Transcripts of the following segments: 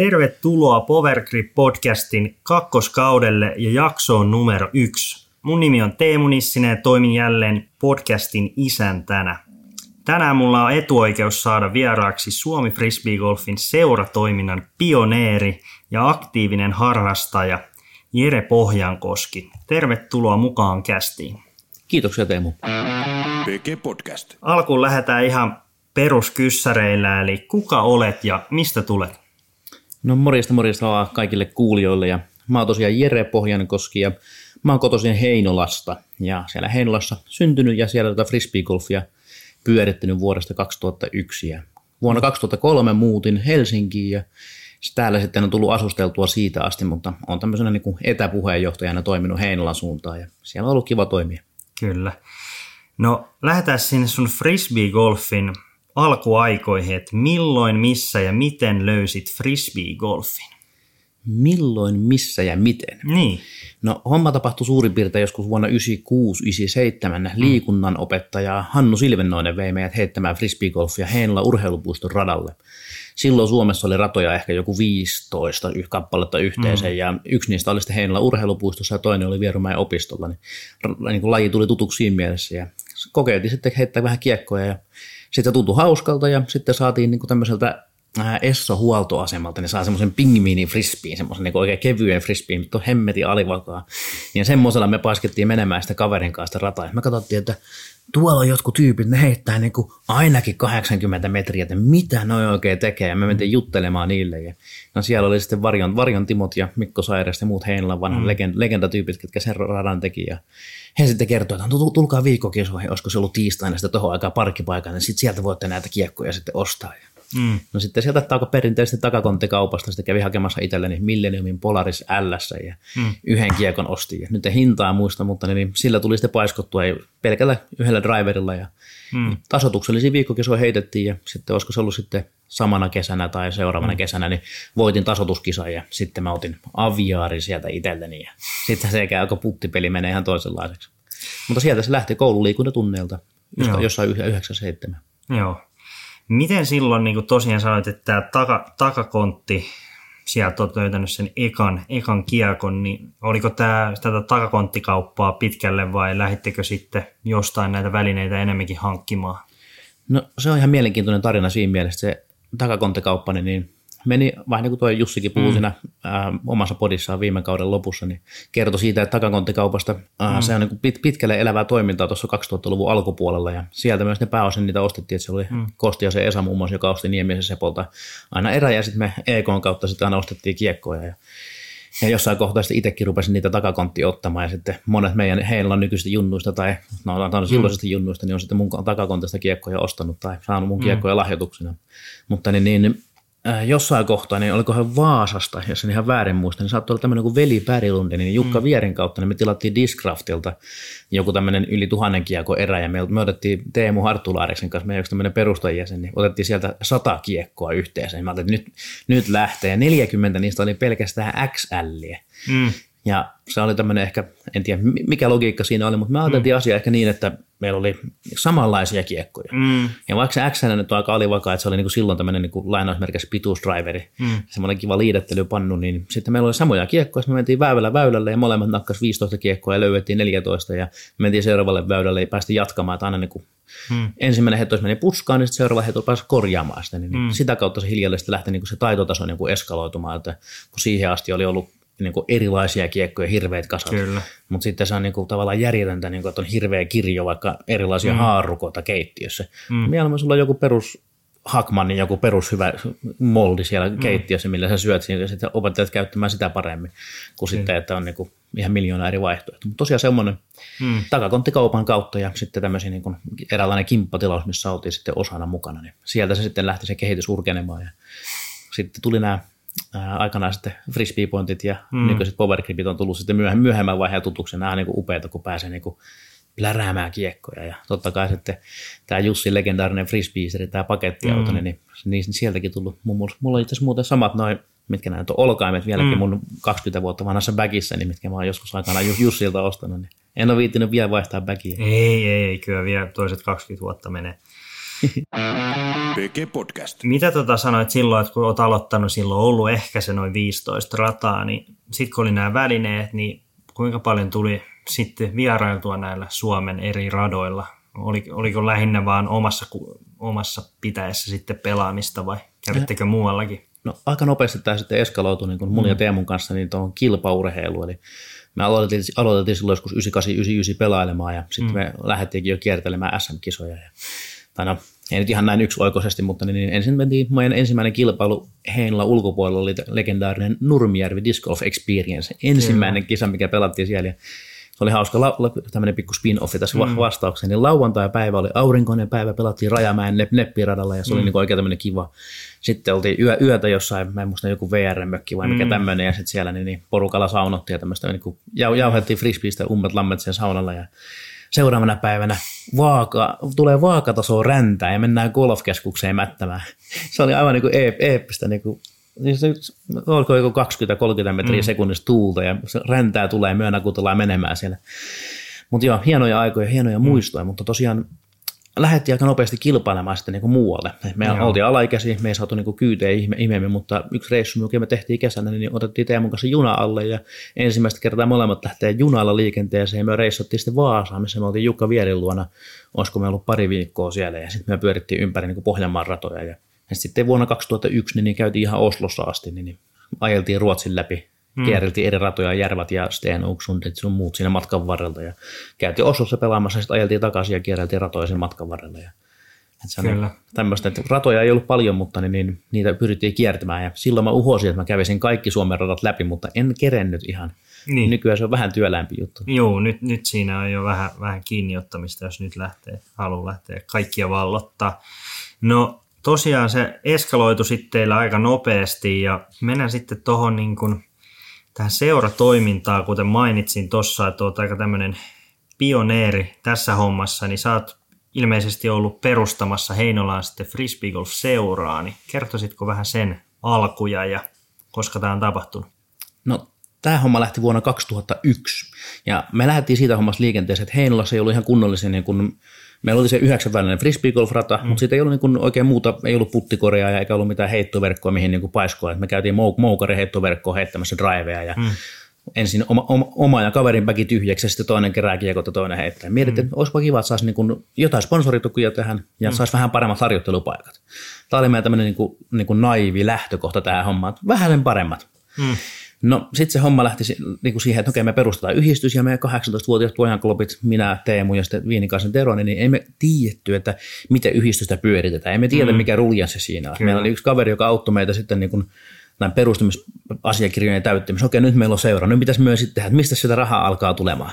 Tervetuloa Power Grip podcastin kakkoskaudelle ja jaksoon numero yksi. Mun nimi on Teemu Nissinen ja toimin jälleen podcastin isäntänä. Tänään mulla on etuoikeus saada vieraaksi Suomi Frisbee Golfin seuratoiminnan pioneeri ja aktiivinen harrastaja Jere Pohjankoski. Tervetuloa mukaan kästiin. Kiitoksia Teemu. PG Podcast. Alkuun lähdetään ihan peruskyssäreillä, eli kuka olet ja mistä tulet? No morjesta morjesta vaan kaikille kuulijoille ja mä oon tosiaan Jere Pohjankoski ja mä oon kotoisin Heinolasta ja siellä Heinolassa syntynyt ja siellä tätä frisbeegolfia pyörittänyt vuodesta 2001 ja vuonna 2003 muutin Helsinkiin ja täällä sitten on tullut asusteltua siitä asti, mutta on tämmöisenä niin etäpuheenjohtajana toiminut Heinolan suuntaan ja siellä on ollut kiva toimia. Kyllä. No lähdetään sinne sun frisbee-golfin alkuaikoihin, että milloin, missä ja miten löysit frisbee-golfin? Milloin, missä ja miten? Niin. No homma tapahtui suurin piirtein joskus vuonna 96-97. Mm. Liikunnan opettaja Hannu Silvennoinen vei meidät heittämään frisbeegolfia Heinola urheilupuiston radalle. Silloin Suomessa oli ratoja ehkä joku 15 kappaletta yhteensä mm. ja yksi niistä oli sitten Heinola urheilupuistossa ja toinen oli Vierumäen opistolla. Niin, niin kuin laji tuli tutuksi siinä mielessä ja kokeiltiin sitten heittää vähän kiekkoja ja sitten tuntui hauskalta ja sitten saatiin niin kuin tämmöiseltä äh, Esso-huoltoasemalta, niin saa semmoisen pingviinin frisbeen, semmoisen niin oikein kevyen frisbeen, mutta on hemmetin alivakaa. Ja semmoisella me paiskettiin menemään sitä kaverin kanssa rataa. Ja me katsottiin, että tuolla on jotkut tyypit, ne heittää niin kuin ainakin 80 metriä, että mitä noin oikein tekee. Ja me mentiin juttelemaan niille. Ja no siellä oli sitten Varjon, Varjon Timot ja Mikko Sairesta ja muut Heinolan vanhan mm. legend, legendatyypit, ketkä sen radan teki. Ja he sitten kertoi, että no, tulkaa viikkokisoihin, olisiko se ollut tiistaina sitten tuohon aikaan parkkipaikan, niin sitten sieltä voitte näitä kiekkoja sitten ostaa. Mm. No sitten sieltä tauko perinteisesti takakonttikaupasta sitten kävi hakemassa itselleni Millenniumin Polaris L ja mm. yhden kiekon osti. Ja nyt ei hintaa muista, mutta niin sillä tuli sitten paiskottua pelkällä yhdellä driverilla ja mm. tasotuksellisia viikkokisoja heitettiin ja sitten olisiko se ollut sitten samana kesänä tai seuraavana mm. kesänä, niin voitin tasotuskisan ja sitten mä otin aviaari sieltä itselleni ja sitten se alkoi puttipeli menee ihan toisenlaiseksi. Mutta sieltä se lähti koululiikuntatunneilta, jossain 97. Joo. Miten silloin, niin kuin tosiaan sanoit, että tämä taka, takakontti, sieltä olet löytänyt sen ekan, ekan kiekon, niin oliko tämä, tätä takakonttikauppaa pitkälle vai lähittekö sitten jostain näitä välineitä enemmänkin hankkimaan? No se on ihan mielenkiintoinen tarina siinä mielessä, se takakonttikauppa, niin meni, vähän niin kuin tuo Jussikin puhui mm. siinä ää, omassa podissaan viime kauden lopussa, niin kertoi siitä, että takakonttikaupasta ää, mm. se on niin pit, pitkälle elävää toimintaa tuossa 2000-luvun alkupuolella ja sieltä myös ne pääosin niitä ostettiin, että se oli mm. Kosti ja se Esa muun muassa, joka osti Niemisen Sepolta aina erä ja sitten me EK kautta sitten aina ostettiin kiekkoja ja ja jossain kohtaa sitten itsekin rupesin niitä takakonttia ottamaan ja sitten monet meidän heillä nykyisistä junnuista tai no, mm. silloisista mm. junnuista, niin on sitten mun takakontista kiekkoja ostanut tai saanut mun mm. kiekkoja mm. lahjoituksena. Mutta niin, niin äh, jossain kohtaa, niin olikohan Vaasasta, jos en ihan väärin muista, niin saattoi olla tämmöinen kuin Veli Pärilundi, niin Jukka mm. Vieren kautta, niin me tilattiin Discraftilta joku tämmöinen yli tuhannen kiekko erä, ja me, me otettiin Teemu Harttulaareksen kanssa, meidän yksi tämmöinen perustajajäsen, niin otettiin sieltä sata kiekkoa yhteensä, niin mä ajattelin, että nyt, nyt lähtee, 40 niistä oli pelkästään XL. Mm. Ja se oli tämmöinen ehkä, en tiedä mikä logiikka siinä oli, mutta me ajateltiin mm. asia ehkä niin, että meillä oli samanlaisia kiekkoja. Mm. Ja vaikka se XN nyt on aika alivakaa, että se oli niin kuin silloin tämmöinen niin lainausmerkissä pituusdriveri, mm. semmoinen kiva liidettelypannu, niin sitten meillä oli samoja kiekkoja, me mentiin väylällä väylälle ja molemmat nakkas 15 kiekkoa ja löydettiin 14 ja mentiin seuraavalle väylälle ja päästiin jatkamaan, että aina niin kuin mm. ensimmäinen hetos meni puskaan, niin sitten seuraava heto pääsi korjaamaan sitä, niin mm. sitä kautta se hiljalleen lähti niin kuin se taitotaso niin kuin eskaloitumaan, että kun siihen asti oli ollut niin kuin erilaisia kiekkoja, hirveät kasat. Mutta sitten se on niin kuin, tavallaan järjetöntä, niin kuin, että on hirveä kirjo vaikka erilaisia mm. haarukoita keittiössä. Mm. Mieluummin sulla on joku perus Hakmanin joku perus hyvä moldi siellä mm. keittiössä, millä sä syöt ja sitten opettajat käyttämään sitä paremmin kuin mm. sitten, että on niin kuin ihan miljoona eri vaihtoehtoja. Mutta tosiaan semmoinen mm. takakonttikaupan kautta ja sitten tämmöisiä niin kuin eräänlainen kimppatilaus, missä oltiin sitten osana mukana, niin sieltä se sitten lähti se kehitys urkenemaan ja sitten tuli nämä aikanaan sitten frisbee-pointit ja mm. nykyiset powergripit on tullut sitten myöhemmin, myöhemmän vaiheen tutuksi. Nämä on niin upeita, kun pääsee niin kuin pläräämään kiekkoja. Ja totta kai sitten tämä Jussi legendaarinen frisbeeseri, tämä pakettiauto, mm. niin, niin sieltäkin tullut. Mulla, mulla on itse asiassa muuten samat noin, mitkä näitä on olkaimet vieläkin mm. mun 20 vuotta vanhassa bagissa, niin mitkä mä oon joskus aikana Jussilta ostanut. Niin en ole viittinyt vielä vaihtaa bagia. Ei, ei, ei, kyllä vielä toiset 20 vuotta menee. Podcast. Mitä tota sanoit silloin, että kun olet aloittanut silloin, ollut ehkä se noin 15 rataa, niin sitten kun oli nämä välineet, niin kuinka paljon tuli sitten vierailtua näillä Suomen eri radoilla? Oliko lähinnä vaan omassa, omassa pitäessä sitten pelaamista vai kävittekö muuallakin? No aika nopeasti tämä sitten eskaloitui niin kuin mun mm. ja Teemun kanssa niin tuohon kilpaurheiluun. Eli me aloitettiin, aloitettiin silloin joskus 98-99 pelailemaan ja sitten mm. me lähdettiinkin jo kiertelemään SM-kisoja. Ja, tai no, ei nyt ihan näin yksioikoisesti, mutta niin, niin ensin mentiin, meidän ensimmäinen kilpailu Heinla ulkopuolella oli legendaarinen Nurmijärvi Disc Golf Experience. Ensimmäinen Kyllä. kisa, mikä pelattiin siellä. Ja se oli hauska la, la, tämmöinen pikku spin-offi tässä mm. vastaukseen. Niin lauantai-päivä oli aurinkoinen päivä, pelattiin Rajamäen ne, Neppiradalla ja se oli mm. niin oikein tämmöinen kiva. Sitten oltiin yö, yötä jossain, mä en muista joku VR-mökki vai mikä mm. tämmöinen, ja sitten siellä niin, niin porukalla saunottiin ja tämmöistä, niin kuin jau, jauhettiin frisbeistä ummet lammet sen saunalla ja seuraavana päivänä vaaka, tulee vaakataso räntää ja mennään golfkeskukseen mättämään. Se oli aivan niin kuin eeppistä niin kuin olko joku 20-30 metriä mm. sekunnissa tuulta ja se räntää tulee myönnä, kun tullaan menemään siellä. Mutta joo, hienoja aikoja, hienoja mm. muistoja, mutta tosiaan lähdettiin aika nopeasti kilpailemaan sitten niin kuin muualle. Me Joo. oltiin alaikäisiä, me ei saatu niin kyyteen ihmeemmin, mutta yksi reissu, mikä me tehtiin kesällä, niin otettiin Teemun kanssa juna alle ja ensimmäistä kertaa molemmat lähtee junalla liikenteeseen. Me reissattiin sitten Vaasaan, missä me oltiin Jukka Vierin luona, olisiko me ollut pari viikkoa siellä ja sitten me pyörittiin ympäri niin Pohjanmaan ratoja ja, ja sitten vuonna 2001 niin, niin käytiin ihan Oslossa asti, niin, niin ajeltiin Ruotsin läpi Mm. Kierreltiin eri ratoja, Järvat ja Stenungsundet sun muut siinä matkan varrelta. Ja käytiin Oslossa pelaamassa, sitten ajeltiin takaisin ja kierreltiin ratoja sen matkan varrella. Ja, että Kyllä. tämmöistä, että ratoja ei ollut paljon, mutta niin, niin, niitä pyrittiin kiertämään. Ja silloin mä uhosin, että mä kävisin kaikki Suomen radat läpi, mutta en kerennyt ihan. Niin. Nykyään se on vähän työlämpi juttu. Joo, nyt, nyt siinä on jo vähän, vähän kiinniottamista, jos nyt lähtee, haluaa lähteä kaikkia vallottaa. No tosiaan se eskaloitu sitten teillä aika nopeasti ja mennään sitten tuohon niin kuin tähän seuratoimintaan, kuten mainitsin tuossa, että olet aika tämmöinen pioneeri tässä hommassa, niin sä oot ilmeisesti ollut perustamassa Heinolaan sitten Frisbee Golf seuraa, niin kertoisitko vähän sen alkuja ja koska tämä on tapahtunut? No tämä homma lähti vuonna 2001 ja me lähdettiin siitä hommasta liikenteeseen, että Heinolassa ei ollut ihan kunnollisen niin kun Meillä oli se yhdeksän välinen frisbeegolf-rata, mm. mutta siitä ei ollut niin kuin oikein muuta, ei ollut puttikorea ja eikä ollut mitään heittoverkkoa, mihin niin kuin paiskoa. me käytiin mou- moukari heittoverkkoa heittämässä driveja ja mm. ensin oma, oma, oma, ja kaverin päki tyhjäksi ja sitten toinen kerää kiekot ja toinen heittää. Mietittiin, mm. että olisipa kiva, että saisi niin kuin jotain sponsoritukia tähän ja mm. saisi vähän paremmat harjoittelupaikat. Tämä oli meidän tämmöinen niin kuin, niin kuin naivi lähtökohta tähän hommaan, vähän sen paremmat. Mm. No sitten se homma lähti niin kuin siihen, että okei me perustetaan yhdistys ja me 18-vuotiaat pojanklopit, minä, Teemu ja sitten Viinikaisen Teroni, niin emme tiedetty, että miten yhdistystä pyöritetään. Emme tiedä, mm. mikä ruljanssi siinä on. Kyllä. Meillä oli yksi kaveri, joka auttoi meitä sitten niin kuin näin perustamisasiakirjojen täyttämisessä. Okei, nyt meillä on seura. Nyt pitäisi myös sitten tehdä, että mistä sitä rahaa alkaa tulemaan.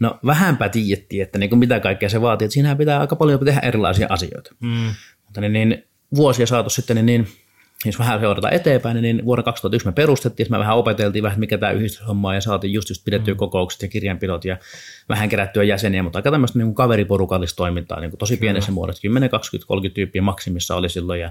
No vähänpä tiedettiin, että niin kuin mitä kaikkea se vaatii. Että siinähän pitää aika paljon tehdä erilaisia asioita. Mm. Mutta niin, niin vuosia saatu sitten, niin, niin jos vähän seurataan eteenpäin, niin vuonna 2001 me perustettiin, me vähän opeteltiin vähän, mikä tämä yhdistyshomma on, ja saatiin just, just pidettyä mm. kokoukset ja kirjanpidot ja vähän kerättyä jäseniä, mutta aika tämmöistä niin kaveriporukallista toimintaa, niin kuin tosi pienessä Kyllä. muodossa, 10, 20, 30 tyyppiä maksimissa oli silloin, ja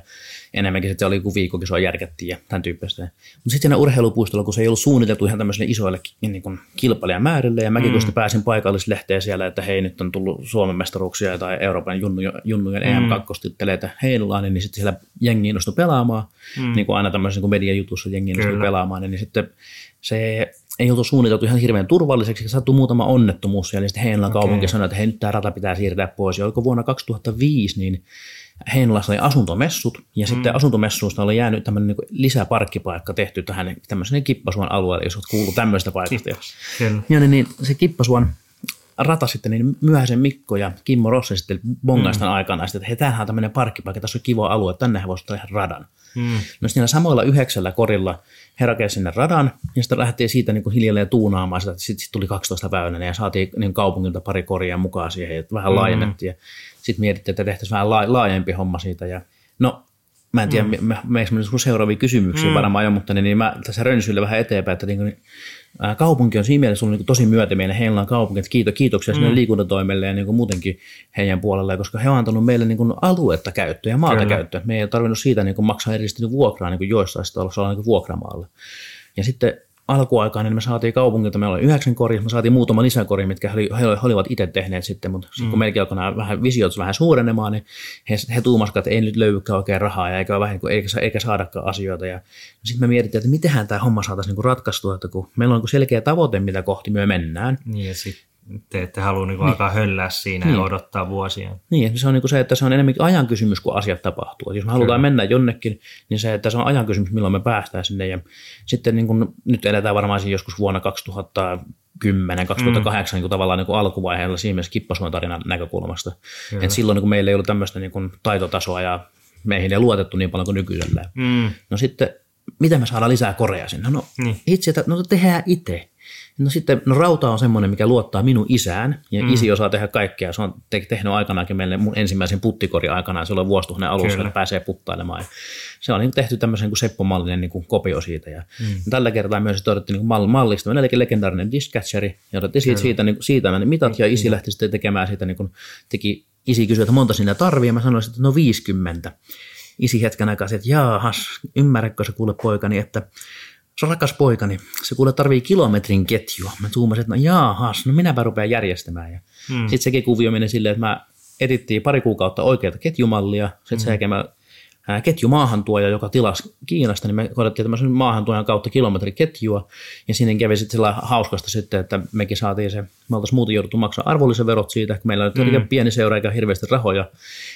enemmänkin sitten oli kun se järkättiin ja tämän tyyppistä. Mutta sitten siinä urheilupuistolla, kun se ei ollut suunniteltu ihan tämmöisille isoille niin kuin kilpailijamäärille, ja mäkin mm. kun pääsin paikallislehteen siellä, että hei, nyt on tullut Suomen mestaruuksia tai Euroopan junnujen, junnujen mm. EM2-titteleitä Heinulaan, niin sitten siellä jengi innostui pelaamaan, mm. niin kuin aina tämmöisessä niin mediajutussa jengi innostui pelaamaan, niin sitten se ei oltu suunniteltu ihan hirveän turvalliseksi, sattui muutama onnettomuus siellä, niin sitten Heinolan okay. kaupunki sanoi, että hei, nyt tämä rata pitää siirtää pois. Ja oliko vuonna 2005, niin Heinolassa oli asuntomessut, ja sitten mm. asuntomessuista oli jäänyt tämmöinen niin lisäparkkipaikka tehty tähän tämmöisen Kippasuon alueelle, jos olet kuullut tämmöistä paikasta. Ja niin, niin, se Kippasuon rata sitten, niin myöhäisen Mikko ja Kimmo Rossi sitten bongaistan mm. aikana, että hei, tämähän on tämmöinen parkkipaikka, tässä on kiva alue, tännehän voisi tehdä radan. Mm. No siinä samoilla yhdeksällä korilla he rakensivat sinne radan, ja sitten lähdettiin siitä niin kuin hiljalleen tuunaamaan sitä, sitten sit tuli 12 päivänä, ja saatiin niin kaupungilta pari koria mukaan siihen, ja vähän mm. laajennettiin, ja sitten mietittiin, että tehtäisiin vähän laajempi homma siitä, ja no Mä en tiedä, mm. me, me, me seuraavia kysymyksiä mm. varmaan jo, mutta niin, niin mä tässä rönsyillä vähän eteenpäin, että niin, niin, ää, kaupunki on siinä mielessä ollut niin tosi myötämielinen. Heillä on kaupunki, että kiito, kiitoksia mm. sinne liikuntatoimelle ja niin kuin muutenkin heidän puolelle, koska he on antanut meille niin kuin aluetta käyttöä ja maata Kyllä. käyttöä. Me ei ole tarvinnut siitä niin kuin maksaa erityisesti vuokraa niin kuin joissain sitten olla niin vuokramaalla. Ja sitten alkuaikaan niin me saatiin kaupungilta, meillä oli yhdeksän kori, me saatiin muutama lisäkori, mitkä he, he, he olivat itse tehneet sitten, mutta mm. kun meilläkin alkoi nämä vähän visiot vähän suurenemaan, niin he, he tuumasivat, että ei nyt löydykään oikein rahaa ja eikä, vähän, eikä, eikä saadakaan asioita. Ja sitten me mietittiin, että mitenhän tämä homma saataisiin niin ratkaistua, että kun meillä on niin selkeä tavoite, mitä kohti me mennään. Niin ja sitten te ette halua niin niin. alkaa höllää siinä niin. ja odottaa vuosia. Niin, se on niin kuin se, että se on enemmänkin ajan kysymys, kun asiat tapahtuu. Et jos me halutaan Kyllä. mennä jonnekin, niin se, että se on ajan kysymys, milloin me päästään sinne. Ja sitten niin kuin, nyt eletään varmaan joskus vuonna 2010, 2008 mm. niin tavallaan niin kuin alkuvaiheella siinä mielessä kippasuon tarinan näkökulmasta. Et silloin niin kuin meillä ei ollut tämmöistä niin kuin taitotasoa ja meihin ei luotettu niin paljon kuin nykyisellä. Mm. No sitten, mitä me saadaan lisää korea sinne? No niin. itse, että no tehdään itse. No sitten, no rauta on semmoinen, mikä luottaa minun isään, ja mm. isi osaa tehdä kaikkea. Se on te- tehnyt aikanaankin meille mun ensimmäisen puttikori aikanaan, silloin vuosituhannen alussa, Kyllä. että pääsee puttailemaan. Ja se on niin tehty tämmöisen kuin Seppo-mallinen niin kuin kopio siitä. Ja mm. tällä kertaa myös otettiin niin mall- mallista, eli legendaarinen dispatcheri, ja otettiin siitä, siitä, niin, siitä ne mitat, ja isi lähti sitten tekemään siitä, niin kuin, teki, isi kysyi, että monta sinne tarvii, ja mä sanoin, että no 50. Isi hetken aikaa, että jaahas, ymmärrätkö se kuule poikani, että se on rakas poikani, se kuule tarvii kilometrin ketjua. Mä tuumasin, että no jaahas, no minäpä rupean järjestämään. Ja hmm. Sitten sekin kuvio meni silleen, että mä edittiin pari kuukautta oikeata ketjumallia, sitten hmm. sen jälkeen mä ketjumaahantuoja, joka tilasi Kiinasta, niin me koettiin tämmöisen maahantuojan kautta kilometriketjua, ja sinne kävi sitten sillä hauskasta sitten, että mekin saatiin se, me oltaisiin muuten jouduttu maksaa arvonlisäverot siitä, kun meillä oli mm. pieni seura eikä hirveästi rahoja,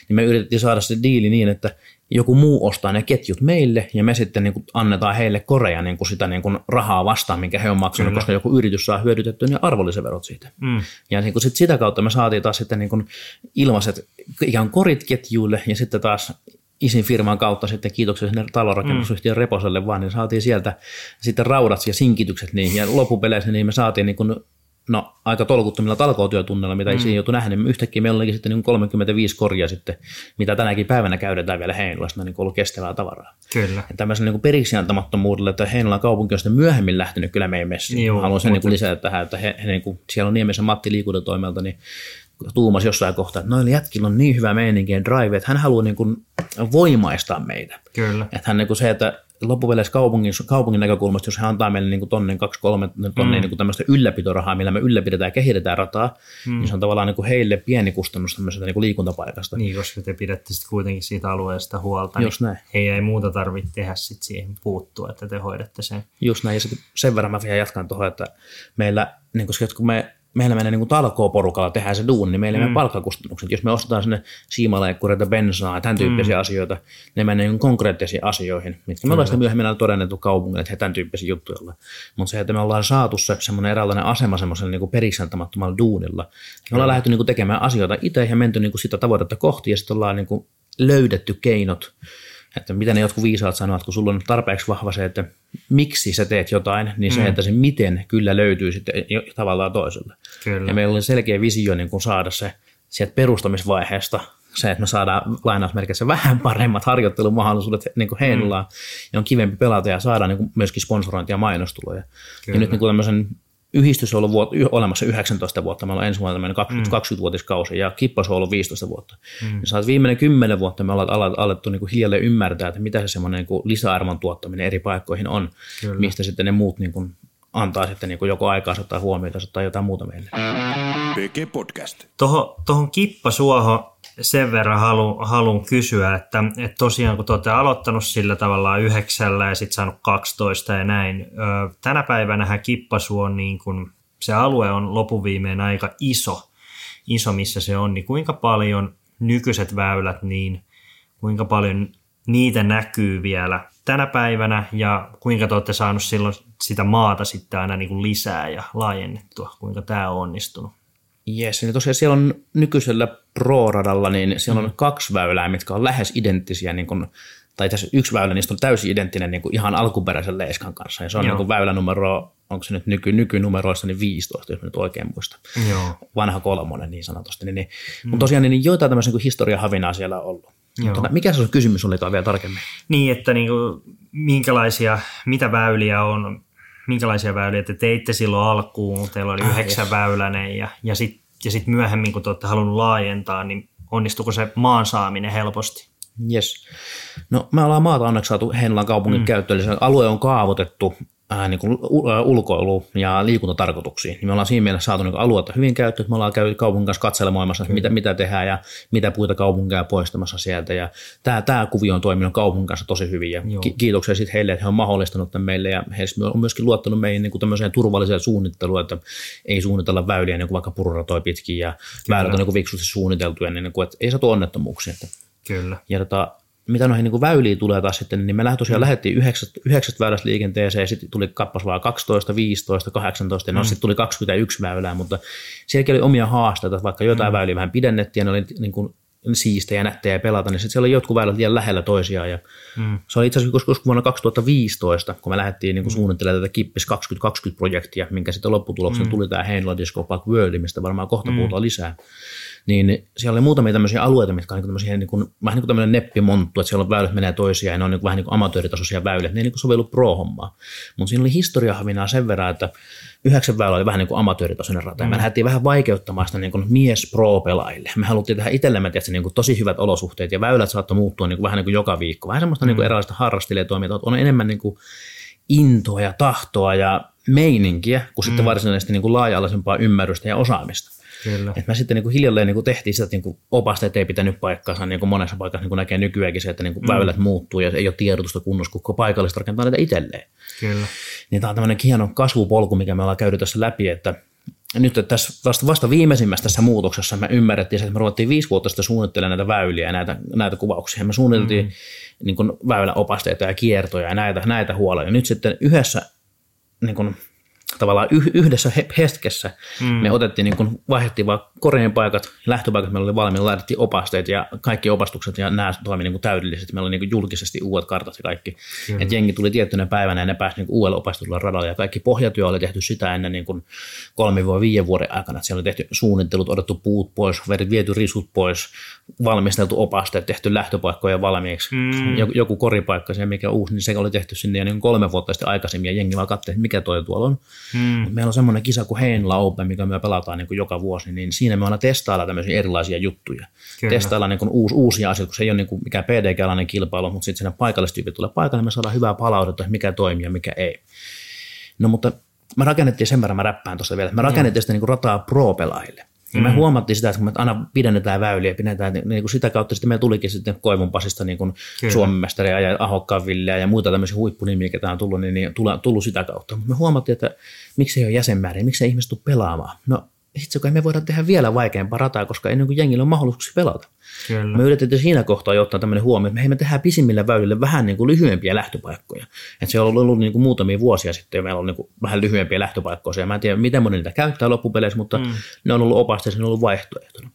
niin me yritettiin saada se diili niin, että joku muu ostaa ne ketjut meille, ja me sitten niin kuin annetaan heille Korea niin kuin sitä niin kuin rahaa vastaan, minkä he on maksanut, Kyllä. koska joku yritys saa hyödytettyä ne arvonlisäverot siitä. Mm. Ja niin kuin sit sitä kautta me saatiin taas sitten niin kuin ilmaiset ikään korit ketjuille, ja sitten taas isin firman kautta sitten kiitoksia sinne talonrakennusyhtiön mm. Reposelle vaan, niin saatiin sieltä sitten raudat ja sinkitykset niihin, ja loppupeleissä niin me saatiin niin kuin no, aika tolkuttomilla talkootyötunnilla, mitä mm. isin joutui nähdä, niin yhtäkkiä meillä olikin sitten niin 35 korjaa sitten, mitä tänäkin päivänä käydetään vielä Heinolassa, niin ollut kestävää tavaraa. Kyllä. Ja tämmöisen niin periksi antamattomuudelle, että Heinolan kaupunki on sitten myöhemmin lähtenyt kyllä meidän messiin. Joo, Haluan sen niin lisätä tähän, että he, he niin kuin, siellä on Niemisen Matti liikuntatoimelta, niin tuumas jossain kohtaa, että noilla jätkillä on niin hyvä meininki ja drive, että hän haluaa niin kuin voimaistaa meitä. Kyllä. Että hän niin kuin se, että loppupeleissä kaupungin, kaupungin näkökulmasta, jos hän antaa meille niin tonnen, kaksi, kolme tonnia mm. niin tämmöistä ylläpitorahaa, millä me ylläpidetään ja kehitetään rataa, mm. niin se on tavallaan niin kuin heille pieni kustannus tämmöisestä niin kuin liikuntapaikasta. Niin, koska te pidätte sitten kuitenkin siitä alueesta huolta, Just niin näin. ei muuta tarvitse tehdä sit siihen puuttua, että te hoidatte sen. Just näin, ja sitten sen verran mä vielä jatkan tuohon, että meillä, niin koska kun me meillä menee niin talkoo-porukalla tehdään se duuni, niin meillä mm. menee palkkakustannukset. Jos me ostetaan sinne siimaleikkureita, bensaa ja tämän tyyppisiä mm. asioita, ne menee niin konkreettisiin asioihin, mitkä me ollaan sitten myöhemmin todennettu kaupungille, että he tämän tyyppisiä juttuja ollaan. Mutta se, että me ollaan saatu se semmoinen eräänlainen asema semmoisella niin periksantamattomalla duunilla. Me ollaan lähdetty niin tekemään asioita itse ja menty niin sitä tavoitetta kohti ja sitten ollaan niin löydetty keinot että mitä ne jotkut viisaat sanovat, kun sulla on tarpeeksi vahva se, että miksi sä teet jotain, niin se, mm. että se miten kyllä löytyy sitten tavallaan toiselle. Kyllä. Ja meillä oli selkeä visio niin kuin saada se sieltä perustamisvaiheesta se, että me saadaan lainausmerkissä vähän paremmat harjoittelumahdollisuudet niin kuin Heinolaan, mm. ja on kivempi pelata ja saada niin kuin myöskin sponsorointia ja mainostuloja. Kyllä. Ja nyt niin kuin tämmöisen yhdistys on ollut vuot, olemassa 19 vuotta, meillä on ensi vuonna 20, mm. 20-vuotiskausi ja kippas on ollut 15 vuotta. Mm. Ja saat viimeinen 10 vuotta me ollaan alettu niin kuin hiljalleen ymmärtää, että mitä se semmoinen niin kuin lisäarvon tuottaminen eri paikkoihin on, Kyllä. mistä sitten ne muut niin kuin antaa sitten niin kuin joko aikaa tai huomiota tai jotain muuta meille. PG Podcast. Tuohon, tuohon kippasuohon sen verran haluan, haluan kysyä, että, että tosiaan kun te olette aloittanut sillä tavalla yhdeksällä ja sitten saanut 12 ja näin, tänä päivänä Kippasu on niin kuin, se alue on lopuviimeen aika iso, iso missä se on, niin kuinka paljon nykyiset väylät, niin kuinka paljon niitä näkyy vielä tänä päivänä ja kuinka te olette saanut silloin sitä maata sitten aina niin kuin lisää ja laajennettua, kuinka tämä on onnistunut? Jes, niin tosiaan siellä on nykyisellä Pro-radalla, niin siellä on mm. kaksi väylää, mitkä on lähes identtisiä, niin kuin, tai tässä yksi väylä niistä on täysin identtinen niin kuin ihan alkuperäisen Leeskan kanssa. Ja se on niin kuin väylä numero, onko se nyt nyky, nykynumeroissa, niin 15, jos nyt oikein muista. Joo. Vanha kolmonen niin sanotusti. Niin, niin, mm. Mutta tosiaan niin joitain tämmöisiä niin historiahavinaa siellä on ollut. Mutta mikä se on kysymys oli vielä tarkemmin? Niin, että niin kuin, minkälaisia, mitä väyliä on, minkälaisia väyliä te teitte silloin alkuun, teillä oli yhdeksän yes. väylänen ja, ja sitten ja sit myöhemmin, kun te olette halunnut laajentaa, niin onnistuko se maan saaminen helposti? Yes. No me ollaan maata onneksi saatu Heinolan kaupungin mm. käyttöön, eli se alue on kaavoitettu ää, niin kuin ulkoilu- ja liikuntatarkoituksiin. Niin me ollaan siinä mielessä saatu niin aluetta hyvin käyttöön, että me ollaan käynyt kaupungin kanssa katselemoimassa, mitä, mitä tehdään ja mitä puita kaupunkeja poistamassa sieltä. Ja tämä, tämä kuvio on toiminut kaupungin kanssa tosi hyvin ja Joo. kiitoksia sitten heille, että he on mahdollistanut tämän meille ja he on myöskin luottanut meihin niin kuin tämmöiseen turvalliseen suunnitteluun, että ei suunnitella väyliä niin kuin vaikka pururatoja pitkin ja Kyllä. väylät on niin kuin fiksusti suunniteltuja, niin, niin kuin, että ei saatu onnettomuuksia. Että. Kyllä. Ja tota, mitä noihin niin väyliin tulee taas sitten, niin me tosiaan mm. lähdettiin yhdeksästä, yhdeksästä väylästä liikenteeseen ja sitten tuli kappas vaan 12, 15, 18 ja no mm. sitten tuli 21 väylää, mutta sielläkin oli omia haasteita, vaikka jotain mm. väyliä vähän pidennettiin ja ne oli niin kuin siistejä, nättejä pelata, niin sitten siellä oli jotkut väylät liian lähellä toisiaan. Ja mm. Se oli itse asiassa koska vuonna 2015, kun me lähdettiin niin kuin mm. suunnittelemaan tätä Kippis 2020-projektia, minkä sitten lopputuloksen mm. tuli tämä Heinola Disco Park World, mistä varmaan kohta mm. puhutaan lisää niin siellä oli muutamia tämmöisiä alueita, mitkä on niin tämmöisiä niin kuin, vähän niin kuin tämmöinen neppimonttu, että siellä on väylät menee toisiaan ja ne on niin kuin, vähän niin kuin amatööritasoisia väyliä, ne ei niin kuin sovellu pro-hommaa. Mutta siinä oli historiahavinaa sen verran, että yhdeksän väylä oli vähän niin kuin amatööritasoinen rata. Mm. me lähdettiin vähän vaikeuttamaan sitä niin kuin mies pro-pelaajille. Me haluttiin tehdä itsellemme tietysti niin kuin tosi hyvät olosuhteet ja väylät saattoi muuttua niin kuin vähän niin kuin joka viikko. Vähän semmoista mm. niin kuin erilaista harrastelijatoimintaa, on enemmän niin kuin intoa ja tahtoa ja meininkiä kuin mm. sitten varsinaisesti niin kuin laaja-alaisempaa ymmärrystä ja osaamista. Kyllä. Et me sitten niin kuin hiljalleen niin kuin tehtiin sitä, että niin kuin opasteet ei pitänyt paikkaansa, niin kuin monessa paikassa niin kuin näkee nykyäänkin se, että niin kuin mm. väylät muuttuu ja ei ole tiedotusta kunnossa, kun paikallista rakentaa niitä itselleen. Kyllä. Niin tämä on tämmöinen hieno kasvupolku, mikä me ollaan käyty tässä läpi, että nyt tässä vasta, vasta viimeisimmässä tässä muutoksessa me ymmärrettiin että me ruvettiin viisi vuotta sitten suunnittelemaan näitä väyliä ja näitä, näitä kuvauksia. Me suunniteltiin mm. niin kuin väyläopasteita ja kiertoja ja näitä, näitä huolia. Ja nyt sitten yhdessä niin kuin tavallaan yhdessä hetkessä mm. me otettiin, niin kun vaihdettiin vaan koreen paikat, lähtöpaikat meillä oli valmiina, laitettiin opasteet ja kaikki opastukset ja nämä toimi niin täydellisesti. Meillä oli niin julkisesti uudet kartat ja kaikki. Mm. Et jengi tuli tiettynä päivänä ja ne pääsi niin uudelle opastetulla radalla ja kaikki pohjatyö oli tehty sitä ennen niin kuin kolme vai viiden vuoden aikana. Et siellä oli tehty suunnittelut, otettu puut pois, viety risut pois, valmisteltu opasteet, tehty lähtöpaikkoja valmiiksi. Mm. Joku, joku koripaikka, se mikä uusi, niin se oli tehty sinne niin kolme vuotta sitten aikaisemmin ja jengi vaan katsoi, mikä toi tuolla on. Mm. Meillä on semmoinen kisa kuin Heinla Open, mikä me pelataan niin kuin joka vuosi, niin siinä me aina testailla tämmöisiä erilaisia juttuja. Kyllä. Testailla niin kuin uusi, uusia asioita, kun se ei ole niin kuin mikään PDG-alainen kilpailu, mutta sitten siinä paikallistyypit tulee paikalle, niin me saadaan hyvää palautetta, mikä toimii ja mikä ei. No mutta me rakennettiin sen verran, mä räppään tuosta vielä, me rakennettiin sitä niin kuin rataa pro-pelaajille. Ja me mm. huomattiin sitä, että kun me aina pidennetään väyliä, pidennetään, niin, niin kuin sitä kautta sitten me tulikin sitten Koivun Pasista niin kuin Suomen mestaria ja Ahokkaan Villeä ja muita tämmöisiä huippunimiä, ketä on tullut, niin, niin tullut, tullut sitä kautta. Mutta me huomattiin, että miksi ei ole jäsenmääriä, miksi ei ihmiset tule pelaamaan. No itse kun me voida tehdä vielä vaikeampaa rataa, koska ennen kuin jengillä on mahdollisuuksia pelata. Kyllä. Me yritettiin siinä kohtaa jo ottaa tämmöinen huomio, että me, me tehdään pisimmillä väylillä vähän niin kuin lyhyempiä lähtöpaikkoja. Että se on ollut, ollut niin kuin muutamia vuosia sitten, ja meillä on niin kuin vähän lyhyempiä lähtöpaikkoja. Ja mä en tiedä, miten moni niitä käyttää loppupeleissä, mutta mm. ne on ollut opasteissa, ne on ollut vaihtoehtona.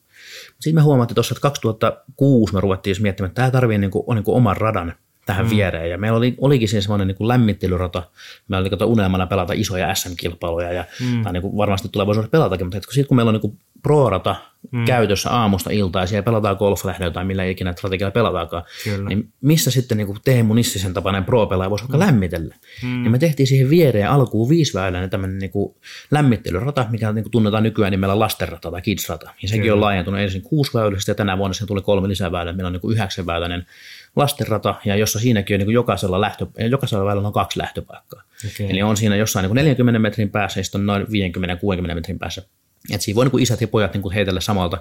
Sitten me huomattiin tuossa, että 2006 me ruvettiin miettimään, että tämä tarvii niin kuin, on niin kuin oman radan tähän mm. viereen. Ja meillä oli, olikin siinä semmoinen niin kuin lämmittelyrata. Meillä oli kato unelmana pelata isoja SM-kilpailuja ja mm. tai niin kuin varmasti tulevaisuudessa pelatakin, mutta sitten kun meillä on niin pro-rata mm. käytössä aamusta iltaan ja siellä pelataan golflähdöä tai millä ikinä strategialla pelataakaan, Kyllä. niin missä sitten niin kuin Teemu Nissisen tapainen pro-pelaaja voisi vaikka mm. lämmitellä? Mm. Niin me tehtiin siihen viereen alkuun viisiväyläinen tämmöinen niin kuin lämmittelyrata, mikä niin kuin tunnetaan nykyään nimellä lastenrata tai kidsrata. Ja sekin Kyllä. on laajentunut ensin kuusi väylästä ja tänä vuonna se tuli kolme lisäväylää. Meillä on niin kuin yhdeksänväyläinen lastenrata, ja jossa siinäkin on niin kuin jokaisella, lähtö, jokaisella väylällä on kaksi lähtöpaikkaa. Okay. Eli on siinä jossain niin kuin 40 metrin päässä ja sitten on noin 50-60 metrin päässä. Et siinä voi niin kuin isät ja pojat niin kuin heitellä samalta,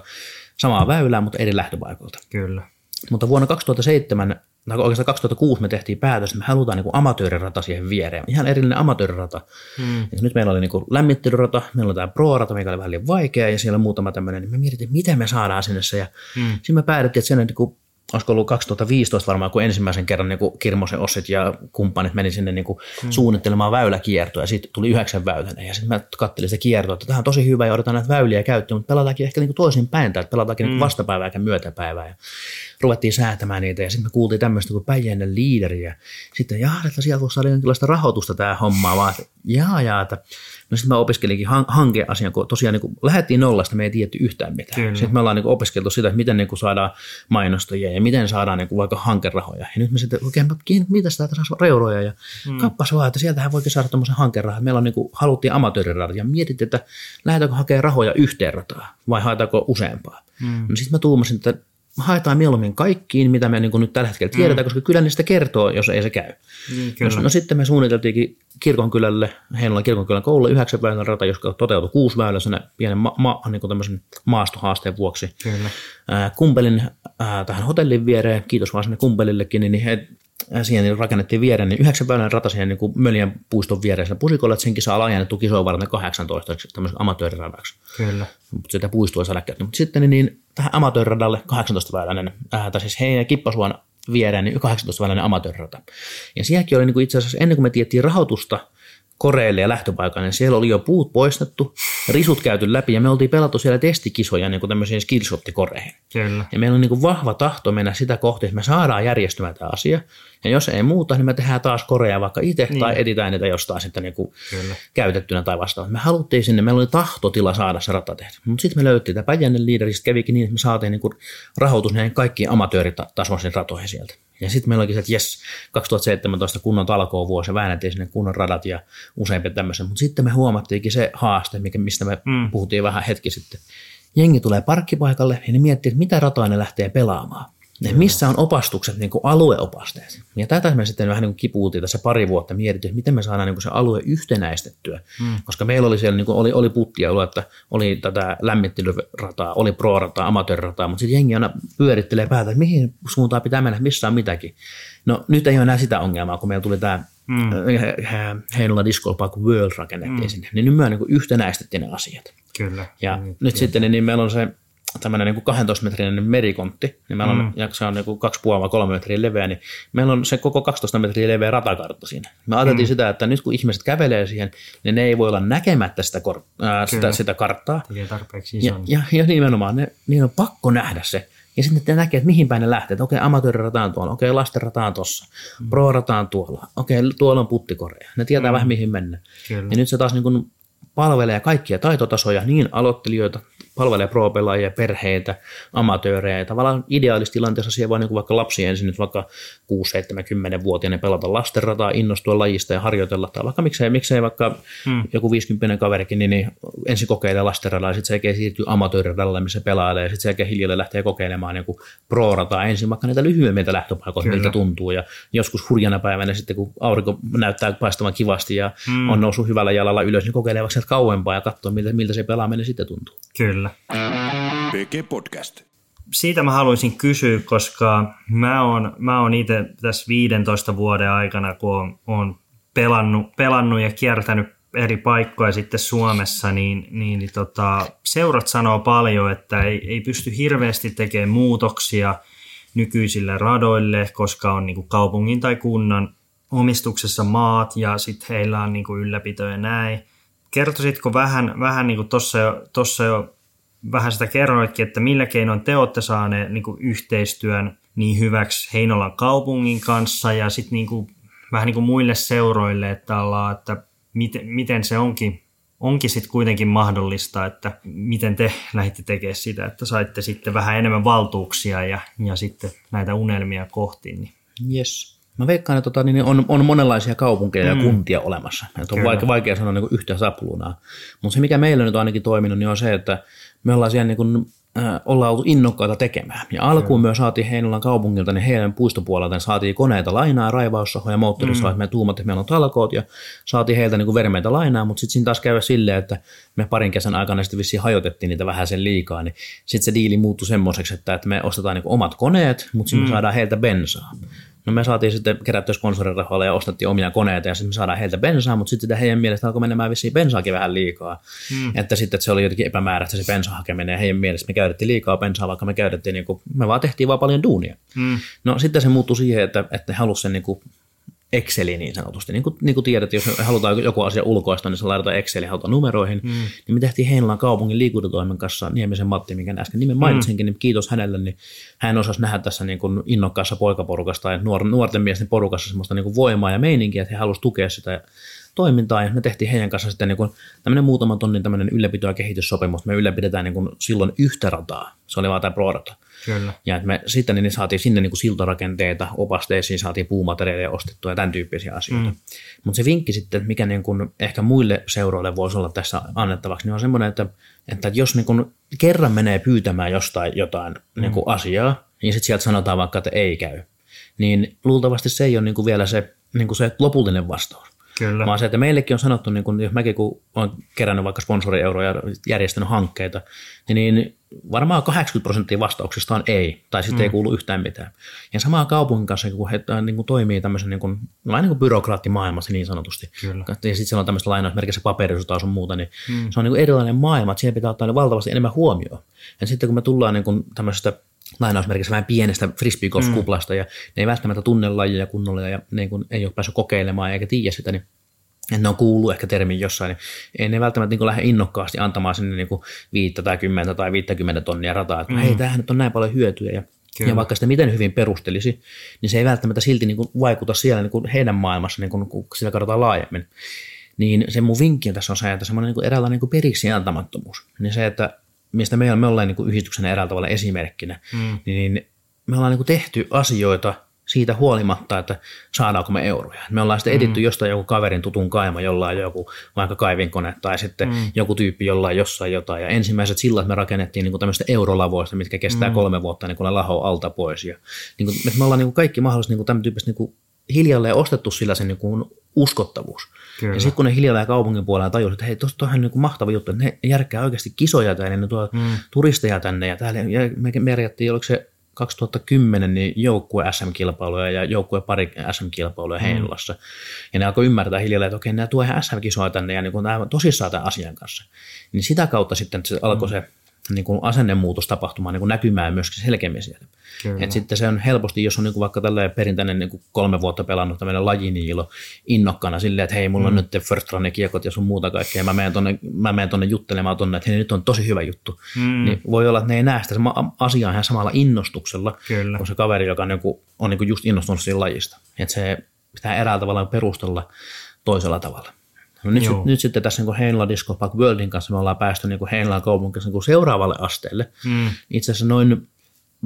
samaa väylää, mutta eri lähtöpaikoilta. Kyllä. Mutta vuonna 2007, tai oikeastaan 2006 me tehtiin päätös, että me halutaan niin kuin amatöörirata siihen viereen. Ihan erillinen amatöörirata. Hmm. Nyt meillä oli niin kuin lämmittelyrata, meillä oli tämä pro-rata, mikä oli vähän liian vaikea, ja siellä muutama tämmöinen, niin me mietimme, miten me saadaan sinne se. Ja hmm. Sitten me päädyttiin, että sen niin kuin olisiko ollut 2015 varmaan, kun ensimmäisen kerran niin kuin Kirmosen Ossit ja kumppanit meni sinne niin kuin hmm. suunnittelemaan väyläkiertoa ja sitten tuli yhdeksän väyläinen ja sitten mä katselin sitä kiertoa, että tämä on tosi hyvä ja otetaan näitä väyliä käyttöön, mutta pelataankin ehkä niin kuin toisin päin, että pelataankin hmm. niin vastapäivää eikä myötäpäivää ja ruvettiin säätämään niitä ja sitten me kuultiin tämmöistä kuin Päijäinen liideri ja sitten jaa, että sieltä voisi saada jonkinlaista rahoitusta tämä homma, vaan jaa, jaa, että No sitten mä opiskelinkin hankeasian, kun tosiaan niin kun lähdettiin nollasta, me ei tiedetty yhtään mitään. Kyllä. Sitten me ollaan niin opiskeltu sitä, että miten niin saadaan mainostajia ja miten saadaan niin vaikka hankerahoja. Ja nyt me sitten oikein, mitä sitä saa reuroja ja mm. kappas vaan, että sieltähän voikin saada tuommoisen hankerahan. Meillä on niin kuin, haluttiin amatööriradat ja mietittiin, että lähdetäänkö hakemaan rahoja yhteen rataan vai haetaanko useampaa. Mm. No sitten mä tuumasin, että haetaan mieluummin kaikkiin, mitä me niin kuin nyt tällä hetkellä tiedetään, mm. koska kyllä niistä kertoo, jos ei se käy. Niin, kyllä. No, no sitten me suunniteltiinkin kirkonkylälle, Heinolan kirkonkylän koululle yhdeksän väylän rata, joka toteutui kuusi väyläisenä pienen ma- ma- niin kuin maastohaasteen vuoksi. Kyllä. Kumpelin ää, tähän hotellin viereen, kiitos vaan sinne kumpelillekin, niin he siihen niin rakennettiin viereen, niin yhdeksän väylän rata siihen niin Möljän puiston vieressä pusikolla, että senkin saa laajennettu kisoon varten 18 tämmöisen amatööriradaksi. Kyllä. Mutta sitä puistoa ei saa käyttää. Mutta sitten niin, niin tähän amatööriradalle 18 väyläinen, äh, tai siis heidän kippasuon viereen, niin 18 väyläinen amatöörirata. Ja sielläkin oli niin kuin itse asiassa ennen kuin me tiettiin rahoitusta, koreille ja lähtöpaikan, niin siellä oli jo puut poistettu, risut käyty läpi ja me oltiin pelattu siellä testikisoja niin kuin tämmöisiin skillshot-koreihin. Kyllä. Ja meillä on niin kuin vahva tahto mennä sitä kohti, että me saadaan järjestymään tämä asia. Ja jos ei muuta, niin me tehdään taas koreja vaikka itse niin. tai editään niitä jostain sitten niin kuin käytettynä tai vastaavaa. Me haluttiin sinne, meillä oli tahtotila saada se rata tehty. Mutta sitten me löyttiin tämä Päijännen liideristä, kävikin niin, että me saatiin niin kuin rahoitus näihin kaikkiin amatööritasoisiin ratoihin sieltä. Ja sitten meillä olikin se, että jes, 2017 kunnon talkoon vuosi, väännettiin sinne kunnon radat ja useampi tämmöisen. Mutta sitten me huomattiinkin se haaste, mikä, mistä me mm. puhuttiin vähän hetki sitten. Jengi tulee parkkipaikalle ja ne miettii, että mitä rataa ne lähtee pelaamaan. Ne, missä on opastukset, niin kuin alueopasteet. Ja tätä me sitten vähän niin kuin kipuutiin tässä pari vuotta mietitty, että miten me saadaan niin kuin se alue yhtenäistettyä. Hmm. Koska meillä oli siellä, niin kuin oli, oli puttia, että oli tätä lämmittelyrataa, oli pro-rataa, amatöörirataa, mutta sitten jengi aina pyörittelee päätä, että mihin suuntaan pitää mennä, missä on mitäkin. No nyt ei ole enää sitä ongelmaa, kun meillä tuli tämä mm. Heinola Disco Park World rakennettiin mm. sinne, niin nyt me niin yhtenäistettiin ne asiat. Kyllä. Ja mm. nyt sitten niin meillä on se tämmöinen niin 12 metrinen merikontti, niin meillä on, mm. ja se on niin 2,5-3 metriä leveä, niin meillä on se koko 12 metriä leveä ratakartta siinä. Me ajateltiin mm. sitä, että nyt kun ihmiset kävelee siihen, niin ne ei voi olla näkemättä sitä, kor- äh, sitä, sitä karttaa. Tekee tarpeeksi ison. Ja, ja, ja nimenomaan, ne, niin on pakko nähdä se. Ja sitten ne näkee, että mihin päin ne lähtee. Että okei, amatöörirata on tuolla, okei, lastenrata on tuossa, mm. pro-rata on tuolla, okei, tuolla on puttikorea. Ne tietää mm. vähän mihin mennä. Kyllä. Ja nyt se taas niin kuin palvelee kaikkia taitotasoja, niin aloittelijoita, palvelee pro-pelaajia, perheitä, amatöörejä. Ja tavallaan ideaalistilanteessa siellä voi niin vaikka lapsi ensin nyt vaikka 6-70-vuotiaana pelata lastenrataa, innostua lajista ja harjoitella. Tai vaikka miksei, miksei vaikka hmm. joku 50 kaverikin, niin, niin ensin kokeilee lastenradaa ja sitten jälkeen siirtyy amatööriradalle, missä pelailee. Ja sitten sen jälkeen hiljalleen lähtee kokeilemaan niin pro-rataa ensin vaikka niitä lyhyemmiltä lähtöpaikoilta, miltä tuntuu. Ja joskus hurjana päivänä sitten, kun aurinko näyttää paistavan kivasti ja hmm. on noussut hyvällä jalalla ylös, niin kokeilee vaikka kauempaa ja katsoo, miltä, miltä se pelaaminen sitten tuntuu. Kyllä. Podcast. Siitä mä haluaisin kysyä, koska mä oon, mä oon itse tässä 15 vuoden aikana, kun oon, oon pelannut, pelannut ja kiertänyt eri paikkoja sitten Suomessa, niin, niin, niin tota, seurat sanoo paljon, että ei, ei pysty hirveästi tekemään muutoksia nykyisille radoille, koska on niin kuin kaupungin tai kunnan omistuksessa maat ja sitten heillä on niin kuin ylläpito ja näin kertoisitko vähän, vähän niin kuin tuossa jo, tossa jo vähän sitä kerroitkin, että millä keinoin te olette saaneet niin kuin yhteistyön niin hyväksi Heinolan kaupungin kanssa ja sitten niin kuin, vähän niin kuin muille seuroille, että, ollaan, että miten, miten se onkin, onkin sitten kuitenkin mahdollista, että miten te lähditte tekemään sitä, että saitte sitten vähän enemmän valtuuksia ja, ja sitten näitä unelmia kohti. Niin. Yes. Mä veikkaan, että tota, niin on, on monenlaisia kaupunkeja mm. ja kuntia olemassa. Että on vaikea, vaikea sanoa niin yhtä saplunaa. Mutta se, mikä meillä nyt on ainakin toiminut, niin on se, että me ollaan siellä niin kuin, äh, ollaan oltu innokkaita tekemään. Ja alkuun me saatiin Heinolan kaupungilta, niin heidän puistopuolelta niin saatiin koneita lainaa, raivaussahoja, moottorisahoja, mm. me tuumat, että meillä on talkoot ja saatiin heiltä niin kuin vermeitä lainaa, mutta sitten siinä taas käy silleen, että me parin kesän aikana sitten vissiin hajotettiin niitä vähän sen liikaa, niin sitten se diili muuttui semmoiseksi, että, että me ostetaan niin omat koneet, mutta sitten mm. me saadaan heiltä bensaa. No me saatiin sitten kerättyä sponsorirahoilla ja ostettiin omia koneita ja sitten me saadaan heiltä bensaa, mutta sitten heidän mielestä alkoi menemään vissiin bensaakin vähän liikaa. Mm. Että sitten että se oli jotenkin epämääräistä se bensa hakeminen ja heidän mielestä me käytettiin liikaa bensaa, vaikka me käytettiin, niin kuin, me vaan tehtiin vaan paljon duunia. Mm. No sitten se muuttui siihen, että, että he halusivat sen niin kuin Exceli niin sanotusti. Niin kuin, niin kuin tiedät, jos halutaan joku asia ulkoista, niin se laitetaan Exceli halutaan numeroihin. Mm. Niin me tehtiin Heinolan kaupungin liikuntatoimen kanssa Niemisen Matti, minkä äsken nimen mainitsinkin, mm. niin kiitos hänelle, niin hän osasi nähdä tässä niin kuin innokkaassa poikaporukasta tai nuor, nuorten miesten porukassa semmoista niin kuin voimaa ja meininkiä, että he halusivat tukea sitä toimintaa ja me tehtiin heidän kanssa sitten niin kuin tämmöinen muutaman tonnin tämmöinen ylläpito- ja kehityssopimus. Me ylläpidetään niin kuin silloin yhtä rataa. Se oli vaan tämä Pro-rata. Kyllä. Ja me sitten niin saatiin sinne niin kuin siltarakenteita, opasteisiin saatiin puumateriaaleja ostettua ja tämän tyyppisiä asioita. Mm. Mutta se vinkki sitten, mikä niin kuin ehkä muille seuroille voisi olla tässä annettavaksi, niin on semmoinen, että, että jos niin kuin kerran menee pyytämään jostain jotain mm. niin kuin asiaa, niin sitten sieltä sanotaan vaikka, että ei käy, niin luultavasti se ei ole niin kuin vielä se, niin kuin se lopullinen vastaus. Kyllä. Vaan se, että meillekin on sanottu, niin kun, jos mäkin kun olen kerännyt vaikka sponsorieuroja ja järjestänyt hankkeita, niin, niin varmaan 80 prosenttia vastauksista on ei, tai sitten mm. ei kuulu yhtään mitään. Ja samaa kaupungin kanssa, kun he niin kuin toimii tämmöisen niin kuin, vähän niin kuin byrokraattimaailmassa niin sanotusti. Kyllä. Ja sitten siellä on tämmöistä lainausmerkissä paperisuutta sun muuta, niin mm. se on niin kuin erilainen maailma, että siihen pitää ottaa valtavasti enemmän huomioon. Ja sitten kun me tullaan niin kuin tämmöisestä lainausmerkissä vähän pienestä frisbeegolf-kuplasta, mm. ja ne ei välttämättä tunne lajia kunnolla, ja ne kun ei ole päässyt kokeilemaan eikä tiedä sitä, niin että ne on kuullut ehkä termin jossain, niin ei ne välttämättä niin lähde innokkaasti antamaan sinne niin viittä tai kymmentä tai viittäkymmentä tonnia rataa, että mm. hei, tämähän nyt on näin paljon hyötyä, ja Kyllä. Ja vaikka sitä miten hyvin perustelisi, niin se ei välttämättä silti niin kuin vaikuta siellä niin kuin heidän maailmassa, niin kuin, kun sitä katsotaan laajemmin. Niin se mun vinkki tässä on se, että semmoinen niin eräänlainen niin periksi antamattomuus. Niin se, että mistä me, me ollaan niin kuin yhdistyksenä eräällä tavalla esimerkkinä, mm. niin me ollaan niin kuin tehty asioita siitä huolimatta, että saadaanko me euroja. Me ollaan sitten editty mm. jostain joku kaverin tutun kaima, jolla on joku vaikka kaivinkone tai sitten mm. joku tyyppi, jolla on jossain jotain. Ja ensimmäiset sillat me rakennettiin niin kuin tämmöistä eurolavoista, mitkä kestää mm. kolme vuotta, niin kun ne laho alta pois. Ja, niin kuin, me ollaan niin kuin kaikki mahdolliset niin tämän tyyppistä niin kuin hiljalleen ostettu sillä sen niin kuin uskottavuus. Kyllä. Ja sitten kun ne hiljalleen kaupungin puolella tajusivat, että hei, tuossa on niin mahtava juttu, että ne järkkää oikeasti kisoja tänne, ne tuo mm. turisteja tänne, ja täällä ja me merjattiin, oliko se 2010 niin joukkue SM-kilpailuja ja joukkue pari SM-kilpailuja mm. Heinolassa. Ja ne alkoi ymmärtää hiljalleen, että okei, nämä tuo ihan SM-kisoja tänne ja niin kuin nämä tosissaan tämän asian kanssa. Niin sitä kautta sitten se alkoi mm. se niin kuin asennemuutos tapahtumaan niin kuin näkymään myöskin selkeämmin siellä. Et sitten se on helposti, jos on niin kuin vaikka tällainen perinteinen niin kuin kolme vuotta pelannut tämmöinen lajiniilo innokkana silleen, että hei, mulla on mm. nyt first run kiekot ja sun muuta kaikkea, mä menen tonne, mä menen tonne juttelemaan tonne, että hei, nyt on tosi hyvä juttu. Mm. Niin voi olla, että ne ei näe sitä asiaa ihan samalla innostuksella, Kyllä. kuin se kaveri, joka on, niin kuin, on niin kuin just innostunut siitä lajista. Että se pitää eräällä tavalla perustella toisella tavalla. No nyt, sit, nyt sitten tässä niin Heinla Disco Park Worldin kanssa me ollaan päästy niin Heinlan kaupungissa niin seuraavalle asteelle. Mm. Itse asiassa noin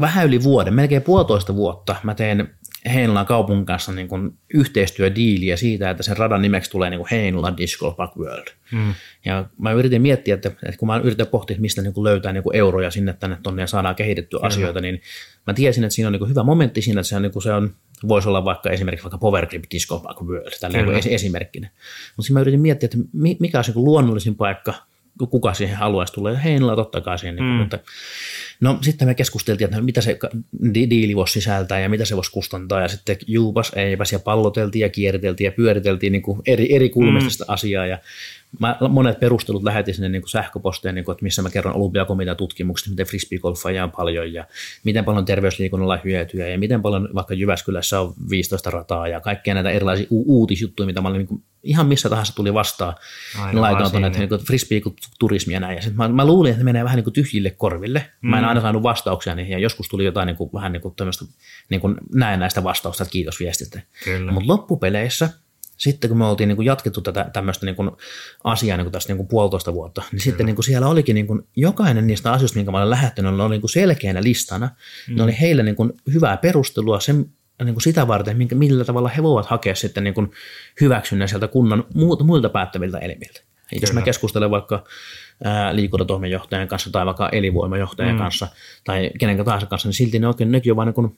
vähän yli vuoden, melkein puolitoista vuotta mä teen Heinolan kaupungin kanssa niin kuin yhteistyödiiliä siitä, että sen radan nimeksi tulee niin kuin Heinola Disco Park World. Mm. Ja mä yritin miettiä, että, että kun mä yritin pohtia, mistä niin kuin löytää niin kuin euroja sinne tänne tonne ja saadaan kehitettyä Kyllä. asioita, niin mä tiesin, että siinä on niin kuin hyvä momentti siinä, että se on, niin kuin se on voisi olla vaikka esimerkiksi vaikka Power Grip Disco Park World, tällä niin esimerkkinä. Mutta mä yritin miettiä, että mikä on se luonnollisin paikka, kuka siihen haluaisi tulla. Heinola totta kai siihen. Niin kuin, mm. No sitten me keskusteltiin, että mitä se diili voisi sisältää ja mitä se voisi kustantaa ja sitten juupas eipäs ja palloteltiin ja kierteltiin ja pyöriteltiin niin kuin eri, eri kulmista mm. asiaa ja mä monet perustelut lähetin sinne niin kuin sähköposteen, niin kuin, että missä mä kerron olympiakomitean tutkimuksista, miten frisbeegolfia on paljon ja miten paljon terveysliikunnalla hyötyä ja miten paljon vaikka Jyväskylässä on 15 rataa ja kaikkia näitä erilaisia u- uutisjuttuja, mitä mä olin niin kuin, ihan missä tahansa tuli vastaan. niin laitoin tuonne, että niin frisbeeturismi ja näin. Ja sit mä, mä, luulin, että ne menee vähän niin kuin tyhjille korville. Mm. Mä en mm. Aina saanut vastauksia niihin ja joskus tuli jotain niin kuin, vähän niin kuin tämmöistä niin kuin näin näistä vastausta, että kiitos viestistä. Mutta loppupeleissä – sitten kun me oltiin niin kuin jatkettu tätä tämmöistä niin kuin asiaa niin kuin tästä niin kuin puolitoista vuotta, niin Kyllä. sitten niin kuin siellä olikin niin kuin jokainen niistä asioista, minkä mä olen lähettänyt, oli niin kuin selkeänä listana. Mm. Ne oli heille niin kuin hyvää perustelua sen, niin kuin sitä varten, minkä, millä tavalla he voivat hakea sitten niin kuin hyväksynnän sieltä kunnan muilta päättäviltä elimiltä. Jos mä keskustelen vaikka liikuntatoimenjohtajan kanssa tai vaikka elinvoimajohtajan mm. kanssa tai kenen tahansa kanssa, niin silti ne oikein nekin on vain niin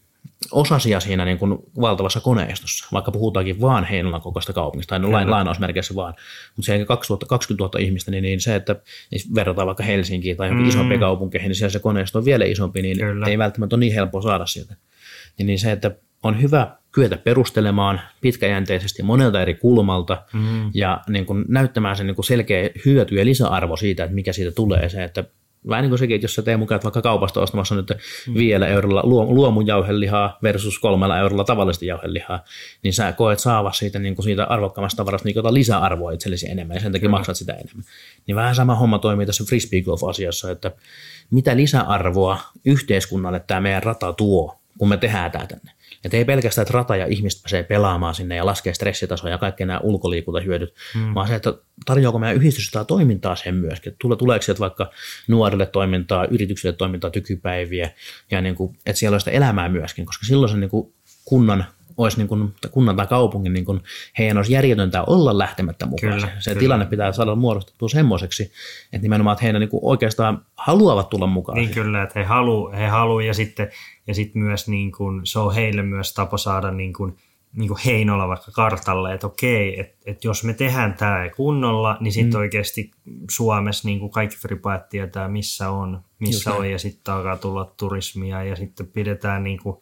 osasia siinä niin kuin valtavassa koneistossa, vaikka puhutaankin vaan Heinolan kokoista kaupungista, tai lain, lainausmerkeissä vaan. Mutta se 2020 000 ihmistä, niin, niin se, että niin verrataan vaikka Helsinkiin tai mm. isompiin kaupunkeihin, niin siellä se koneisto on vielä isompi, niin Kyllä. ei välttämättä ole niin helppo saada sieltä. Niin, niin se, että on hyvä kyetä perustelemaan pitkäjänteisesti monelta eri kulmalta mm. ja niin kuin näyttämään sen niin kuin selkeä hyöty ja lisäarvo siitä, että mikä siitä tulee. Se, että vähän niin kuin sekin, että jos sä teet mukaan vaikka kaupasta ostamassa nyt mm. viidellä eurolla luomun jauhelihaa versus kolmella eurolla tavallista jauhelihaa, niin sä koet saava siitä, niin kuin siitä arvokkaamasta tavarasta niin lisäarvoa itsellesi enemmän ja sen takia mm. maksat sitä enemmän. Niin vähän sama homma toimii tässä frisbee golf asiassa, että mitä lisäarvoa yhteiskunnalle tämä meidän rata tuo, kun me tehdään tämä tänne. Että ei pelkästään, että rata ja ihmiset pääsee pelaamaan sinne ja laskee stressitasoa ja kaikki nämä ulkoliikuntahyödyt, mm. vaan se, että tarjoako meidän yhdistys sitä toimintaa sen myöskin. Että tuleeko sieltä vaikka nuorille toimintaa, yrityksille toimintaa, tykypäiviä ja niin kuin, että siellä on sitä elämää myöskin, koska silloin se niin kuin kunnan olisi niin kuin, kunnan tai kaupungin, niin kuin, heidän olisi järjetöntä olla lähtemättä mukaan. Kyllä, se kyllä. tilanne pitää saada muodostettua semmoiseksi, että nimenomaan että heidän niin kuin oikeastaan haluavat tulla mukaan. Niin kyllä, että he haluavat he halu, ja sitten ja sitten myös niin kuin, se on heille myös tapa saada niin kuin, niin kuin Heinola vaikka kartalle, että okei, että, että jos me tehdään tämä kunnolla, niin sitten mm. oikeasti Suomessa niin kuin kaikki fripaat tietää, missä on, missä Just on, näin. ja sitten alkaa tulla turismia, ja sitten pidetään, niin kuin,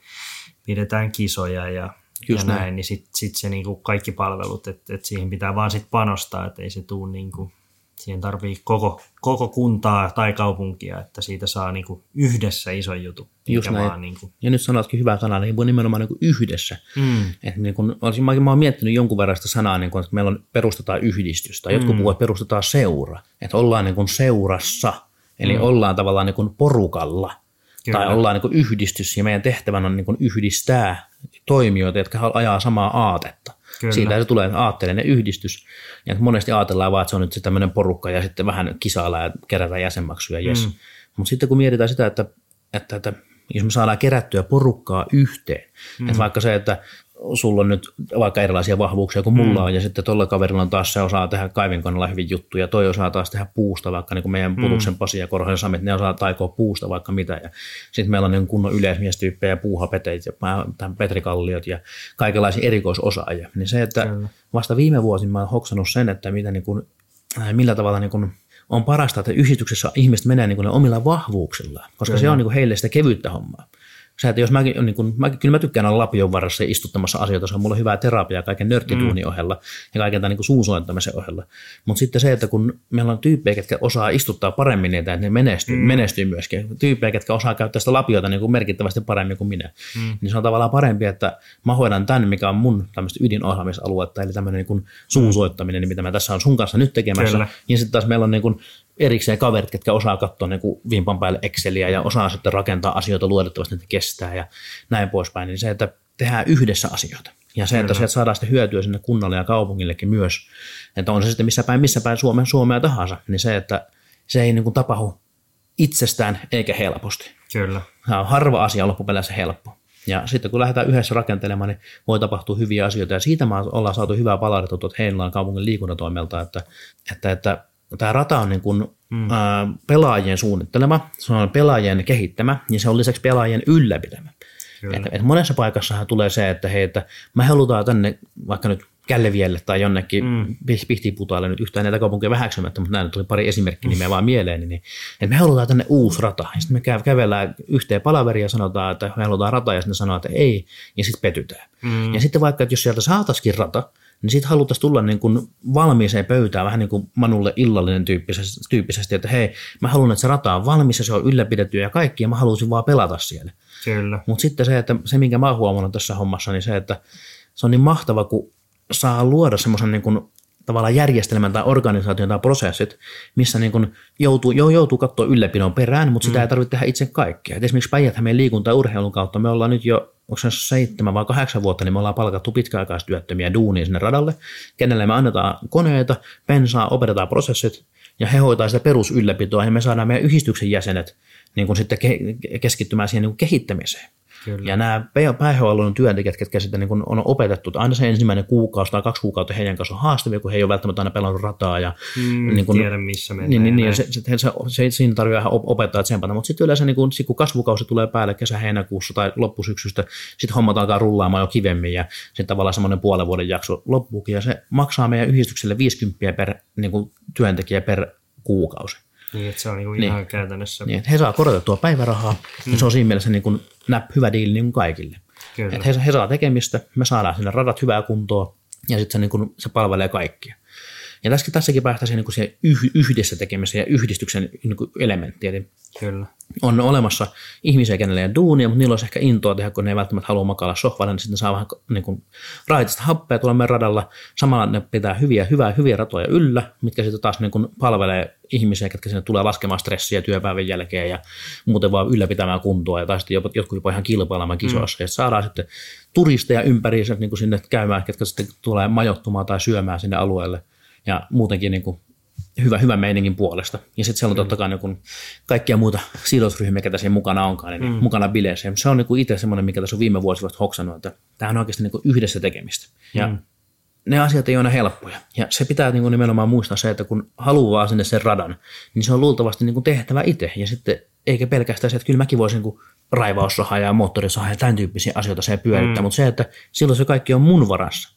pidetään kisoja, ja Just ja näin, näin niin sitten sit se niinku kaikki palvelut, että et siihen pitää vaan sit panostaa, että ei se tule niinku, siihen tarvii koko, koko kuntaa tai kaupunkia, että siitä saa niinku yhdessä iso jutu. Just näin. Vaan niinku... Ja nyt sanotkin hyvää sanaa, niin voi nimenomaan niinku yhdessä. Mm. Et niinku, olisin, mä, mä oon miettinyt jonkun verran sitä sanaa, niinku, että meillä on, perustetaan yhdistystä. Jotkut mm. puhuvat, että perustetaan seura. Että ollaan niinku seurassa, eli mm. ollaan tavallaan niinku porukalla. Kyllä. Tai ollaan niin yhdistys ja meidän tehtävänä on niin yhdistää toimijoita, jotka ajaa samaa aatetta. Kyllä. Siitä se tulee aatteellinen yhdistys. Ja monesti ajatellaan vaan, että se on nyt se tämmöinen porukka ja sitten vähän kisailla ja kerätä jäsenmaksuja. Yes. Mm. Mutta sitten kun mietitään sitä, että, että, että jos me saadaan kerättyä porukkaa yhteen, mm. että vaikka se, että sulla on nyt vaikka erilaisia vahvuuksia kuin mulla mm. on, ja sitten tuolla kaverilla on taas se osaa tehdä kaivinkoneella hyvin juttuja, toi osaa taas tehdä puusta, vaikka niin kuin meidän mm. Putuksen Pasi ja Korhosen Samit, ne osaa taikoa puusta vaikka mitä, ja sitten meillä on niin kunnon yleismiestyyppejä, puuhapeteit ja petrikalliot ja kaikenlaisia erikoisosaajia, niin se, että Kyllä. vasta viime vuosin mä oon hoksannut sen, että mitä niin kuin, millä tavalla niin kuin on parasta, että yhdistyksessä ihmiset menee niin kuin omilla vahvuuksilla, koska Kyllä. se on niin kuin heille sitä kevyttä hommaa se, että jos mäkin, niin kun, mä, kyllä mä tykkään olla lapion varassa ja istuttamassa asioita, se on mulle hyvää terapiaa kaiken nörttituunin mm. ohella ja kaiken tämän niin suunsoittamisen ohella. Mutta sitten se, että kun meillä on tyyppejä, jotka osaa istuttaa paremmin niitä, että ne menestyy, mm. menestyy myöskin. Tyyppejä, jotka osaa käyttää sitä lapiota niin kuin merkittävästi paremmin kuin minä. Mm. Niin se on tavallaan parempi, että mä hoidan tämän, mikä on mun tämmöistä ydinohjaamisaluetta, eli tämmöinen niin suunsoittaminen, niin mitä mä tässä on sun kanssa nyt tekemässä. Kyllä. Ja sitten taas meillä on niin kuin erikseen kaverit, jotka osaa katsoa niin kuin vimpan päälle Exceliä ja osaa sitten rakentaa asioita luotettavasti, että kestää ja näin poispäin. Niin se, että tehdään yhdessä asioita. Ja se, että sieltä saadaan sitten hyötyä sinne kunnalle ja kaupungillekin myös, että on se sitten missä päin, missä päin Suomea, Suomea tahansa, niin se, että se ei niin kuin tapahdu itsestään eikä helposti. Kyllä. Tämä on harva asia loppupeleissä helppo. Ja sitten kun lähdetään yhdessä rakentelemaan, niin voi tapahtua hyviä asioita. Ja siitä me ollaan saatu hyvää palautetta tuolta Heinolan kaupungin liikuntatoimelta, että, että, että tämä rata on niin kuin, mm. ää, pelaajien suunnittelema, se on pelaajien kehittämä ja se on lisäksi pelaajien ylläpitämä. Et, et monessa paikassahan tulee se, että hei, että me halutaan tänne vaikka nyt Källevielle tai jonnekin mm. Pihtiputaalle nyt yhtään näitä kaupunkeja vähäksymättä, mutta näin tuli pari esimerkkinimeä mm. vaan mieleen, niin että me halutaan tänne uusi rata. Ja sitten me kävellään yhteen palaveria ja sanotaan, että me halutaan rata ja sitten sanotaan, että ei, ja sitten petytään. Mm. Ja sitten vaikka, että jos sieltä saataisiin rata, niin sitten haluttaisiin tulla niin kuin valmiiseen pöytään, vähän niin kuin Manulle illallinen tyyppisesti, tyyppisesti, että hei, mä haluan, että se rata on valmis ja se on ylläpidetty ja kaikki, ja mä haluaisin vaan pelata siellä. Kyllä. Mutta sitten se, että se, minkä mä oon huomannut tässä hommassa, niin se, että se on niin mahtava, kun saa luoda semmoisen niin kuin tavallaan järjestelmän tai organisaation tai prosessit, missä niin kuin joutuu, jo, joutuu katsoa ylläpidon perään, mutta sitä mm. ei tarvitse tehdä itse kaikkea. Et esimerkiksi päijät meidän liikunta- ja urheilun kautta me ollaan nyt jo onko se seitsemän vai kahdeksan vuotta, niin me ollaan palkattu pitkäaikaistyöttömiä duunia sinne radalle, kenelle me annetaan koneita, pensaa, opetetaan prosessit, ja he hoitaa sitä perusylläpitoa, ja me saadaan meidän yhdistyksen jäsenet niin kuin sitten keskittymään siihen niin kuin kehittämiseen. Kyllä. Ja nämä päihdehuollon työntekijät, ketkä sitten niin on opetettu, että aina se ensimmäinen kuukausi tai kaksi kuukautta heidän kanssa on haastavia, kun he ei ole välttämättä aina pelannut rataa. Ja, mm, niin kuin, tiedä, missä mennään. Niin, niin, niin se, se, se, se, siinä tarvitsee opettaa tsempata, mutta sitten yleensä niin kun, kun kasvukausi tulee päälle kesä-heinäkuussa tai loppusyksystä, sitten hommat alkaa rullaamaan jo kivemmin ja sitten tavallaan semmoinen puolen vuoden jakso loppuukin ja se maksaa meidän yhdistykselle 50 per niin kuin, työntekijä per kuukausi. Niin, että se on niin kuin niin. ihan käytännössä. Niin, he saa korotettua päivärahaa, mm. ja se on siinä mielessä niin kuin näp, hyvä diili niin kaikille. Kyllä. Että he, he saa tekemistä, me saadaan sinne radat hyvää kuntoa, ja sitten se, niin kuin, se palvelee kaikkia. Ja tässä, tässäkin päästäisiin niin kuin siihen yh, yhdessä tekemiseen ja yhdistyksen niin kuin elementtiä. Eli Kyllä. on olemassa ihmisiä, kenelle ei ole duunia, mutta niillä olisi ehkä intoa tehdä, kun ne ei välttämättä halua makailla sohvalla, niin sitten saa vähän niin kuin, raitista happea tuolla meidän radalla. Samalla ne pitää hyviä, hyvää, hyviä ratoja yllä, mitkä sitten taas niin kuin palvelee ihmisiä, ketkä sinne tulee laskemaan stressiä työpäivän jälkeen ja muuten vaan ylläpitämään kuntoa ja tai sitten jopa, jotkut jopa ihan kilpailemaan kisoissa. Mm. Ja saadaan sitten turisteja ympäri niin kuin sinne käymään, ketkä sitten tulee majoittumaan tai syömään sinne alueelle ja muutenkin niin kuin hyvä, hyvä meiningin puolesta. Ja sitten siellä on totta kai niin kuin kaikkia muita sidosryhmiä, ketä siinä mukana onkaan, niin mm. mukana bileissä. Se on niin itse semmoinen, mikä tässä on viime vuosina hoksannut, että tämä on oikeasti niin yhdessä tekemistä. Ja mm. ne asiat ei ole aina helppoja. Ja se pitää niin nimenomaan muistaa se, että kun haluaa sinne sen radan, niin se on luultavasti niin tehtävä itse. Ja sitten eikä pelkästään se, että kyllä mäkin voisin niin raivaussahaa ja moottorisahaa ja tämän tyyppisiä asioita se pyörittää, mm. mutta se, että silloin se kaikki on mun varassa.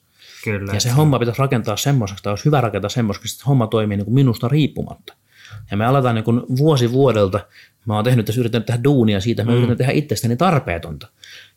Kyllä. Ja se homma pitäisi rakentaa semmoiseksi, tai olisi hyvä rakentaa semmoiseksi, että homma toimii niin kuin minusta riippumatta. Ja me aletaan niin kuin vuosi vuodelta, mä oon tehnyt tässä, yrittänyt tehdä duunia siitä, mä mm. yritän tehdä itsestäni tarpeetonta.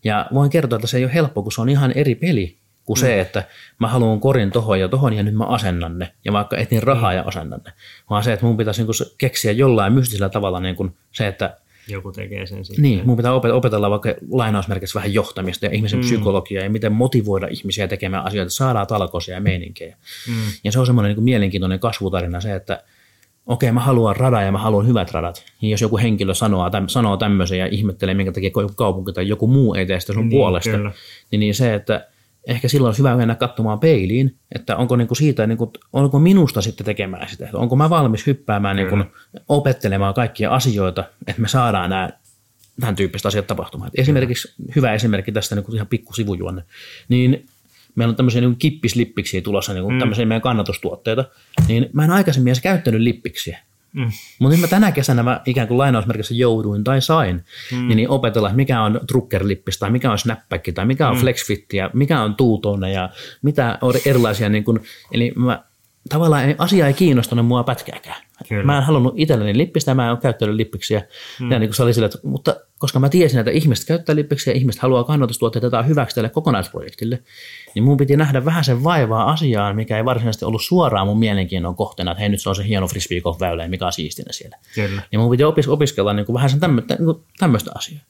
Ja voin kertoa, että se ei ole helppo, kun se on ihan eri peli kuin mm. se, että mä haluan korin tohon ja tohon ja nyt mä asennan ne. Ja vaikka etin rahaa mm. ja asennan ne. Vaan se, että mun pitäisi niin keksiä jollain mystisellä tavalla niin kuin se, että joku tekee sen sitten. Niin, mun pitää opetella vaikka lainausmerkissä vähän johtamista ja ihmisen mm. psykologiaa ja miten motivoida ihmisiä tekemään asioita, saadaan talkoisia ja meininkejä. Mm. Ja se on semmoinen niin mielenkiintoinen kasvutarina se, että okei, okay, mä haluan radan ja mä haluan hyvät radat. Ja jos joku henkilö sanoo, täm, sanoo tämmöisen ja ihmettelee, minkä takia kaupunki tai joku muu ei tee sitä sun niin, puolesta, niin, niin se, että ehkä silloin olisi hyvä mennä katsomaan peiliin, että onko niinku siitä, niinku, onko minusta sitten tekemään sitä, että onko mä valmis hyppäämään niinku, opettelemaan kaikkia asioita, että me saadaan nämä tämän tyyppiset asiat tapahtumaan. Esimerkiksi hyvä esimerkki tästä niin ihan pikku sivujuonne, niin meillä on tämmöisiä niin kippislippiksi tulossa, niin mm. tämmöisiä meidän kannatustuotteita, niin mä en aikaisemmin edes käyttänyt lippiksiä. Mm. Mutta nyt mä tänä kesänä mä ikään kuin lainausmerkissä jouduin tai sain mm. niin, niin opetella, että mikä on truckerlippis tai mikä on snapback tai mikä on mm. flexfit ja mikä on tuutone ja mitä on erilaisia. Niin kuin, eli mä, tavallaan asia ei kiinnostanut mua pätkääkään. Kyllä. Mä en halunnut itselleni lippistä ja mä en ole käyttänyt lippiksiä. Mm. Ja niin kuin se oli sille, että, mutta koska mä tiesin, että ihmiset käyttää lippiksiä ja ihmiset haluaa kannatustuotteita tai hyväksi tälle kokonaisprojektille, niin mun piti nähdä vähän sen vaivaa asiaan, mikä ei varsinaisesti ollut suoraan mun mielenkiinnon kohteena, että hei nyt se on se hieno frisbee väylä mikä on siistinä siellä. Kyllä. Niin mun piti opis- opiskella niin kuin vähän sen tämmöistä, niin tämmöistä asiaa.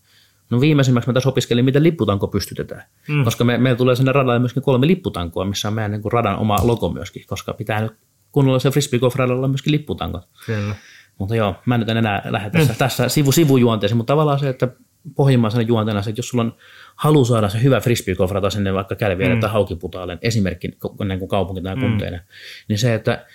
No viimeisimmäksi mä tässä opiskelin, miten lipputanko pystytetään, mm. koska me, meillä tulee sinne radalle myöskin kolme lipputankoa, missä on meidän niin kuin radan oma logo myöskin, koska pitää nyt kunnolla se frisbee golf radalla myöskin lipputankot. Kyllä. Mutta joo, mä nyt en enää lähde tässä, mm. tässä sivu, sivujuonteeseen, mutta tavallaan se, että pohjimmaisena juonteena se, että jos sulla on halu saada se hyvä frisbee golf rata sinne vaikka Kälviälle mm. tai Haukiputaalle, esimerkki niin kuin kaupunki tai kunteinen, mm. niin se, että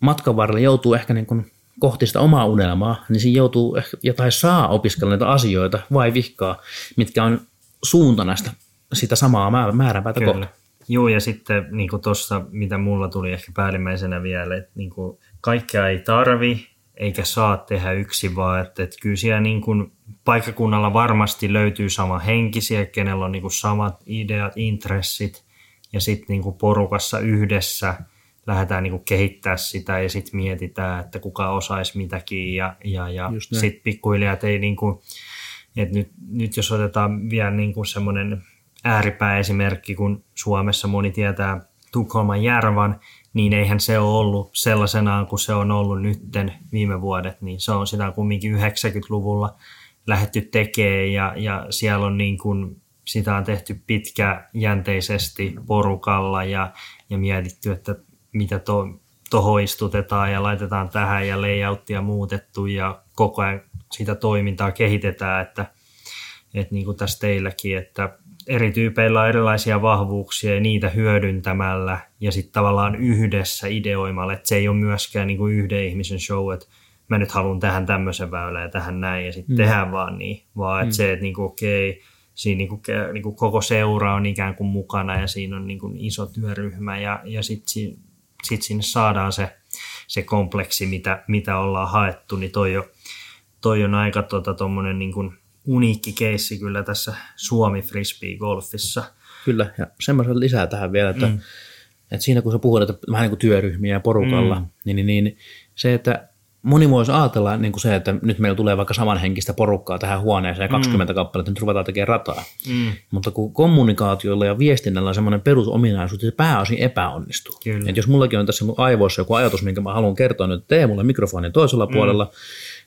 matkan varrella joutuu ehkä niin kuin kohti sitä omaa unelmaa, niin siinä joutuu ja tai saa opiskella näitä asioita vai vihkaa, mitkä on suuntana sitä, sitä samaa määränpäätä kohti. Joo, ja sitten niin tuossa, mitä mulla tuli ehkä päällimmäisenä vielä, että niin kuin, kaikkea ei tarvi eikä saa tehdä yksin, vaan että, että kyllä siellä niin kuin, paikkakunnalla varmasti löytyy sama henkisiä, kenellä on niin kuin, samat ideat, intressit, ja sitten niin porukassa yhdessä – lähdetään niin kuin kehittää sitä ja sitten mietitään, että kuka osaisi mitäkin ja, ja, ja sitten pikkuhiljaa, että ei niin kuin, että nyt, nyt jos otetaan vielä niin kuin semmoinen ääripääesimerkki, kun Suomessa moni tietää Tukholman Järvan, niin eihän se ole ollut sellaisenaan kuin se on ollut nytten viime vuodet, niin se on sitä kumminkin 90-luvulla lähetty tekemään ja, ja siellä on niin kuin, sitä on tehty pitkäjänteisesti porukalla ja, ja mietitty, että mitä to, toho istutetaan ja laitetaan tähän ja layouttia muutettu ja koko ajan sitä toimintaa kehitetään, että, että niin kuin tässä teilläkin, että eri tyypeillä on erilaisia vahvuuksia ja niitä hyödyntämällä ja sitten tavallaan yhdessä ideoimalla, että se ei ole myöskään niin kuin yhden ihmisen show, että mä nyt haluan tähän tämmöisen väylän ja tähän näin ja sitten mm. tehdään vaan niin, vaan että mm. se, että niin kuin, okei, okay, siinä niin kuin, niin kuin koko seura on ikään kuin mukana ja siinä on niin kuin iso työryhmä ja, ja sitten sit sinne saadaan se, se kompleksi, mitä, mitä ollaan haettu, niin toi, jo, toi on aika tota, niin kuin uniikki keissi kyllä tässä Suomi Frisbee Golfissa. Kyllä, ja semmoisen lisää tähän vielä, että, mm. että siinä kun sä puhut, että vähän niin kuin työryhmiä ja porukalla, mm. niin, niin, niin se, että moni voisi ajatella niin kuin se, että nyt meillä tulee vaikka samanhenkistä porukkaa tähän huoneeseen, 20 mm. kappaletta, nyt ruvetaan tekemään rataa. Mm. Mutta kun kommunikaatiolla ja viestinnällä on semmoinen perusominaisuus, että se pääosin epäonnistuu. Että jos mullakin on tässä mun aivoissa joku ajatus, minkä mä haluan kertoa nyt mulle mikrofonin toisella mm. puolella,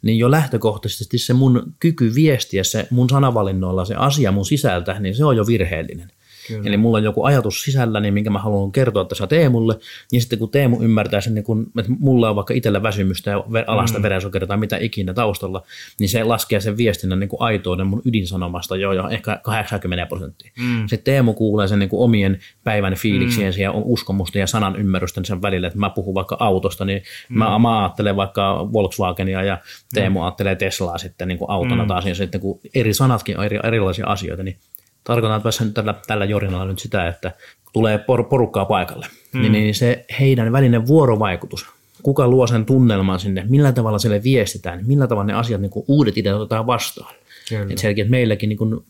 niin jo lähtökohtaisesti se mun kyky viestiä se mun sanavalinnoilla se asia mun sisältä, niin se on jo virheellinen. Kyllä. Eli mulla on joku ajatus sisälläni, niin minkä mä haluan kertoa tässä Teemulle, niin sitten kun Teemu ymmärtää sen, niin kun, että mulla on vaikka itsellä väsymystä ja alasta mm. verensokeria tai mitä ikinä taustalla, niin se laskee sen viestinnän niin kuin aitouden mun ydinsanomasta jo, jo ehkä 80 prosenttia. Mm. Sitten Teemu kuulee sen niin kuin omien päivän fiiliksien mm. ja uskomusten ja sanan ymmärrysten sen välillä, että mä puhun vaikka autosta, niin mm. mä, mä ajattelen vaikka Volkswagenia ja Teemu mm. ajattelee Teslaa sitten niin kuin autona mm. taas, ja sitten kun eri sanatkin on eri, erilaisia asioita, niin tarkoitan tässä nyt tällä, tällä jorinalla nyt sitä, että tulee por, porukkaa paikalle, mm. niin, niin se heidän välinen vuorovaikutus, kuka luo sen tunnelman sinne, millä tavalla sille viestitään, millä tavalla ne asiat, niin kuin uudet ideat otetaan vastaan. Että selkeä, että meilläkin niin kuin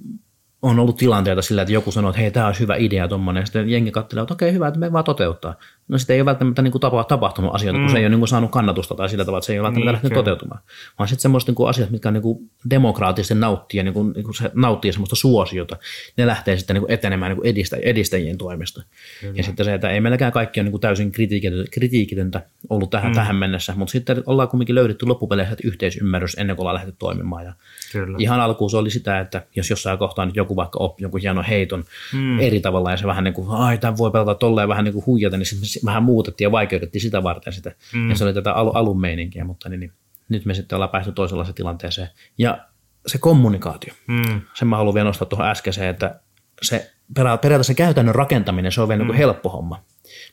on ollut tilanteita sillä, että joku sanoo, että hei, tämä olisi hyvä idea tuommoinen, ja sitten jengi katselee, että okei, hyvä, että me vaan toteuttaa. No sitten ei ole välttämättä niin kuin tapa, tapahtunut asioita, mm. kun se ei ole niin kuin saanut kannatusta tai sillä tavalla, että se ei ole välttämättä niin, lähtenyt kyllä. toteutumaan. Vaan sitten semmoista niin kuin asiat, mitkä niin kuin demokraattisesti nauttii, niin kuin, niin kuin se nauttii semmoista suosiota, ne lähtee sitten niin kuin etenemään niin kuin edistä, edistäjien toimesta. Kyllä. Ja sitten se, että ei meilläkään kaikki ole niin kuin täysin kritiikitöntä ollut tähän, mm. tähän mennessä, mutta sitten ollaan kuitenkin löydetty loppupeleissä yhteisymmärrys ennen kuin ollaan lähdetty toimimaan. Ja Kyllä. Ihan alkuun se oli sitä, että jos jossain kohtaa nyt joku vaikka oppi jonkun hienon heiton mm. eri tavalla ja se vähän niin kuin, ai tämän voi pelata tolleen vähän niin kuin huijata, niin sitten vähän muutettiin ja vaikeutettiin sitä varten sitä. Mm. Ja se oli tätä al- alun meininkiä, mutta niin, niin, nyt me sitten ollaan päästy toisenlaiseen tilanteeseen. Ja se kommunikaatio, mm. sen mä haluan vielä nostaa tuohon äskeiseen, että se periaatteessa käytännön rakentaminen, se on vielä niin mm. niin helppo homma.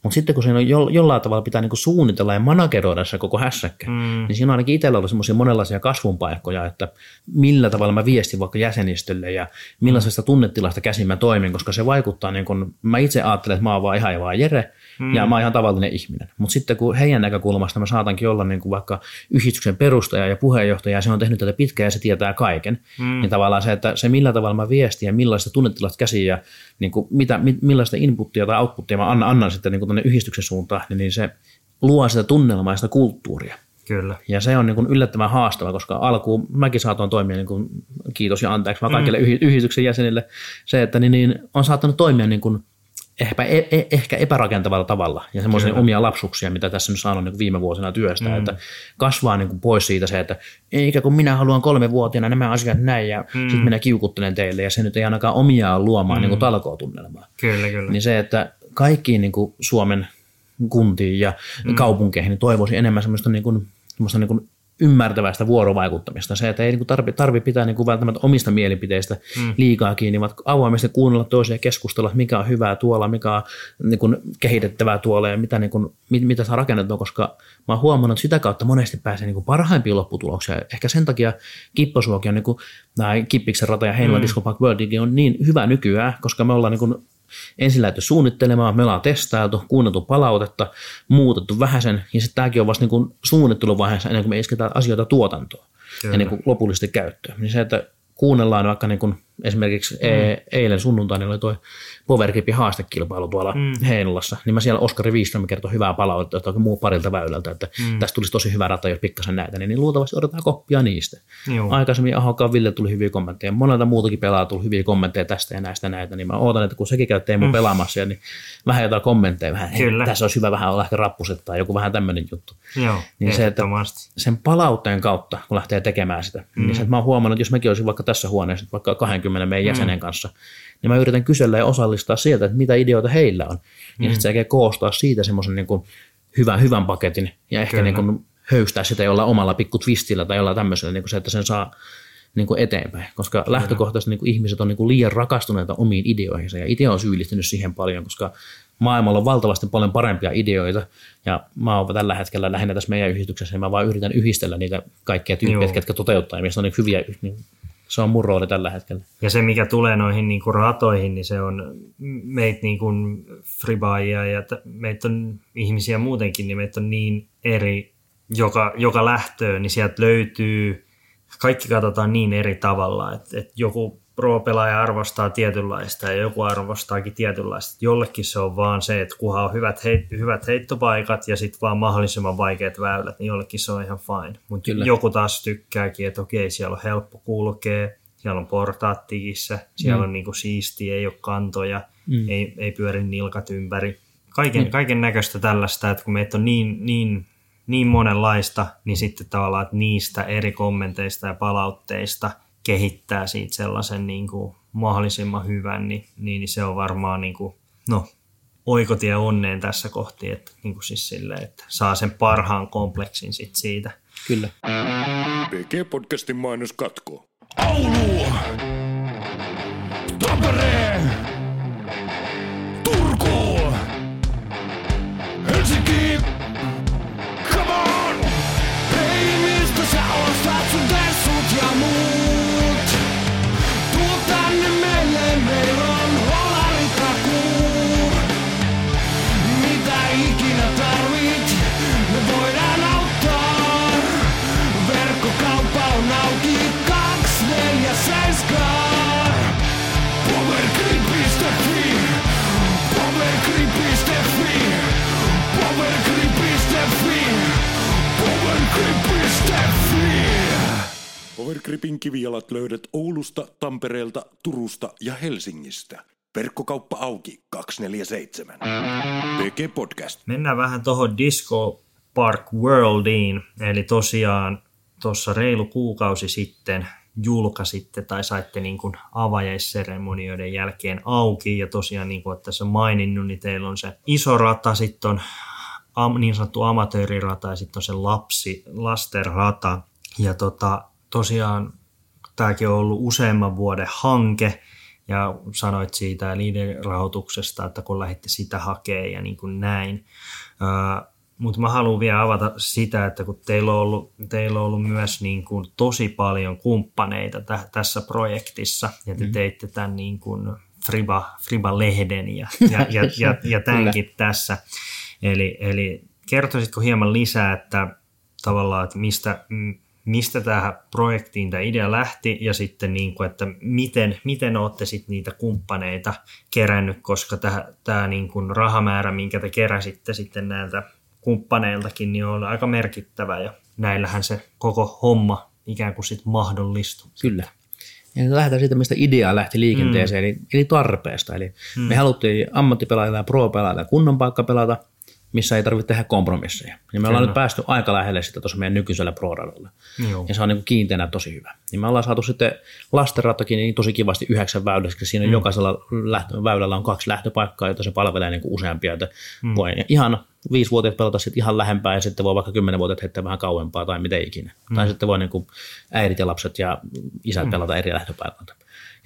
Mutta sitten kun siinä on jo, jollain tavalla pitää niinku suunnitella ja manageroida se koko hässäkkä, mm. niin siinä on ainakin itsellä ollut semmoisia monenlaisia kasvun paikkoja, että millä tavalla mä viestin vaikka jäsenistölle ja millaisesta tunnetilasta käsin mä toimin, koska se vaikuttaa, niin kun mä itse ajattelen, että mä oon vaan ihan ja vaan Jere, mm. ja mä oon ihan tavallinen ihminen. Mutta sitten kun heidän näkökulmasta mä saatankin olla niin kuin vaikka yhdistyksen perustaja ja puheenjohtaja, ja se on tehnyt tätä pitkään ja se tietää kaiken, mm. niin tavallaan se, että se millä tavalla mä viestin ja millaista tunnetilasta käsin ja niin kuin mitä, millaista inputtia tai outputtia mä annan, annan sitten niin kuin yhdistyksen suuntaan, niin, niin se luo sitä tunnelmaa ja sitä kulttuuria. Kyllä. Ja se on niin kuin yllättävän haastava, koska alkuun mäkin saatoin toimia, niin kuin, kiitos ja anteeksi vaan kaikille mm. yhdistyksen jäsenille, se, että niin, niin on saattanut toimia niin kuin ehkä, e, e, ehkä epärakentavalla tavalla ja semmoisia omia lapsuksia, mitä tässä nyt saanut niin viime vuosina työstä, mm. että kasvaa niin kuin pois siitä se, että eikä kun minä haluan vuotiaana nämä asiat näin ja mm. sitten minä kiukuttelen teille ja se nyt ei ainakaan omiaan luomaan mm. niin kuin talkootunnelmaa. Kyllä, kyllä. Niin se, että kaikkiin niin kuin Suomen kuntiin ja mm. kaupunkeihin niin toivoisin enemmän semmoista, niin kuin, semmoista niin kuin ymmärtävästä vuorovaikuttamista. Se, että ei niin tarvi, tarvi pitää niin kuin välttämättä omista mielipiteistä mm. liikaa kiinni, vaan avoimesti kuunnella toisia keskustella, mikä on hyvää tuolla, mikä on niin kuin kehitettävää tuolla ja mitä, niin kuin, mit, mitä saa rakennettua, koska mä oon huomannut, että sitä kautta monesti pääsee niin kuin parhaimpia lopputuloksia. Ehkä sen takia Kipposuoki on, niin kuin, Kippiksen rata ja Heinola mm. Disco Park World on niin hyvä nykyään, koska me ollaan niin kuin ensin lähdetty suunnittelemaan, me ollaan testailtu, kuunneltu palautetta, muutettu vähäsen, ja sitten tämäkin on vasta niin suunnitteluvaiheessa ennen kuin me isketään asioita tuotantoon Kyllä. ennen kuin lopullisesti käyttöön. Niin se, että kuunnellaan vaikka niin kuin esimerkiksi mm. E- eilen sunnuntaina oli tuo Powergripin haastekilpailu tuolla mm. Heinolassa, niin mä siellä Oskari Wiström kertoi hyvää palautetta muu parilta väylältä, että mm. tästä tulisi tosi hyvä rata, jos pikkasen näitä, niin, niin luultavasti odotetaan koppia niistä. Joo. Aikaisemmin Ahokaan Ville tuli hyviä kommentteja, monelta muutakin pelaa tuli hyviä kommentteja tästä ja näistä näitä, niin mä ootan, että kun sekin käy Teemu mm. pelaamassa, niin vähän jotain kommentteja, vähän, Kyllä. tässä olisi hyvä vähän olla ehkä rappuset tai joku vähän tämmöinen juttu. Joo, niin se, että sen palautteen kautta, kun lähtee tekemään sitä, mm. niin se, että mä oon huomannut, että jos mekin olisin vaikka tässä huoneessa, vaikka 20 meidän jäsenen mm. kanssa, niin mä yritän kysellä ja osallistaa sieltä, että mitä ideoita heillä on. Mm. Ja sitten se koostaa siitä semmoisen niin hyvän, hyvän paketin ja ehkä niin kuin höystää sitä jollain omalla pikku twistillä tai jollain tämmöisellä, niin kuin se, että sen saa niin kuin eteenpäin. Koska Kyllä. lähtökohtaisesti niin kuin ihmiset on niin kuin liian rakastuneita omiin ideoihinsa ja itse on syyllistynyt siihen paljon, koska maailmalla on valtavasti paljon parempia ideoita ja mä oon tällä hetkellä lähinnä tässä meidän yhdistyksessä ja mä vaan yritän yhdistellä niitä kaikkia tyyppejä, jotka toteuttaa ja on niin hyviä niin se on mun rooli tällä hetkellä. Ja se, mikä tulee noihin niin kuin ratoihin, niin se on meitä niin kuin fribaajia ja meitä on ihmisiä muutenkin, niin meitä on niin eri joka, joka lähtöön, niin sieltä löytyy, kaikki katsotaan niin eri tavalla, että, että joku pro-pelaaja arvostaa tietynlaista ja joku arvostaakin tietynlaista. Jollekin se on vaan se, että kunhan on hyvät, heit, hyvät heittopaikat ja sitten vaan mahdollisimman vaikeat väylät, niin jollekin se on ihan fine. Mutta joku taas tykkääkin, että okei, siellä on helppo kulkea, siellä on portaat tikissä, siellä mm. on niinku siistiä, ei ole kantoja, mm. ei, ei pyöri nilkat ympäri. Kaiken, mm. kaiken näköistä tällaista, että kun meitä on niin, niin, niin monenlaista, niin sitten tavallaan että niistä eri kommenteista ja palautteista kehittää siitä sellaisen niin kuin mahdollisimman hyvän, niin, niin se on varmaan niin kuin, no, oikotie onneen tässä kohti, että, niin kuin siis sille, että saa sen parhaan kompleksin sit siitä. Kyllä. PG-podcastin mainos katkoo. Oulu! Tampere! Tampereelta, Turusta ja Helsingistä. Verkkokauppa auki 247. PG Podcast. Mennään vähän tuohon Disco Park Worldiin, eli tosiaan tuossa reilu kuukausi sitten julkaisitte tai saitte niin kuin avajaisseremonioiden jälkeen auki ja tosiaan niin kuin tässä maininnut, niin teillä on se iso rata, sitten on niin sanottu amatöörirata ja sitten on se lapsi, lastenrata ja tota, tosiaan tämäkin on ollut useamman vuoden hanke ja sanoit siitä liiderahoituksesta, että kun lähditte sitä hakemaan ja niin kuin näin. Mutta mä haluan vielä avata sitä, että kun teillä on ollut, teillä on ollut myös niin kuin tosi paljon kumppaneita tä, tässä projektissa, ja te mm. teitte tämän niin kuin Friba, Friba-lehden ja, ja, ja, ja, ja tämänkin tässä. Eli, eli kertoisitko hieman lisää, että tavallaan, että mistä, mistä tähän projektiin tämä idea lähti ja sitten niin kuin, että miten, miten olette sitten niitä kumppaneita kerännyt, koska tämä, tämä niin kuin rahamäärä, minkä te keräsitte sitten näiltä kumppaneiltakin, niin on aika merkittävä ja näillähän se koko homma ikään kuin sitten mahdollistuu. Kyllä. Ja lähdetään siitä, mistä idea lähti liikenteeseen, mm. eli, eli tarpeesta. Eli mm. me haluttiin ammattipelaajille ja pro-pelaajille kunnon paikka pelata, missä ei tarvitse tehdä kompromisseja. Ja me ollaan Kyllä. nyt päästy aika lähelle sitä tuossa meidän nykyisellä pro Ja se on niin kiinteänä tosi hyvä. Niin me ollaan saatu sitten lastenrattakin niin tosi kivasti yhdeksän väylässä, siinä mm. jokaisella lähtö, väylällä on kaksi lähtöpaikkaa, jota se palvelee niin useampia. Että mm. voi ihan viisivuotiaat pelata sitten ihan lähempää ja sitten voi vaikka kymmenenvuotiaat heittää vähän kauempaa tai miten ikinä. Mm. Tai sitten voi niin kuin äidit ja lapset ja isät mm. pelata eri lähtöpaikoilta.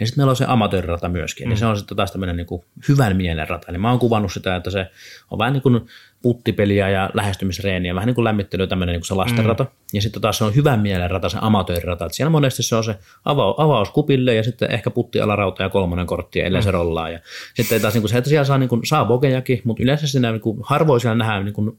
Ja sitten meillä on se amatöörirata myöskin, mm. se on sitten taas tämmöinen niin kuin hyvän mielen rata. Eli mä oon kuvannut sitä, että se on vähän niin kuin puttipeliä ja lähestymisreeniä, vähän niin kuin lämmittely tämmöinen niin kuin se lastenrata. Mm. Ja sitten taas se on hyvän mielen rata, se amatöörirata. Että siellä monesti se on se avaus, avaus kupille ja sitten ehkä putti alarauta ja kolmonen kortti, ellei mm. se rollaa. Ja sitten taas niin kuin se, että siellä saa, niin kuin, saa bokejakin, mutta yleensä siinä niin kuin, harvoin siellä nähdään niin kuin,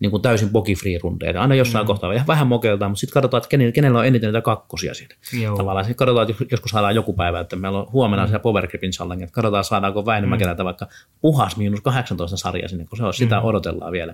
niin kuin täysin free rundeja. Aina jossain mm. kohtaa ihan vähän mokeltaan, mutta sitten katsotaan, että kenellä, kenellä on eniten niitä kakkosia siitä. Joo. Tavallaan sitten katsotaan, että joskus saadaan joku päivä, että meillä on huomenna mm. siellä Power Gripin challenge, että katsotaan saadaanko Väinö mm. vaikka puhas miinus 18 sarja sinne, kun se on, sitä mm. odotellaan vielä.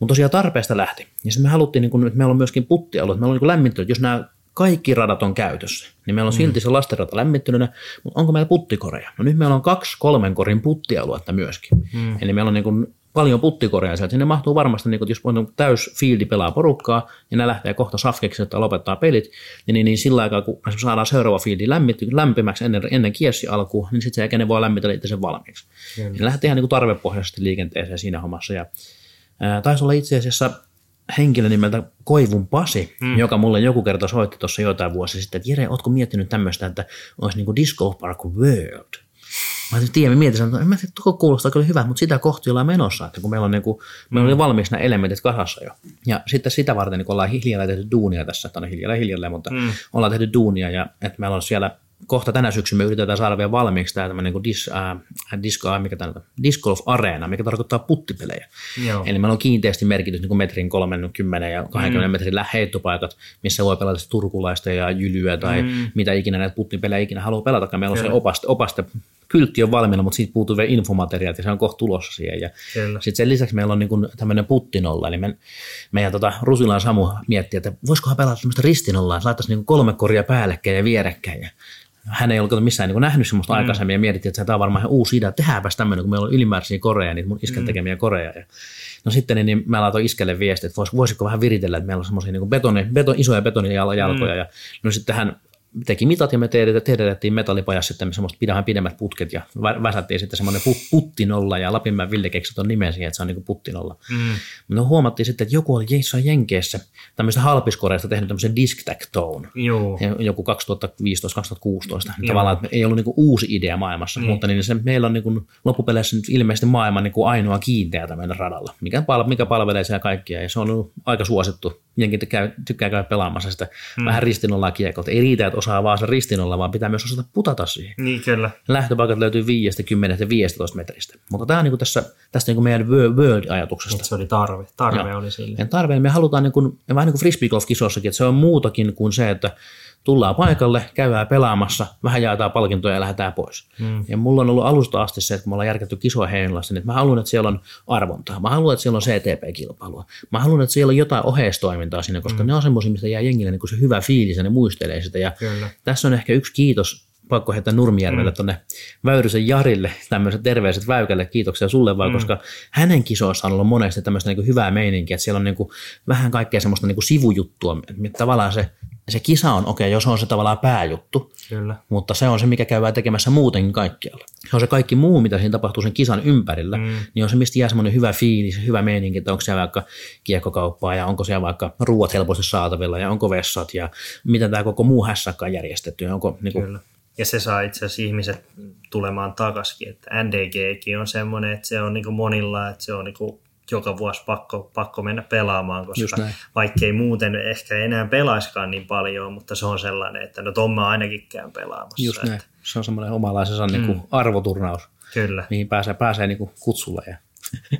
Mutta tosiaan tarpeesta lähti. Ja sitten me haluttiin, niin kun, että meillä on myöskin puttialueet, meillä on niin lämmittelyt, jos nämä kaikki radat on käytössä, niin meillä on mm. silti se lastenrata lämmittyneenä, mutta onko meillä puttikoreja? No nyt meillä on kaksi kolmen korin puttialuetta myöskin. Mm. Eli meillä on niin kuin paljon puttikoreja sieltä. Sinne mahtuu varmasti, niin kun, jos on täys fieldi pelaa porukkaa, ja ne lähtee kohta safkeksi, että lopettaa pelit, niin, niin, niin sillä aikaa, kun saadaan seuraava fieldi lämpimäksi ennen, ennen kiessi alkuun, niin sitten se jälkeen voi lämmitellä itse sen valmiiksi. Mm. Niin lähtee ihan niin tarvepohjaisesti liikenteeseen siinä hommassa. Ja, ää, taisi olla itse asiassa henkilö nimeltä Koivun Pasi, mm. joka mulle joku kerta soitti tuossa jotain vuosia sitten, että Jere, ootko miettinyt tämmöistä, että olisi niin kuin Disco Park World? Mä ajattelin, tiedä, mietin, että mä että tuo kuulostaa kyllä hyvä, mutta sitä kohti ollaan menossa, että kun meillä on, niin kuin, meillä oli valmiiksi nämä elementit kasassa jo. Ja sitten sitä varten niin ollaan hiljalleen tehty duunia tässä, että on hiljalleen hiljalleen, mutta mm. ollaan tehty duunia ja että meillä on siellä kohta tänä syksynä me yritetään saada vielä valmiiksi tämä tämmöinen niin dis, äh, disco, mikä tämä, disc golf areena, mikä tarkoittaa puttipelejä. Joo. Eli meillä on kiinteästi merkitys niin kuin metrin 30 ja 20 mm. metrin heittopaikat, missä voi pelata turkulaista ja jylyä tai mm. mitä ikinä näitä puttipelejä ikinä haluaa pelata. Meillä on Kyllä. se opaste, opaste kyltti on valmiina, mutta siitä puuttuu vielä infomateriaalit ja se on kohta tulossa siihen. Ja sitten sen lisäksi meillä on niin kuin tämmöinen puttinolla, eli me, meidän tota, Rusilan Samu miettii, että voisikohan pelata semmoista ristinollaa, että laittaisi niin kolme koria päällekkäin ja vierekkäin. Ja hän ei ollut missään niin nähnyt semmoista mm. aikaisemmin ja mietittiin, että tämä on varmaan ihan uusi idea, tehdäänpäs tämmöinen, kun meillä on ylimääräisiä koreja, niitä mun isken mm. tekemiä koreja. Ja no sitten niin, niin mä laitoin iskelle viesti, että voisiko vähän viritellä, että meillä on semmoisia niin betoni, beton, isoja betonijalkoja. Mm. Ja no sitten hän teki mitat ja me teetettiin metallipajassa sitten semmoista pidähän pidemmät putket ja väsättiin sitten semmoinen puttinolla ja Lapinmäen Ville keksi ton nimen siihen, että se on niin puttinolla. Mm. No huomattiin sitten, että joku oli jossain Jenkeissä tämmöistä halpiskoreista tehnyt tämmöisen disc tone. Joku 2015-2016. Niin tavallaan että ei ollut niin uusi idea maailmassa, niin. mutta niin se, meillä on niin loppupeleissä nyt ilmeisesti maailman niin ainoa kiinteä tämmöinen radalla, mikä, pal- mikä palvelee siellä kaikkia ja se on ollut aika suosittu. Jenkit käy, tykkää käydä pelaamassa sitä mm. vähän ristinollaa kiekolta. Ei riitä, että osaa vaan sen ristinolla, vaan pitää myös osata putata siihen. Niin, kyllä. Lähtöpaikat löytyy 5, 10 ja 15 metristä. Mutta tämä on niin tässä, tästä niin meidän world-ajatuksesta. Että se oli tarve. Tarve Joo. oli sille. Ja tarve, me halutaan niin kuin, vähän niin kuin frisbee golf kisossakin, että se on muutakin kuin se, että tullaan paikalle, käydään pelaamassa, vähän jaetaan palkintoja ja lähdetään pois. Mm. Ja mulla on ollut alusta asti se, että me ollaan järkätty kisoa Heinolassa, niin mä haluan, että siellä on arvontaa. Mä haluan, että siellä on CTP-kilpailua. Mä haluan, että siellä on jotain oheistoimintaa sinne, koska mm. ne on semmoisia, mistä jää jengille niin se hyvä fiilis ja ne muistelee sitä. Ja Kyllä. tässä on ehkä yksi kiitos pakko heittää Nurmijärvelle mm. tuonne Väyrysen Jarille tämmöiset terveiset Väykälle, kiitoksia sulle vaan, mm. koska hänen kisoissa on ollut monesti tämmöistä niin hyvää meininkiä, että siellä on niin kuin vähän kaikkea semmoista niin kuin sivujuttua, että tavallaan se se kisa on, okei, okay, jos on se tavallaan pääjuttu, Kyllä. mutta se on se, mikä käydään tekemässä muutenkin kaikkialla. Se on se kaikki muu, mitä siinä tapahtuu sen kisan ympärillä, mm. niin on se, mistä jää semmoinen hyvä fiilis, hyvä meininki, että onko siellä vaikka kiekkokauppaa ja onko siellä vaikka ruuat helposti saatavilla ja onko vessat ja miten tämä koko muu hässäkkä on järjestetty. Onko, niin kuin... Kyllä. Ja se saa itse asiassa ihmiset tulemaan takaisin, että NDGkin on semmoinen, että se on niin monilla, että se on niin joka vuosi pakko, pakko mennä pelaamaan, koska vaikkei muuten ehkä enää pelaiskaan niin paljon, mutta se on sellainen, että no Tomme ainakin käyn pelaamassa. Just näin. Se on semmoinen omalaisensa mm. niin arvoturnaus, Kyllä. mihin pääsee, pääsee niin kutsulla ja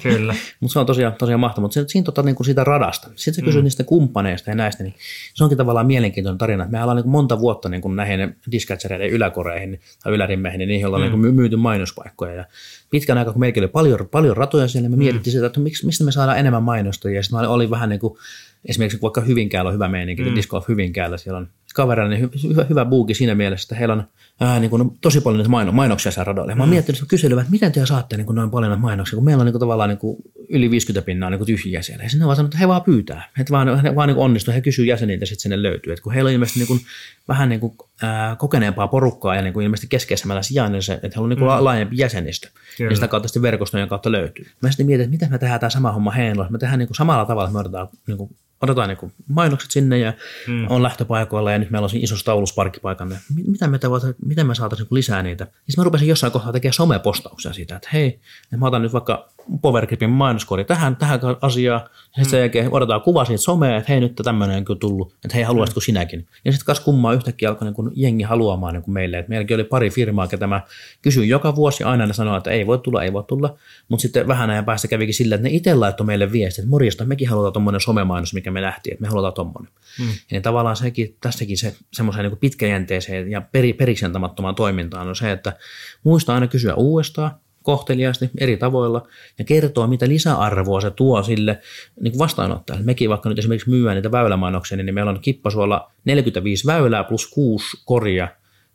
Kyllä. Mutta se on tosiaan, tosiaan mahtavaa. Mutta siinä tota, niin kuin siitä radasta. Sitten se kysyy mm. niistä kumppaneista ja näistä, niin se onkin tavallaan mielenkiintoinen tarina. Me ollaan niin kuin monta vuotta niin kuin näihin diskatchereiden yläkoreihin tai ylärimmeihin, niin niihin ollaan mm. niin kuin myyty mainospaikkoja. Ja pitkän aikaa, kun meillä oli paljon, paljon ratoja siellä, niin me mm. mietittiin sitä, että miksi, mistä me saadaan enemmän mainostajia. Ja sitten mä olin vähän niin kuin, esimerkiksi vaikka Hyvinkäällä on hyvä meininki, mm. Disco Hyvinkäällä, siellä on kavereilla niin hyvä, hyvä buuki siinä mielessä, että heillä on ää, niin kuin, tosi paljon maino, mainoksia siellä radoilla. Mä oon mm. miettinyt kyselyä, että miten te saatte niin kuin, noin paljon mainoksia, kun meillä on niin kuin, tavallaan niin kuin, yli 50 pinnaa niin kuin, tyhjiä siellä. Ja sinne vaan sanoo, että he vaan pyytää. He vaan, he vaan niin onnistuu, he kysyy jäseniltä, sitten sinne löytyy. Et kun heillä on ilmeisesti niin kuin, vähän niin kuin, ää, kokeneempaa porukkaa ja niin kuin, ilmeisesti keskeisemmällä sijainnilla, että heillä on niin kuin, mm. laajempi jäsenistö. Kyllä. Ja sitä kautta sitten verkostojen kautta löytyy. Mä sitten mietin, että miten me tehdään tämä sama homma Heinlossa. Me tehdään niin kuin, samalla tavalla, että me otetaan niin kuin, otetaan niin mainokset sinne ja mm. on lähtöpaikoilla ja nyt meillä on siinä isossa taulussa parkkipaikan. Mitä me, tavoita, miten me saataisiin niin lisää niitä? Ja sitten mä rupesin jossain kohtaa tekemään somepostauksia siitä, että hei, mä otan nyt vaikka Powergripin mainoskori tähän, tähän asiaan, ja sitten sen jälkeen odotetaan kuva siitä somea, että hei nyt tämmöinen on kyllä tullut, että hei haluaisitko mm. sinäkin. Ja sitten kas kummaa yhtäkkiä alkoi niin kuin jengi haluamaan niin kuin meille, että meilläkin oli pari firmaa, ketä mä kysyin joka vuosi, aina ne sanoo, että ei voi tulla, ei voi tulla, mutta sitten vähän ajan päästä kävikin sillä, että ne itse laittoi meille viestiä, että morjesta, mekin halutaan tuommoinen somemainos, mikä me nähtiin, että me halutaan tuommoinen. Mm. Ja niin tavallaan sekin, tässäkin se semmoiseen niin pitkäjänteiseen ja peri, periksentamattomaan toimintaan on se, että muista aina kysyä uudestaan, kohteliaasti eri tavoilla ja kertoo, mitä lisäarvoa se tuo sille niin vastaanottajalle. Mekin vaikka nyt esimerkiksi myyään niitä väylämainoksia, niin meillä on kippasuolla 45 väylää plus 6 koria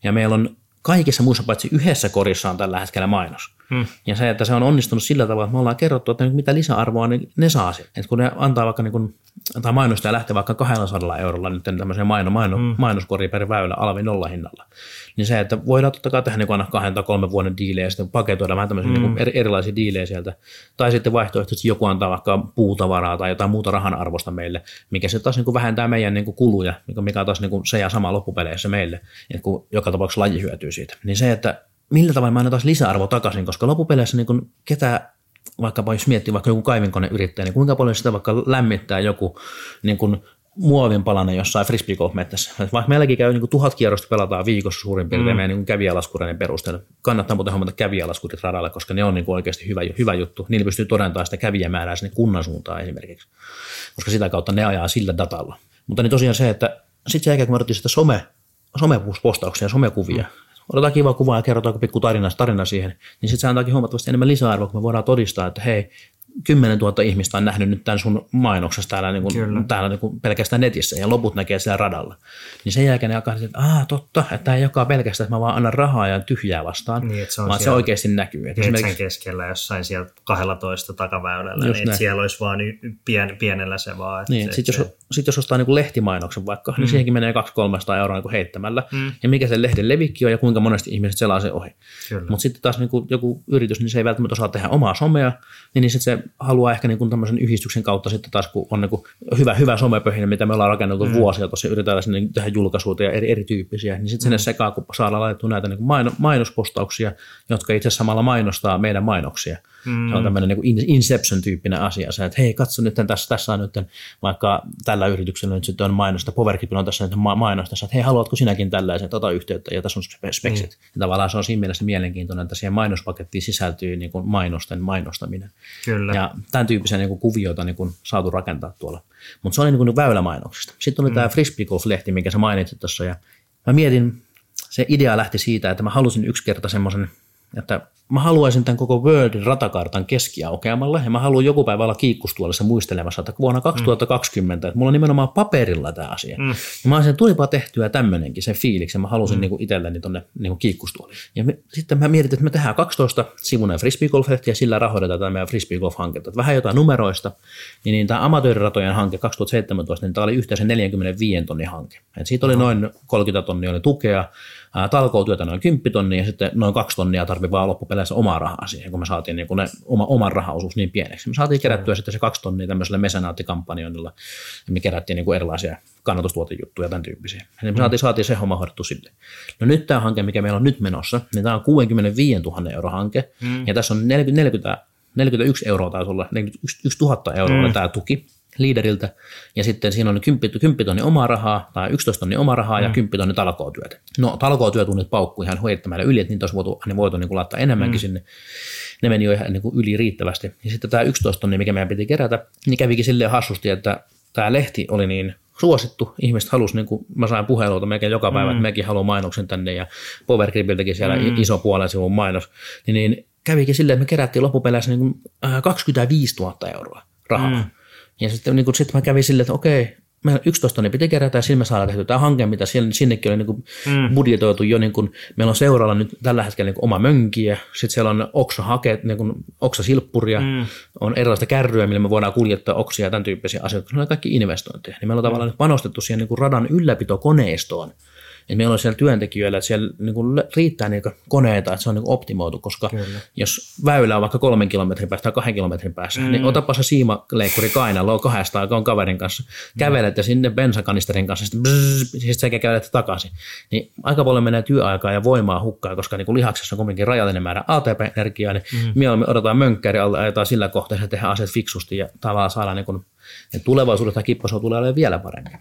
ja meillä on kaikissa muissa paitsi yhdessä korissa on tällä hetkellä mainos. Hmm. Ja se, että se on onnistunut sillä tavalla, että me ollaan kerrottu, että mitä lisäarvoa ne, ne saa sieltä. Että kun ne antaa vaikka niin kun, tai mainostaja lähtee vaikka 200 eurolla nyt tämmöiseen maino, maino, hmm. mainoskoriin per väylä alvi nolla hinnalla, niin se, että voidaan totta kai tehdä niin aina kahden tai kolmen vuoden diilejä ja sitten paketoida vähän tämmöisiä mm. niin erilaisia diilejä sieltä. Tai sitten vaihtoehtoisesti joku antaa vaikka puutavaraa tai jotain muuta rahan arvosta meille, mikä se taas niin vähentää meidän niin kuluja, mikä on taas niin se ja sama loppupeleissä meille, että kun joka tapauksessa laji hyötyy siitä. Niin se, että millä tavalla me annetaan lisäarvo takaisin, koska loppupeleissä niin kuin ketä vaikkapa jos miettii vaikka joku kaivinkoneyrittäjä, niin kuinka paljon sitä vaikka lämmittää joku niin kuin muovin palanen jossain frisbeegolf-mettässä. Vaikka meilläkin käy niin kuin tuhat kierrosta pelataan viikossa suurin piirtein mm. meidän niin kävijälaskureiden perusteella. Kannattaa muuten hommata kävijälaskurit radalla, koska ne on niin kuin oikeasti hyvä, hyvä juttu. Niillä pystyy todentamaan sitä kävijämäärää sinne kunnan suuntaan esimerkiksi, koska sitä kautta ne ajaa sillä datalla. Mutta niin tosiaan se, että sitten sen jälkeen kun me sitä some, somepostauksia ja somekuvia, mm otetaan kiva kuva ja kerrotaan pikku tarina, tarina siihen, niin sitten se antaakin huomattavasti enemmän lisäarvoa, kun me voidaan todistaa, että hei, 10 000 ihmistä on nähnyt nyt tämän sun mainoksessa täällä, niin kuin, täällä niin kuin pelkästään netissä ja loput näkee siellä radalla. Niin sen jälkeen ne alkaa että aah totta, että tämä ei joka pelkästään, että mä vaan annan rahaa ja tyhjää vastaan, niin, että se on vaan se oikeasti näkyy. Että esimerkiksi... keskellä jossain siellä 12 takaväylällä, niin että siellä olisi vaan pien, pienellä se vaan. Että niin, sitten jos, sit jos ostaa niin kuin lehtimainoksen vaikka, niin mm. niin siihenkin menee 200-300 euroa niin heittämällä. Mm. Ja mikä se lehden levikki on ja kuinka monesti ihmiset selaa se ohi. Mutta sitten taas niin kuin joku yritys, niin se ei välttämättä osaa tehdä omaa somea, niin, niin sitten se haluaa ehkä niin kuin tämmöisen yhdistyksen kautta sitten taas, kun on niin kuin hyvä, hyvä somepöhinä, mitä me ollaan rakennettu mm. vuosia, tuossa yritetään sinne tehdä julkaisuja ja eri, erityyppisiä, niin sitten sinne mm. sekaan, kun saadaan laitettu näitä niin kuin mainospostauksia, jotka itse samalla mainostaa meidän mainoksia. Mm. Se on tämmöinen niin Inception-tyyppinen asia, se, että hei, katso nyt tässä, tässä on nyt vaikka tällä yrityksellä nyt sitten on mainosta, Powerkipilla on tässä nyt mainosta, että hei, haluatko sinäkin tällaisen tota yhteyttä ja tässä on speksit. Mm. Ja tavallaan se on siinä mielessä mielenkiintoinen, että siihen mainospakettiin sisältyy niin kuin mainosten mainostaminen. Kyllä. Ja tämän tyyppisiä niin kuin kuvioita niin kuin saatu rakentaa tuolla. Mutta se oli niin kuin väylämainoksista. Sitten oli mm. tämä Frisbee Golf-lehti, minkä sä mainitsit tuossa ja mä mietin, se idea lähti siitä, että mä halusin yksi kerta semmoisen että mä haluaisin tämän koko Worldin ratakartan keskiaukeamalla ja mä haluan joku päivä olla kiikkustuolissa muistelemassa, että vuonna 2020, mm. että mulla on nimenomaan paperilla tämä asia. Mm. Ja mä olisin, että tulipa tehtyä tämmöinenkin, sen fiiliksi, ja mä halusin mm. niin itselleni tuonne niin kiikkustuoliin. Ja me, sitten mä mietin, että me tehdään 12 sivunen frisbee golf ja sillä rahoitetaan tämä meidän frisbee golf hanketta. Vähän jotain numeroista, niin, niin tämä amatööriratojen hanke 2017, niin tämä oli yhteensä 45 tonnin hanke. Et siitä oli no. noin 30 tonnia oli tukea, talkootyötä noin 10 tonnia ja sitten noin 2 tonnia tarvii vaan loppupeleissä omaa rahaa siihen, kun me saatiin niin kun ne, oma, oman rahaosuus niin pieneksi. Me saatiin kerättyä sitten se 2 tonnia tämmöisellä mesenaattikampanjoinnilla ja me kerättiin niin kuin erilaisia kannatustuotejuttuja ja tämän tyyppisiä. Ja me saatiin, saatiin se homma hoidettu sille. No nyt tämä hanke, mikä meillä on nyt menossa, niin tämä on 65 000 euro hanke mm. ja tässä on 40, 40 41 euroa taisi olla, 41 000 euroa mm. tämä tuki liideriltä, ja sitten siinä on 10, 10 tonni omaa rahaa, tai 11 tonni omaa rahaa, mm. ja 10 tonni talkootyötä. No talkootyötunnit paukkuu ihan huijattamällä yli, että niitä olisi voitu, niin voitu niin kuin laittaa enemmänkin mm. sinne. Ne meni jo ihan niin kuin yli riittävästi. Ja sitten tämä 11 tonni, mikä meidän piti kerätä, niin kävikin silleen hassusti, että tämä lehti oli niin suosittu. Ihmiset halusi, niin kuin mä sain puheluita melkein joka päivä, mm. että mekin haluan mainoksen tänne, ja Power Gripiltäkin siellä mm. iso puolen sivun mainos. Niin, niin kävikin silleen, että me kerättiin loppupeleissä niin kuin 25 000 euroa rahaa. Mm. Ja sitten niin sit mä kävin silleen, että okei, meillä 11 tonnia piti kerätä ja sillä me saadaan tehty tämä hanke, mitä siellä, sinnekin oli niin kuin mm. budjetoitu jo, niin kuin, meillä on seuralla nyt tällä hetkellä niin kuin oma mönkiä, sitten siellä on oksahakeet, niin kuin oksasilppuria, mm. on erilaista kärryä, millä me voidaan kuljettaa oksia ja tämän tyyppisiä asioita, ne on kaikki investointeja. Niin meillä on mm. tavallaan panostettu siihen niin kuin radan ylläpitokoneistoon, että meillä on siellä työntekijöillä, että siellä niin kuin riittää niin kuin koneita, että se on niin kuin optimoitu, koska Kyllä. jos väylä on vaikka kolmen kilometrin päästä tai kahden kilometrin päässä, niin mm. niin otapa se siimaleikkuri kainalo on kahdesta on kaverin kanssa, kävelet ja sinne bensakanisterin kanssa, sitten bzzz, siis sekä kävelet takaisin. Niin aika paljon menee työaikaa ja voimaa hukkaa, koska niin kuin lihaksessa on kuitenkin rajallinen määrä ATP-energiaa, niin mm. mieluummin odotetaan mönkkäri alle, ajetaan sillä kohtaa, että tehdään asiat fiksusti ja tavallaan saadaan niin kuin tulevaisuudessa kipposo tulee olemaan vielä paremmin.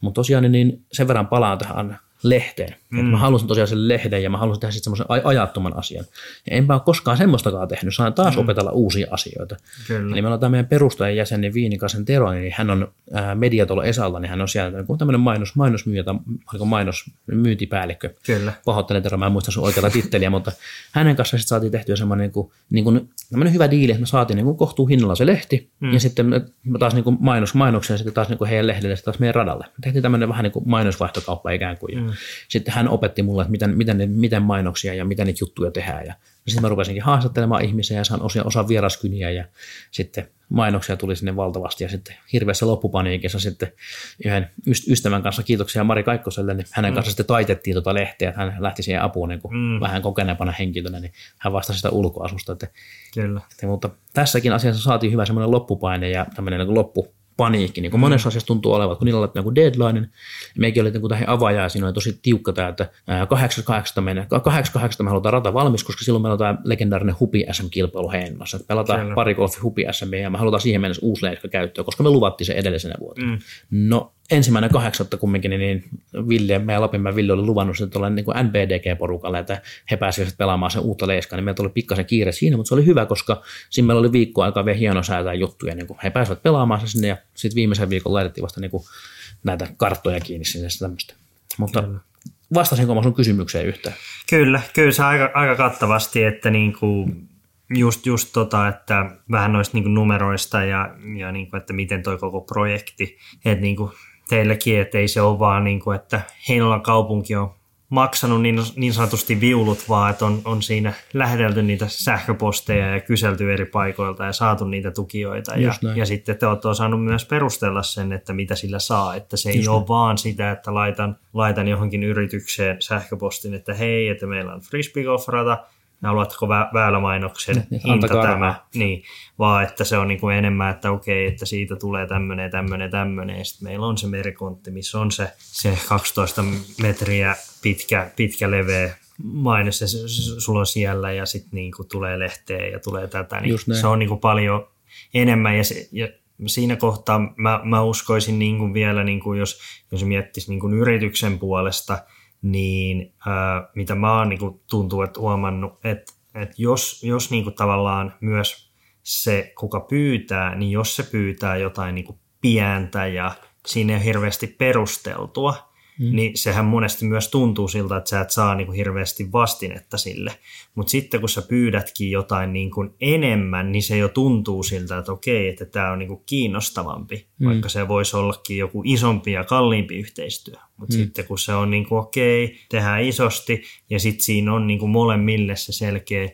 Mutta tosiaan niin sen verran palaan tähän lehteen. Mm. Että mä halusin tosiaan sen lehden ja mä halusin tehdä sitten semmoisen ajattoman asian. Ja enpä ole koskaan semmoistakaan tehnyt, saan taas mm. opetella uusia asioita. Kyllä. Eli meillä on tämä meidän perustajan jäsen, niin Viinikasen Tero, niin hän on ää, Mediatolo Esalla, niin hän on siellä niin tämmöinen mainos, mainosmyyjä tai mainosmyyntipäällikkö. Kyllä. Pahoittelen Tero, mä en muista sun oikeaa titteliä, mutta hänen kanssa sitten saatiin tehtyä semmoinen niin kuin, niin kuin, hyvä diili, että me saatiin niin kohtuu hinnalla se lehti, mm. ja sitten me, taas niin kuin mainos mainoksia sitten taas niin kuin heidän lehdelle, taas meidän radalle. Me tehtiin tämmöinen vähän niin kuin mainosvaihtokauppa ikään kuin. Mm. Sitten hän opetti mulle, että miten, miten, miten mainoksia ja miten niitä juttuja tehdään. Ja sitten mä rupesinkin haastattelemaan ihmisiä ja saan osa, osa vieraskyniä ja sitten mainoksia tuli sinne valtavasti ja sitten hirveässä loppupaniikissa sitten yhden ystävän kanssa, kiitoksia Mari Kaikkoselle, niin hänen mm. kanssa sitten taitettiin tuota lehteä, että hän lähti siihen apuun niin kuin mm. vähän kokeneempana henkilönä, niin hän vastasi sitä ulkoasusta. Että, Kyllä. Että, mutta tässäkin asiassa saatiin hyvä semmoinen loppupaine ja tämmöinen niin loppu, paniikki, niin kuin mm. monessa asiassa tuntuu olevan, kun niillä on joku deadline, niin meikin oli niin tähän avaajaa, siinä oli tosi tiukka tämä, että 8 me halutaan rata valmis, koska silloin meillä on tämä legendaarinen Hupi SM-kilpailu Heinolassa, että pelataan Kyllä. pari golfi Hupi SM ja me halutaan siihen mennessä uusi leiska käyttöön, koska me luvattiin se edellisenä vuotena. Mm. No ensimmäinen kahdeksatta kumminkin, niin Ville, meidän Lapinmäen Ville oli luvannut että tuolla niin NBDG-porukalle, että he pääsivät pelaamaan sen uutta leiskaa, niin meillä oli pikkasen kiire siinä, mutta se oli hyvä, koska siinä meillä oli viikko aikaa vielä hieno säätää juttuja, niin kuin he pääsivät pelaamaan se sinne ja sitten viimeisen viikon laitettiin vasta niin kuin näitä karttoja kiinni sinne tämmöistä. Mutta vastasinko mä sun kysymykseen yhtään? Kyllä, kyllä se aika, aika kattavasti, että niin kuin just, just tota, että vähän noista niin numeroista ja, ja niin kuin, että miten toi koko projekti, että niin kuin teillekin, että ei se ole vaan niin kuin, että Heinolan kaupunki on maksanut niin, niin sanotusti viulut, vaan että on, on siinä lähdelty niitä sähköposteja ja kyselty eri paikoilta ja saatu niitä tukijoita. Ja, ja sitten te olette osannut myös perustella sen, että mitä sillä saa. Että se Just ei näin. ole vaan sitä, että laitan, laitan johonkin yritykseen sähköpostin, että hei, että meillä on frisbee haluatko vä- väylämainoksen niin, hinta tämä, niin, vaan että se on niin kuin enemmän, että okei, että siitä tulee tämmöinen, tämmöinen, tämmöinen, ja sitten meillä on se merikontti, missä on se, se 12 metriä pitkä, pitkä leveä mainos, ja sulla on siellä, ja sitten niin kuin tulee lehteen ja tulee tätä, niin se on niin kuin paljon enemmän, ja, se, ja siinä kohtaa mä, mä uskoisin niin kuin vielä, niin kuin jos, jos miettisi niin kuin yrityksen puolesta – niin ää, mitä mä oon niin kuin, tuntuu, että huomannut, että, että jos, jos niin kuin, tavallaan myös se, kuka pyytää, niin jos se pyytää jotain niin kuin, pientä ja siinä ei ole hirveästi perusteltua, Mm. Niin sehän monesti myös tuntuu siltä, että sä et saa niin kuin hirveästi vastinetta sille. Mutta sitten kun sä pyydätkin jotain niin kuin enemmän, niin se jo tuntuu siltä, että okei, että tämä on niin kuin kiinnostavampi, mm. vaikka se voisi ollakin joku isompi ja kalliimpi yhteistyö. Mutta mm. sitten kun se on niin kuin okei, tehdään isosti ja sitten siinä on niin kuin molemmille se selkeä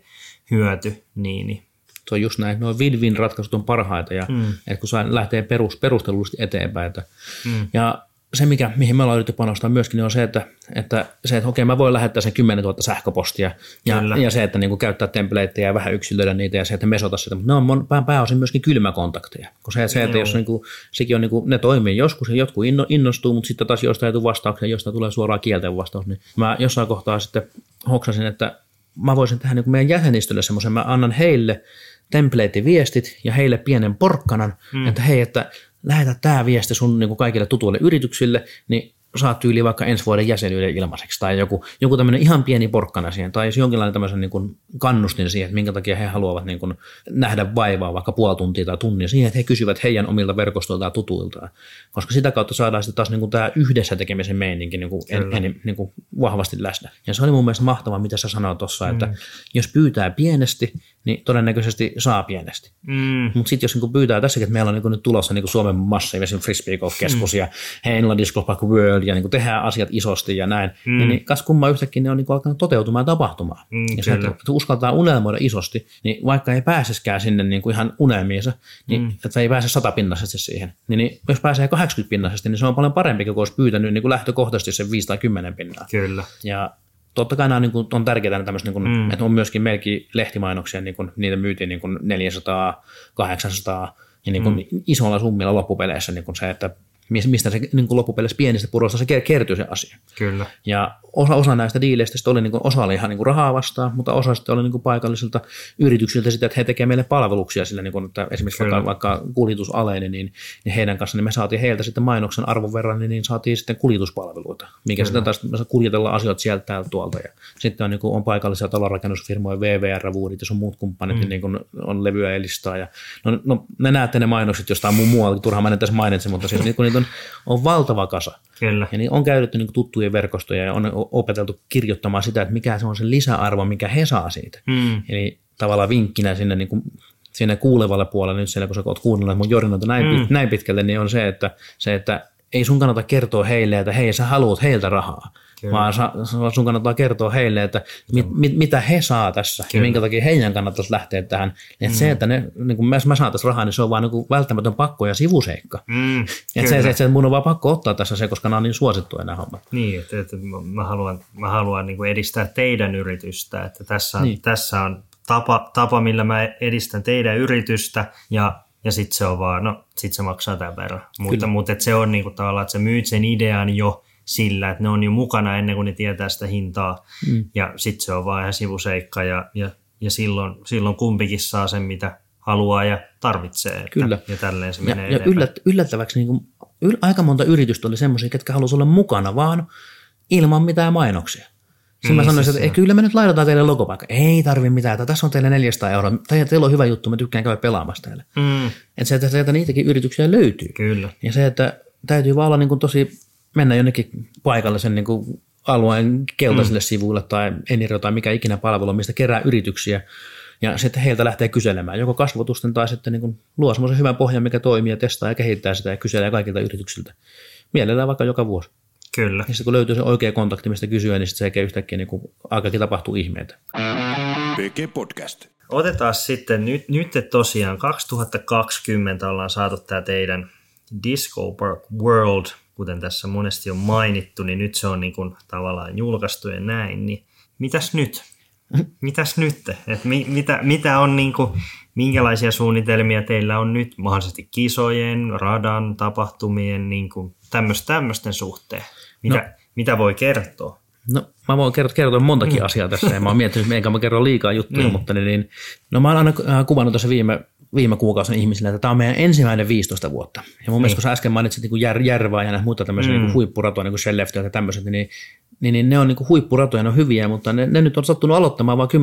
hyöty, niin, niin se on just näin, noin win-win ratkaisut on parhaita, ja mm. että kun se lähtee perus, perustellusti eteenpäin. Että, mm. Ja se, mikä, mihin me ollaan yritetty panostaa myöskin, niin on se, että, että, se, että okei, mä voin lähettää sen 10 000 sähköpostia ja, ja se, että niin kuin käyttää templateja ja vähän yksilöidä niitä ja se, että mesota sitä, mutta ne on pää, pääosin myöskin kylmäkontakteja. Kun se, se että jos niin kuin, sekin on, niin kuin, ne toimii joskus ja jotkut inno, innostuu, mutta sitten taas jostain ei tule vastauksia, josta tulee suoraan kielten vastaus, niin mä jossain kohtaa sitten hoksasin, että mä voisin tehdä niin kuin meidän jäsenistölle semmoisen, mä annan heille template-viestit ja heille pienen porkkanan, mm. että hei, että lähetä tämä viesti sun niin kuin kaikille tutuille yrityksille, niin saat tyyli vaikka ensi vuoden jäsenyyden ilmaiseksi tai joku, joku tämmöinen ihan pieni porkkana siihen tai jos jonkinlainen tämmöisen niin kuin kannustin siihen, että minkä takia he haluavat niin kuin nähdä vaivaa vaikka puoli tuntia tai tunnia siihen, että he kysyvät heidän omilta verkostoiltaan ja tutuiltaan, koska sitä kautta saadaan sitten taas niin kuin tämä yhdessä tekemisen meininki niin kuin en, en, niin kuin vahvasti läsnä. Ja se oli mun mielestä mahtavaa, mitä sä sanoit tuossa, mm. että jos pyytää pienesti, niin todennäköisesti saa pienesti. Mm. Mutta sitten jos niin pyytää tässäkin, että meillä on niin nyt tulossa niin Suomen massiivisen frisbee golf-keskus mm. ja Heinla Disco Park World ja niin tehdään asiat isosti ja näin, mm. niin, niin kas kumma yhtäkkiä ne on niin alkanut toteutumaan tapahtumaan. Mm, ja se, että uskaltaa unelmoida isosti, niin vaikka ei pääseskään sinne niin kuin ihan unelmiinsa, niin mm. että ei pääse satapinnaisesti siihen, niin, niin jos pääsee 80 pinnaisesti, niin se on paljon parempi kuin olisi pyytänyt niin kuin lähtökohtaisesti sen 5 tai 10 pinnaa. Kyllä. Ja totta kai nämä on, niin kuin, on tärkeää tämmöistä, niin kuin, mm. että on myöskin meilläkin lehtimainoksia, niin kuin, niitä myytiin niin kuin 400, 800 ja niin kuin mm. isolla summilla loppupeleissä niin kuin se, että mistä se niin kuin loppupeleissä pienistä puroista se kertyy se asia. Kyllä. Ja osa, osa näistä diileistä oli, niin kuin, osa oli ihan niin kuin rahaa vastaan, mutta osa sitten oli niin kuin paikallisilta yrityksiltä sitä, että he tekevät meille palveluksia sillä, niin kuin, että esimerkiksi vaikka, vaikka kuljetusaleinen, niin, niin, heidän kanssa niin me saatiin heiltä sitten mainoksen arvon verran, niin, niin saatiin sitten kuljetuspalveluita, mikä Kyllä. sitten taas me kuljetellaan asioita sieltä täältä tuolta. Ja sitten on, niin kuin, on paikallisia talonrakennusfirmoja, VVR, Woodit ja sun muut kumppanit, mm. niin kuin, on levyä ja listaa. Ja, no, no, ne näette ne mainokset jostain muun muualta, turhaan mä en tässä mainitse, mutta siis, niin, kun niitä on, on valtava kasa. Kyllä. Ja niin on käytetty niin tuttujen verkostoja ja on opeteltu kirjoittamaan sitä, että mikä se on se lisäarvo, mikä he saa siitä. Mm. Eli tavallaan vinkkinä sinne, niin kuin, sinne kuulevalle puolelle nyt siellä, kun sä oot kuunnellut mun jorinoita näin, mm. näin pitkälle, niin on se, että, se, että ei sun kannata kertoa heille, että hei, sä haluat heiltä rahaa. Kyllä. vaan sa, sun kannattaa kertoa heille, että mit, mit, mitä he saa tässä Kyllä. ja minkä takia heidän kannattaisi lähteä tähän. Että mm. se, että ne, niin kun mä, mä saan tässä rahaa, niin se on vaan niin välttämätön pakko ja sivuseikka. Mm. Että se, se, että mun on vaan pakko ottaa tässä se, koska nämä on niin suosittuja nämä hommat. Niin, että, että mä haluan, mä haluan niin edistää teidän yritystä, että tässä on, niin. tässä on tapa, tapa, millä mä edistän teidän yritystä ja ja sitten se on vaan, no sitten se maksaa tämän verran. Mutta, mutta että se on niin kuin tavallaan, että sä myyt sen idean jo sillä, että ne on jo mukana ennen kuin ne tietää sitä hintaa. Mm. Ja sitten se on vaan ihan sivuseikka ja, ja, ja silloin, silloin kumpikin saa sen, mitä haluaa ja tarvitsee. Että, Kyllä. Ja tälleen se ja, menee ja yllät, yllättäväksi niin kuin yl, aika monta yritystä oli semmoisia, ketkä halusivat olla mukana vaan ilman mitään mainoksia. Sitten mä Niin, sanoin, siis että ei, kyllä me nyt laitetaan teille logopaikka. Ei tarvi mitään, että tässä on teille 400 euroa. Tai teillä on hyvä juttu, mä tykkään käydä pelaamassa täällä. Mm, Että se, että sieltä niitäkin yrityksiä löytyy. kyllä. Ja se, että täytyy vaan olla niin kuin tosi, mennä jonnekin paikallisen niin kuin alueen keltaisille mm. sivuille tai Eniro tai mikä ikinä palvelu, mistä kerää yrityksiä. Ja sitten heiltä lähtee kyselemään, joko kasvotusten tai sitten niin kuin luo semmoisen hyvän pohjan, mikä toimii ja testaa ja kehittää sitä ja kyselee kaikilta yrityksiltä. Mielellään vaikka joka vuosi. Kyllä. Ja sitten kun löytyy se oikea kontakti, mistä kysyä, niin sitten se yhtäkkiä niin kuin, aikakin tapahtuu ihmeitä. PG Podcast. Otetaan sitten, nyt, nyt tosiaan 2020 ollaan saatu tämä teidän Disco Park World, kuten tässä monesti on mainittu, niin nyt se on niin kuin tavallaan julkaistu ja näin, niin mitäs nyt? Mitäs nyt? Et mi, mitä, mitä on niin kuin, minkälaisia suunnitelmia teillä on nyt mahdollisesti kisojen, radan, tapahtumien, niin kuin tämmöisten suhteen? Mitä, no. mitä voi kertoa? No mä voin kertoa, kertoa montakin mm. asiaa tässä ja mä oon miettinyt, että mä kerron liikaa juttuja, Niin. mutta niin, niin, no mä oon aina äh, kuvannut tässä viime, viime kuukausina ihmisille, että tämä on meidän ensimmäinen 15 vuotta. Ja mun mielestä kun sä äsken mainitsit niin jär, Järvää ja näitä muita tämmöisiä mm. niin huippuratoja, niin kuin Shellefty ja tämmöiset, niin, niin, niin, ne on niin kuin huippuratoja, ne on hyviä, mutta ne, ne nyt on sattunut aloittamaan vain 10-15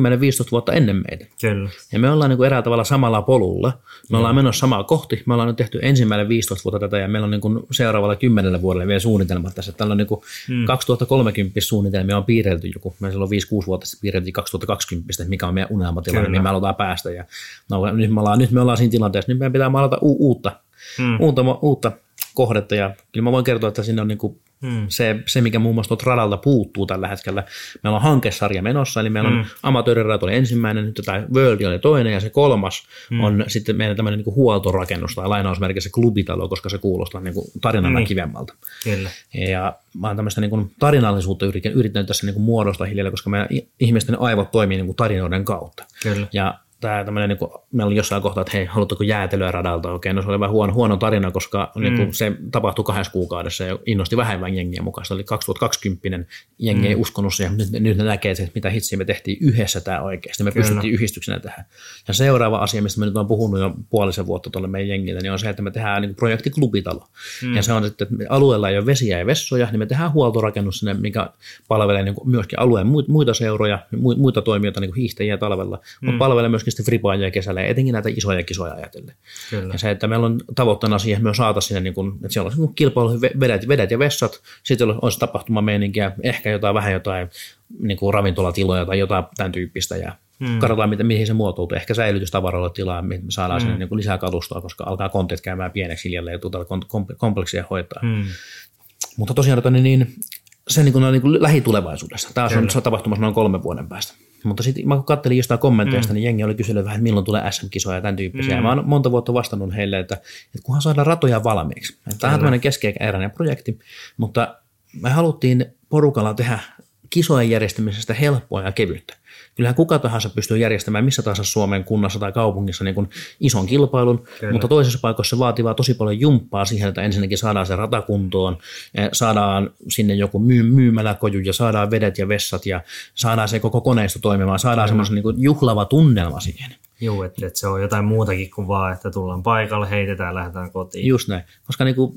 vuotta ennen meitä. Kyllä. Ja me ollaan niin kuin eräällä tavalla samalla polulla. Me ollaan menossa samaa kohti. Me ollaan nyt tehty ensimmäinen 15 vuotta tätä ja meillä on niin kuin seuraavalla 10 vuodelle vielä suunnitelmat tässä. Tällä on niin kuin mm. 2030 suunnitelmia on piirrelty joku. Me silloin 5-6 vuotta sitten piirreltiin 2020, että mikä on meidän unelmatilanne, Kyllä. mihin me halutaan päästä. Ja no, nyt, me ollaan, nyt me ollaan siinä tilanteessa, nyt meidän pitää maalata u- uutta, Mm. uutta, uutta kohdetta. Ja kyllä mä voin kertoa, että sinne on niin kuin Mm. se, se, mikä muun muassa tuolta radalta puuttuu tällä hetkellä. Meillä on hankesarja menossa, eli meillä on mm. amatöörirata oli ensimmäinen, nyt tämä World oli toinen, ja se kolmas mm. on sitten meidän tämmöinen niin huoltorakennus tai lainausmerkissä klubitalo, koska se kuulostaa niin kuin tarinana Niin. mm. kivemmalta. Kyllä. Ja mä oon tämmöistä niin kuin tarinallisuutta yrittänyt, tässä niin kuin muodostaa hiljalleen, koska meidän ihmisten aivot toimii niin kuin tarinoiden kautta. Kyllä. Ja tämä tämmöinen, niin kuin, meillä oli jossain kohtaa, että hei, haluatteko jäätelyä radalta? Okei, no se oli vähän huono, huono tarina, koska mm. niin kuin, se tapahtui kahdessa kuukaudessa ja innosti vähemmän jengiä mukaan. Se oli 2020 jengi ei uskonut siihen, nyt, nyt ne näkee, että mitä hitsiä me tehtiin yhdessä tämä oikeasti. Me Kyllä. pystyttiin yhdistyksenä tähän. Ja seuraava asia, mistä me nyt on puhunut jo puolisen vuotta tuolle meidän jengille, niin on se, että me tehdään niin projekti Klubitalo. Mm. Ja se on sitten, että alueella ei ole vesiä ja vessoja, niin me tehdään huoltorakennus sinne, mikä palvelee niin kuin myöskin alueen muit- muita seuroja, mu- muita toimijoita, niin kuin hiihtäjiä talvella, mm. mutta palvelee myöskin sitten fripaajia kesällä, ja etenkin näitä isoja kisoja ajatellen. Kyllä. Ja se, että meillä on tavoitteena siihen, että me saataisiin sinne, niin kuin, että siellä olisi niin kilpailu, vedet, vedet ja vessat, sitten olisi- olisi tapahtumameininkiä, ehkä jotain vähän jotain niin kuin ravintolatiloja tai jotain tämän tyyppistä, ja mm. katsotaan, miten, mihin se muotoutuu. Ehkä säilytystavaroilla tilaa, me saadaan mm. sinne niin kuin lisää kalustoa, koska alkaa kontit käymään pieneksi hiljalleen ja tuota kom- kom- kompleksia hoitaa. Mm. Mutta tosiaan tota, niin, niin, se niin kuin, on niin kuin lähitulevaisuudessa. Tämä on, se on tapahtumassa noin kolmen vuoden päästä. Mutta sitten mä kun kattelin jostain kommenteista, mm. niin jengi oli kysynyt vähän, että milloin tulee SM-kisoja ja tämän tyyppisiä. Mm. Mä oon monta vuotta vastannut heille, että, että kunhan saadaan ratoja valmiiksi. Tämä on tämmöinen keskeeräinen projekti, mutta me haluttiin porukalla tehdä kisojen järjestämisestä helppoa ja kevyttä. Kyllähän kuka tahansa pystyy järjestämään missä tahansa Suomen kunnassa tai kaupungissa niin kuin ison kilpailun, Kyllä. mutta toisessa paikassa se vaatii vaan tosi paljon jumppaa siihen, että ensinnäkin saadaan se rata kuntoon, eh, saadaan sinne joku myy- myymäläkoju ja saadaan vedet ja vessat ja saadaan se koko koneisto toimimaan, saadaan semmoisen niin kuin juhlava tunnelma siihen. Juu, että, että se on jotain muutakin kuin vaan, että tullaan paikalle, heitetään, lähdetään kotiin. Just näin, koska niin kuin,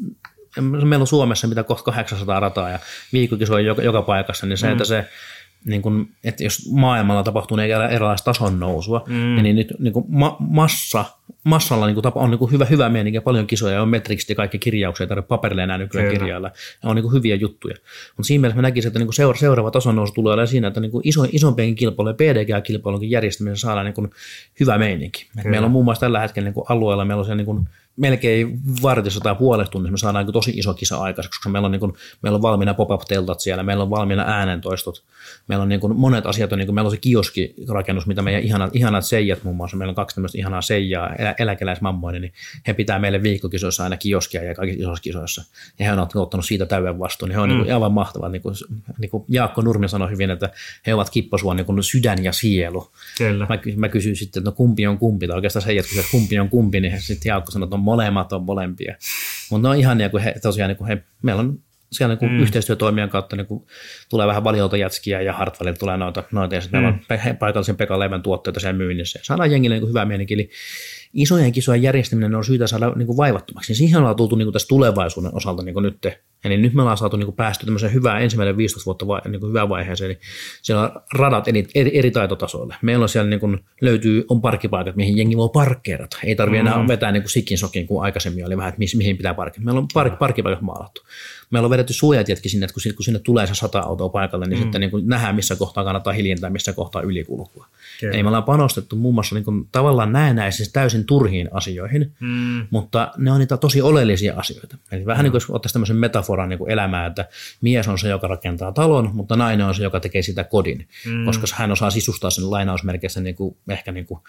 meillä on Suomessa mitä kohta 800 rataa ja viikkokisoja joka, joka paikassa, niin se, mm. että se niin kun, että jos maailmalla tapahtuu niin erilaista tason nousua, mm. niin nyt niin kuin ma- massa, massalla niin kuin tapa, on niin kuin hyvä, hyvä meininki ja paljon kisoja, on metrikset ja kaikki kirjauksia, ei tarvitse paperille enää nykyään Kyllä. kirjailla, ja on niin kuin hyviä juttuja. Mutta siinä mielessä mä näkisin, että niin kuin seura- seuraava tason nousu tulee olemaan siinä, että niin kuin iso, isompien kilpailujen PDG-kilpailunkin järjestämisessä saadaan niin kuin hyvä meininki. Et meillä on muun muassa tällä hetkellä niin kuin alueella, meillä on siellä niin kuin melkein vartissa tai puolessa tunnissa me saadaan niin tosi iso kisa aikaiseksi, koska meillä on, niin kuin, meillä on valmiina pop-up-teltat siellä, meillä on valmiina äänentoistot, meillä on niin kuin monet asiat, on, niin kuin, meillä on se kioskirakennus, mitä meidän ihanat, ihanat seijat muun muassa, meillä on kaksi tämmöistä ihanaa seijaa, elä, eläkeläismammoinen, niin he pitää meille viikkokisoissa aina kioskia ja kaikissa isoissa kisoissa, ja he on ottanut siitä täyden vastuun, niin he on mm. niin kuin aivan mahtavaa, niin kuin, niin kuin Jaakko Nurmi sanoi hyvin, että he ovat kipposuon niin kuin sydän ja sielu. Kyllä. Mä, mä kysyin sitten, että no kumpi on kumpi, tai oikeastaan seijat kysyivät, kumpi on kumpi, niin sitten Jaakko sanoi, että no molemmat on molempia. Mutta ne on ihan niin kuin he, tosiaan, niin kuin he, meillä on siellä niin kuin mm. yhteistyötoimijan kautta niin kuin tulee vähän valiolta jätskiä ja Hartwellilta tulee noita, noita ja sitten mm. meillä on pe- paikallisen Pekan leivän tuotteita siellä myynnissä. Ja saadaan jengille niin kuin hyvä mieninki. Eli isojen kisojen järjestäminen on syytä saada niin kuin vaivattomaksi. Ja siihen ollaan tultu niin kuin tässä tulevaisuuden osalta niin kuin nyt. Eli nyt me ollaan saatu niin kuin päästy tämmöiseen hyvään ensimmäinen 15 vuotta vai, niin kuin hyvään vaiheeseen. Eli siellä on radat eri, eri, eri taitotasoille. Meillä on siellä niin kuin, löytyy, on parkkipaikat, mihin jengi voi parkkeerata. Ei tarvitse mm. enää vetää niin kuin sikin sokin, kuin aikaisemmin oli vähän, että mihin pitää parkkeerata. Meillä on park, parkkipaikat maalattu meillä on vedetty suojatjetkin sinne, että kun, kun sinne tulee se sata autoa paikalle, niin mm. sitten niin kuin nähdään, missä kohtaa kannattaa hiljentää, missä kohtaa ylikulkua. Kyllä. Eli me ollaan panostettu muun muassa niin kuin, tavallaan näennäisesti täysin turhiin asioihin, mm. mutta ne on niitä tosi oleellisia asioita. Eli vähän mm. niin kuin jos ottaisiin tämmöisen metaforan niin kuin elämää, että mies on se, joka rakentaa talon, mutta nainen on se, joka tekee sitä kodin, mm. koska hän osaa sisustaa sen lainausmerkeissä niin kuin, ehkä niin kuin,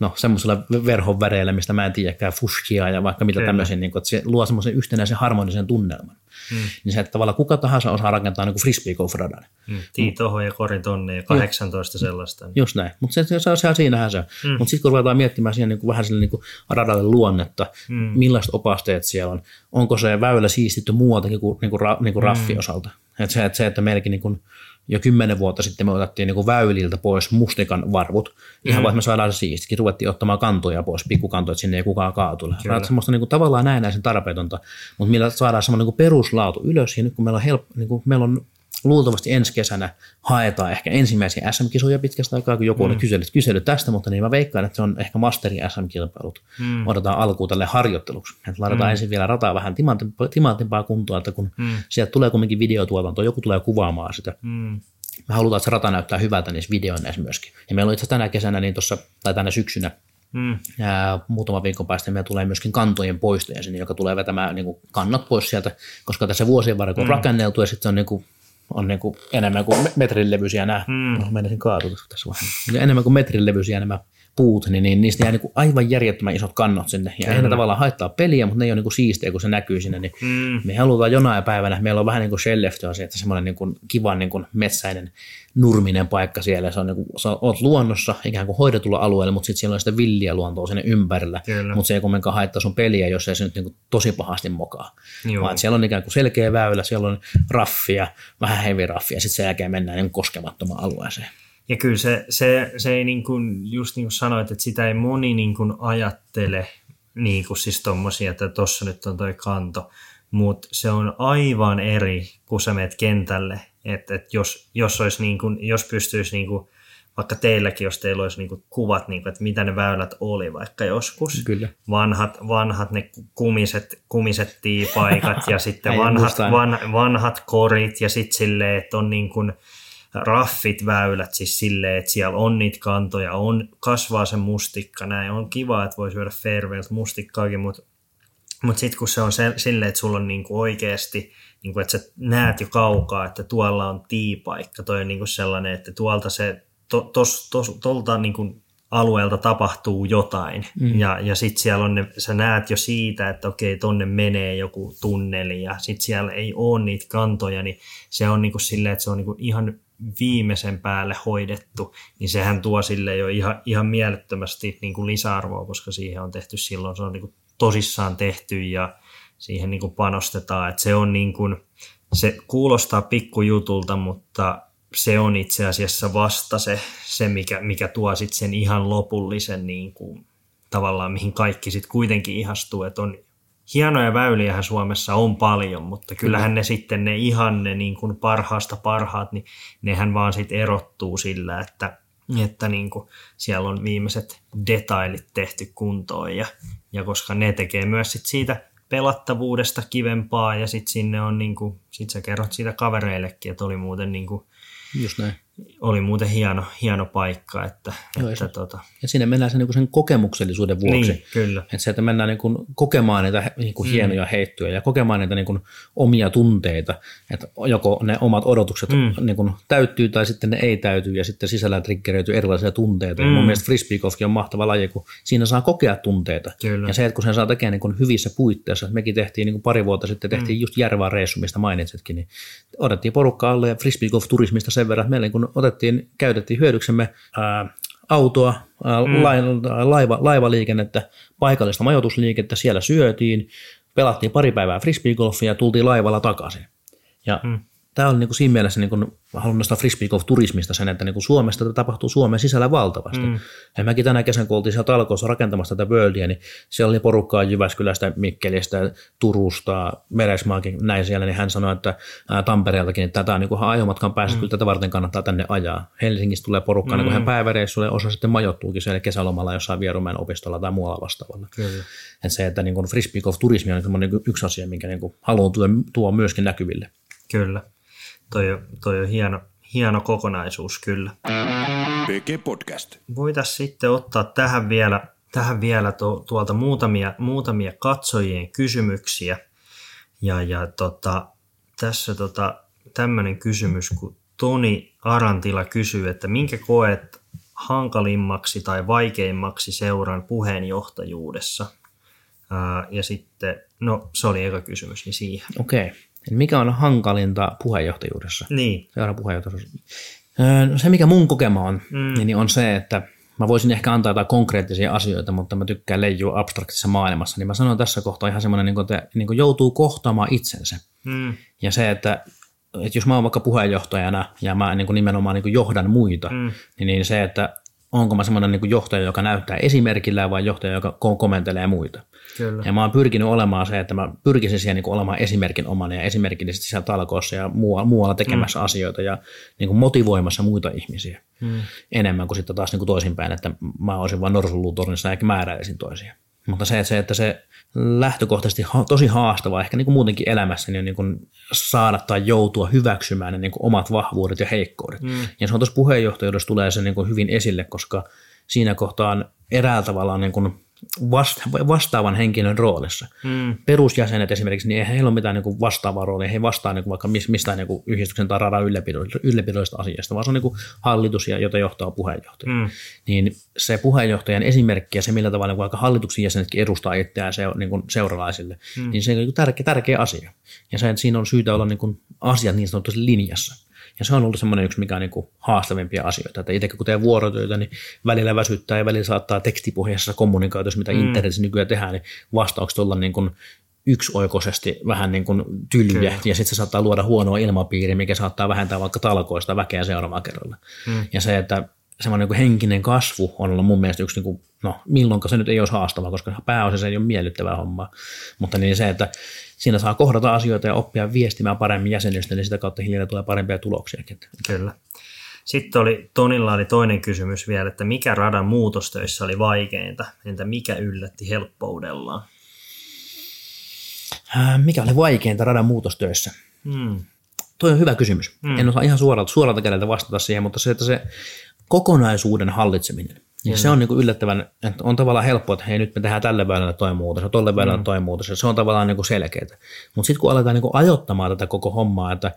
no, semmoisella verhon väreillä, mistä mä en tiedäkään, fuskia ja vaikka mitä tämmöisiä, niin kuin, että se luo semmoisen yhtenäisen harmonisen tunnelman. Mm. Niin se, että tavallaan kuka tahansa osaa rakentaa niin frisbee golf radan. Mm. Tii tohon ja korin tonne ja 18 mm. sellaista. Just näin, mutta se, se, se, se, siinähän se on. Mm. Mutta sitten kun ruvetaan miettimään siihen niin kuin vähän sille niin kuin radalle luonnetta, mm. millaiset opasteet siellä on, onko se väylä siistitty muualtakin kuin, niin kuin, ra, niin kuin raffi mm. osalta. Et se, että se, että meilläkin niin kuin, jo kymmenen vuotta sitten me otettiin niin väyliltä pois mustikan varvut. Ihan mm. vaan, me saadaan se siistikin. Ruvettiin ottamaan kantoja pois, pikkukantoja, että sinne ei kukaan kaatu. Semmoista niin kuin, tavallaan näennäisen tarpeetonta, mutta millä saadaan semmoinen niin peruslaatu ylös. Ja nyt kun meillä on, help, niin kuin, meillä on luultavasti ensi kesänä haetaan ehkä ensimmäisiä SM-kisoja pitkästä aikaa, kun joku mm. on kysellyt, kysellyt tästä, mutta niin mä veikkaan, että se on ehkä Masterin SM-kilpailut. Mm. Otetaan alkuun tälle harjoitteluksi. Että laitetaan mm. ensin vielä rataa vähän timantimpaa kuntoa, että kun mm. sieltä tulee kumminkin videotuotanto, joku tulee kuvaamaan sitä. Mm. Me halutaan, että se rata näyttää hyvältä niissä videoinneissa myöskin. Ja meillä on itse tänä kesänä, niin tuossa, tai tänä syksynä, Mm. Ja muutama viikon päästä meillä tulee myöskin kantojen poistoja sinne, joka tulee vetämään niin kuin kannat pois sieltä, koska tässä vuosien varrella on mm. rakenneltu ja sitten on niin kuin on niin kuin enemmän kuin metrin levyisiä nämä, mm. no, menisin kaatuta tässä vaiheessa, enemmän kuin metrin levyisiä nämä puut, niin, niin niistä jää niin kuin aivan järjettömän isot kannot sinne. Ja eihän ne tavallaan haittaa peliä, mutta ne ei ole niin kuin siistejä, kun se näkyy sinne. Niin mm. Me halutaan jonain päivänä, meillä on vähän niin kuin shellefty että semmoinen niin kuin kiva niin kuin metsäinen nurminen paikka siellä. Se on niin kuin, sä oot luonnossa ikään kuin hoidetulla alueella, mutta sitten siellä on sitä villiä luontoa sinne ympärillä. Kyllä. Mutta se ei kumminkaan haittaa sun peliä, jos ei se nyt niin kuin tosi pahasti mokaa. Joo. Vaan siellä on ikään kuin selkeä väylä, siellä on raffia, vähän heavy raffia, sitten sen jälkeen mennään niin koskemattomaan alueeseen. Ja kyllä se, se, se ei niin kuin, just niin kuin sanoit, että sitä ei moni niin kuin ajattele niin kuin siis tommosia, että tuossa nyt on toi kanto, mutta se on aivan eri, kun sä meet kentälle, että, että jos, jos, olisi niin kuin, jos pystyisi niin kuin, vaikka teilläkin, jos teillä olisi niin kuin kuvat, niin kuin, että mitä ne väylät oli vaikka joskus. Kyllä. Vanhat, vanhat ne kumiset, kumiset tiipaikat ja sitten vanhat, van, vanhat korit ja sitten silleen, että on niin kuin, raffit väylät siis silleen, että siellä on niitä kantoja, on, kasvaa se mustikka, näin on kiva, että voi syödä Fairwaylt mustikkaakin, mutta mutta sitten kun se on se, silleen, että sulla on niinku oikeasti, niinku, että sä näet jo kaukaa, että tuolla on tiipaikka, toi on niinku sellainen, että tuolta se, to, tos, tos, tolta niinku alueelta tapahtuu jotain. Mm. Ja, ja sitten siellä on ne, sä näet jo siitä, että okei, tonne menee joku tunneli ja sitten siellä ei ole niitä kantoja, niin se on niinku silleen, että se on niinku ihan viimeisen päälle hoidettu, niin sehän tuo sille jo ihan, ihan mielettömästi niin kuin lisäarvoa, koska siihen on tehty silloin, se on niin kuin tosissaan tehty ja siihen niin kuin panostetaan, että se on niin kuin, se kuulostaa pikkujutulta, mutta se on itse asiassa vasta se, se mikä, mikä tuo sitten sen ihan lopullisen niin kuin, tavallaan, mihin kaikki sitten kuitenkin ihastuu, että on hienoja väyliähän Suomessa on paljon, mutta kyllähän Kyllä. ne sitten ne ihan ne niin kuin parhaasta parhaat, niin nehän vaan sitten erottuu sillä, että, että niin kuin siellä on viimeiset detailit tehty kuntoon ja, ja koska ne tekee myös sit siitä pelattavuudesta kivempaa ja sitten sinne on niin kuin, sit sä kerrot siitä kavereillekin, että oli muuten niin kuin, Just näin oli muuten hieno, hieno paikka. Että, Joo, että, tota... Ja sinne mennään sen, niin sen kokemuksellisuuden vuoksi. Niin, kyllä. Että se, että mennään niin kuin kokemaan niitä niin kuin mm. hienoja heittoja ja kokemaan niitä niin kuin omia tunteita. Että joko ne omat odotukset mm. niin kuin täyttyy tai sitten ne ei täyty ja sitten sisällä triggeröityy erilaisia tunteita. Mm. Ja mun mielestä frisbeegolfkin on mahtava laji, kun siinä saa kokea tunteita. Kyllä. Ja se, että kun sen saa tekemään niin kuin hyvissä puitteissa. Mekin tehtiin niin kuin pari vuotta sitten, tehtiin mm. just Järvaa reissu, mistä mainitsitkin, niin otettiin porukkaa alle ja frisbeegolf-turismista sen verran, että meillä niin kuin otettiin, käytettiin hyödyksemme ää, autoa, ää, mm. laiva, laivaliikennettä, paikallista majoitusliikettä, siellä syötiin, pelattiin pari päivää frisbeegolfia ja tultiin laivalla takaisin. Ja mm. Tämä on niin kuin siinä mielessä, niin kuin, haluan nostaa frisbee golf turismista sen, että niin kuin Suomesta tapahtuu Suomen sisällä valtavasti. Mm. Ja mäkin tänä kesän, kun oltiin siellä talkoissa rakentamassa tätä Worldia, niin siellä oli porukkaa Jyväskylästä, Mikkelistä, Turusta, Meresmaakin, näin siellä, niin hän sanoi, että ää, Tampereeltakin, että tätä niin kuin ajomatkan päässä, mm. kyllä tätä varten kannattaa tänne ajaa. Helsingistä tulee porukkaa mm. niin kuin päiväreissulle, osa sitten majoittuukin siellä kesälomalla jossain Vierumäen opistolla tai muualla vastaavalla. Kyllä. Et se, että niin kuin frisbee golf turismi on niin yksi asia, minkä niin kuin haluan tuoda myöskin näkyville. Kyllä. Toi on, toi on hieno, hieno kokonaisuus kyllä. PG Podcast. Voitaisiin sitten ottaa tähän vielä, tähän vielä to, tuolta muutamia, muutamia katsojien kysymyksiä. Ja, ja tota, tässä tota, tämmöinen kysymys, kun Toni Arantila kysyy, että minkä koet hankalimmaksi tai vaikeimmaksi seuran puheenjohtajuudessa? Ää, ja sitten, no se oli eka kysymys, niin siihen. Okei. Okay. Mikä on hankalinta puheenjohtajuudessa? Niin. Seuran puheenjohtajuudessa. No se, mikä mun kokema on, mm. niin on se, että mä voisin ehkä antaa jotain konkreettisia asioita, mutta mä tykkään leijua abstraktissa maailmassa, niin mä sanon tässä kohtaa ihan semmoinen, niin että niin kuin joutuu kohtaamaan itsensä. Mm. Ja se, että, että jos mä oon vaikka puheenjohtajana ja mä niin kuin nimenomaan niin kuin johdan muita, mm. niin, niin se, että onko mä semmoinen niin johtaja, joka näyttää esimerkillä vai johtaja, joka komentelee muita. Kyllä. Ja mä oon pyrkinyt olemaan se, että mä pyrkisin siihen niin olemaan esimerkin omana ja esimerkillisesti siellä talkoossa ja muualla, muualla tekemässä mm. asioita ja niin kuin motivoimassa muita ihmisiä mm. enemmän kuin sitten taas niin kuin toisinpäin, että mä olisin vain norsulluutornissa ja määräilisin toisia. Mutta se, että se, että se lähtökohtaisesti tosi haastavaa ehkä niin kuin muutenkin elämässä niin, niin kuin saada tai joutua hyväksymään ne niin kuin omat vahvuudet ja heikkoudet. Mm. Ja se on tuossa puheenjohtajuudessa tulee se niin kuin hyvin esille, koska siinä kohtaan eräällä tavalla niin kuin vastaavan henkilön roolissa. Mm. Perusjäsenet esimerkiksi, niin ei heillä ole mitään niin vastaavaa roolia, he ei vastaa niin vaikka mistään niin yhdistyksen tai radan ylläpidollisesta asiasta, vaan se on niin hallitus, jota johtaa puheenjohtaja. Mm. Niin se puheenjohtajan esimerkki ja se, millä tavalla niin vaikka hallituksen jäsenetkin edustaa itseään se, niin kuin seuralaisille, mm. niin se on niin tärkeä, tärkeä asia. Ja se, että siinä on syytä olla niin kuin asiat niin sanotusti linjassa. Ja se on ollut semmoinen yksi, mikä on niin kuin haastavimpia asioita. Että itse kun teen vuorotyötä, niin välillä väsyttää ja välillä saattaa tekstipohjaisessa kommunikaatiossa, mitä mm. internetissä nykyään tehdään, niin vastaukset olla niin kuin yksioikoisesti vähän niin kuin tylyjä, Kyllä. ja sitten se saattaa luoda huonoa ilmapiiriä, mikä saattaa vähentää vaikka talkoista väkeä seuraavalla kerralla. Mm. Ja se, että semmoinen niin henkinen kasvu on ollut mun mielestä yksi, niin kuin, no milloinka se nyt ei olisi haastavaa, koska pääosin se ei ole miellyttävää hommaa, mutta niin se, että siinä saa kohdata asioita ja oppia viestimään paremmin jäsenistä, niin sitä kautta hiljaa tulee parempia tuloksia. Kyllä. Sitten oli, Tonilla oli toinen kysymys vielä, että mikä radan muutostöissä oli vaikeinta, entä mikä yllätti helppoudellaan? Äh, mikä oli vaikeinta radan muutostöissä? Hmm. Tuo on hyvä kysymys. Hmm. En osaa ihan suoralta, suoralta kädeltä vastata siihen, mutta se, että se kokonaisuuden hallitseminen, niin se on niin kuin yllättävän, että on tavallaan helppo, että hei nyt me tehdään tälle välineelle toi muutos ja tolle välineelle mm. toi muutos ja se on tavallaan niin selkeää. Mutta sitten kun aletaan niin kuin ajoittamaan tätä koko hommaa, että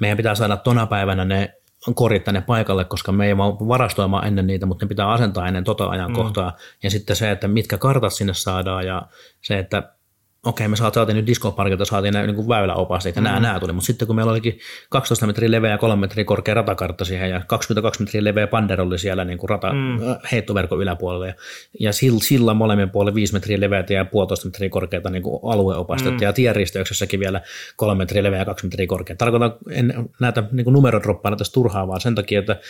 meidän pitää saada tona päivänä ne korit tänne paikalle, koska me ei vaan varastoimaan ennen niitä, mutta ne pitää asentaa ennen tota ajankohtaa. Mm. Ja sitten se, että mitkä kartat sinne saadaan ja se, että okei, me saatiin nyt diskoparkilta, saatiin nämä niin väyläopasteet ja mm. nämä, nämä tuli, mutta sitten kun meillä olikin 12 metriä leveä ja 3 metriä korkea ratakartta siihen ja 22 metriä leveä panderolli siellä niin kuin rata, mm. Äh, heittoverkon yläpuolella ja, ja sillä molemmin puolella 5 metriä leveät ja 1,5 metriä korkeata niin kuin alueopastetta mm. ja tienristeyksessäkin vielä 3 metriä leveä ja 2 metriä korkea. Tarkoitan, en näitä niin kuin numerodroppaina tässä turhaa, vaan sen takia, että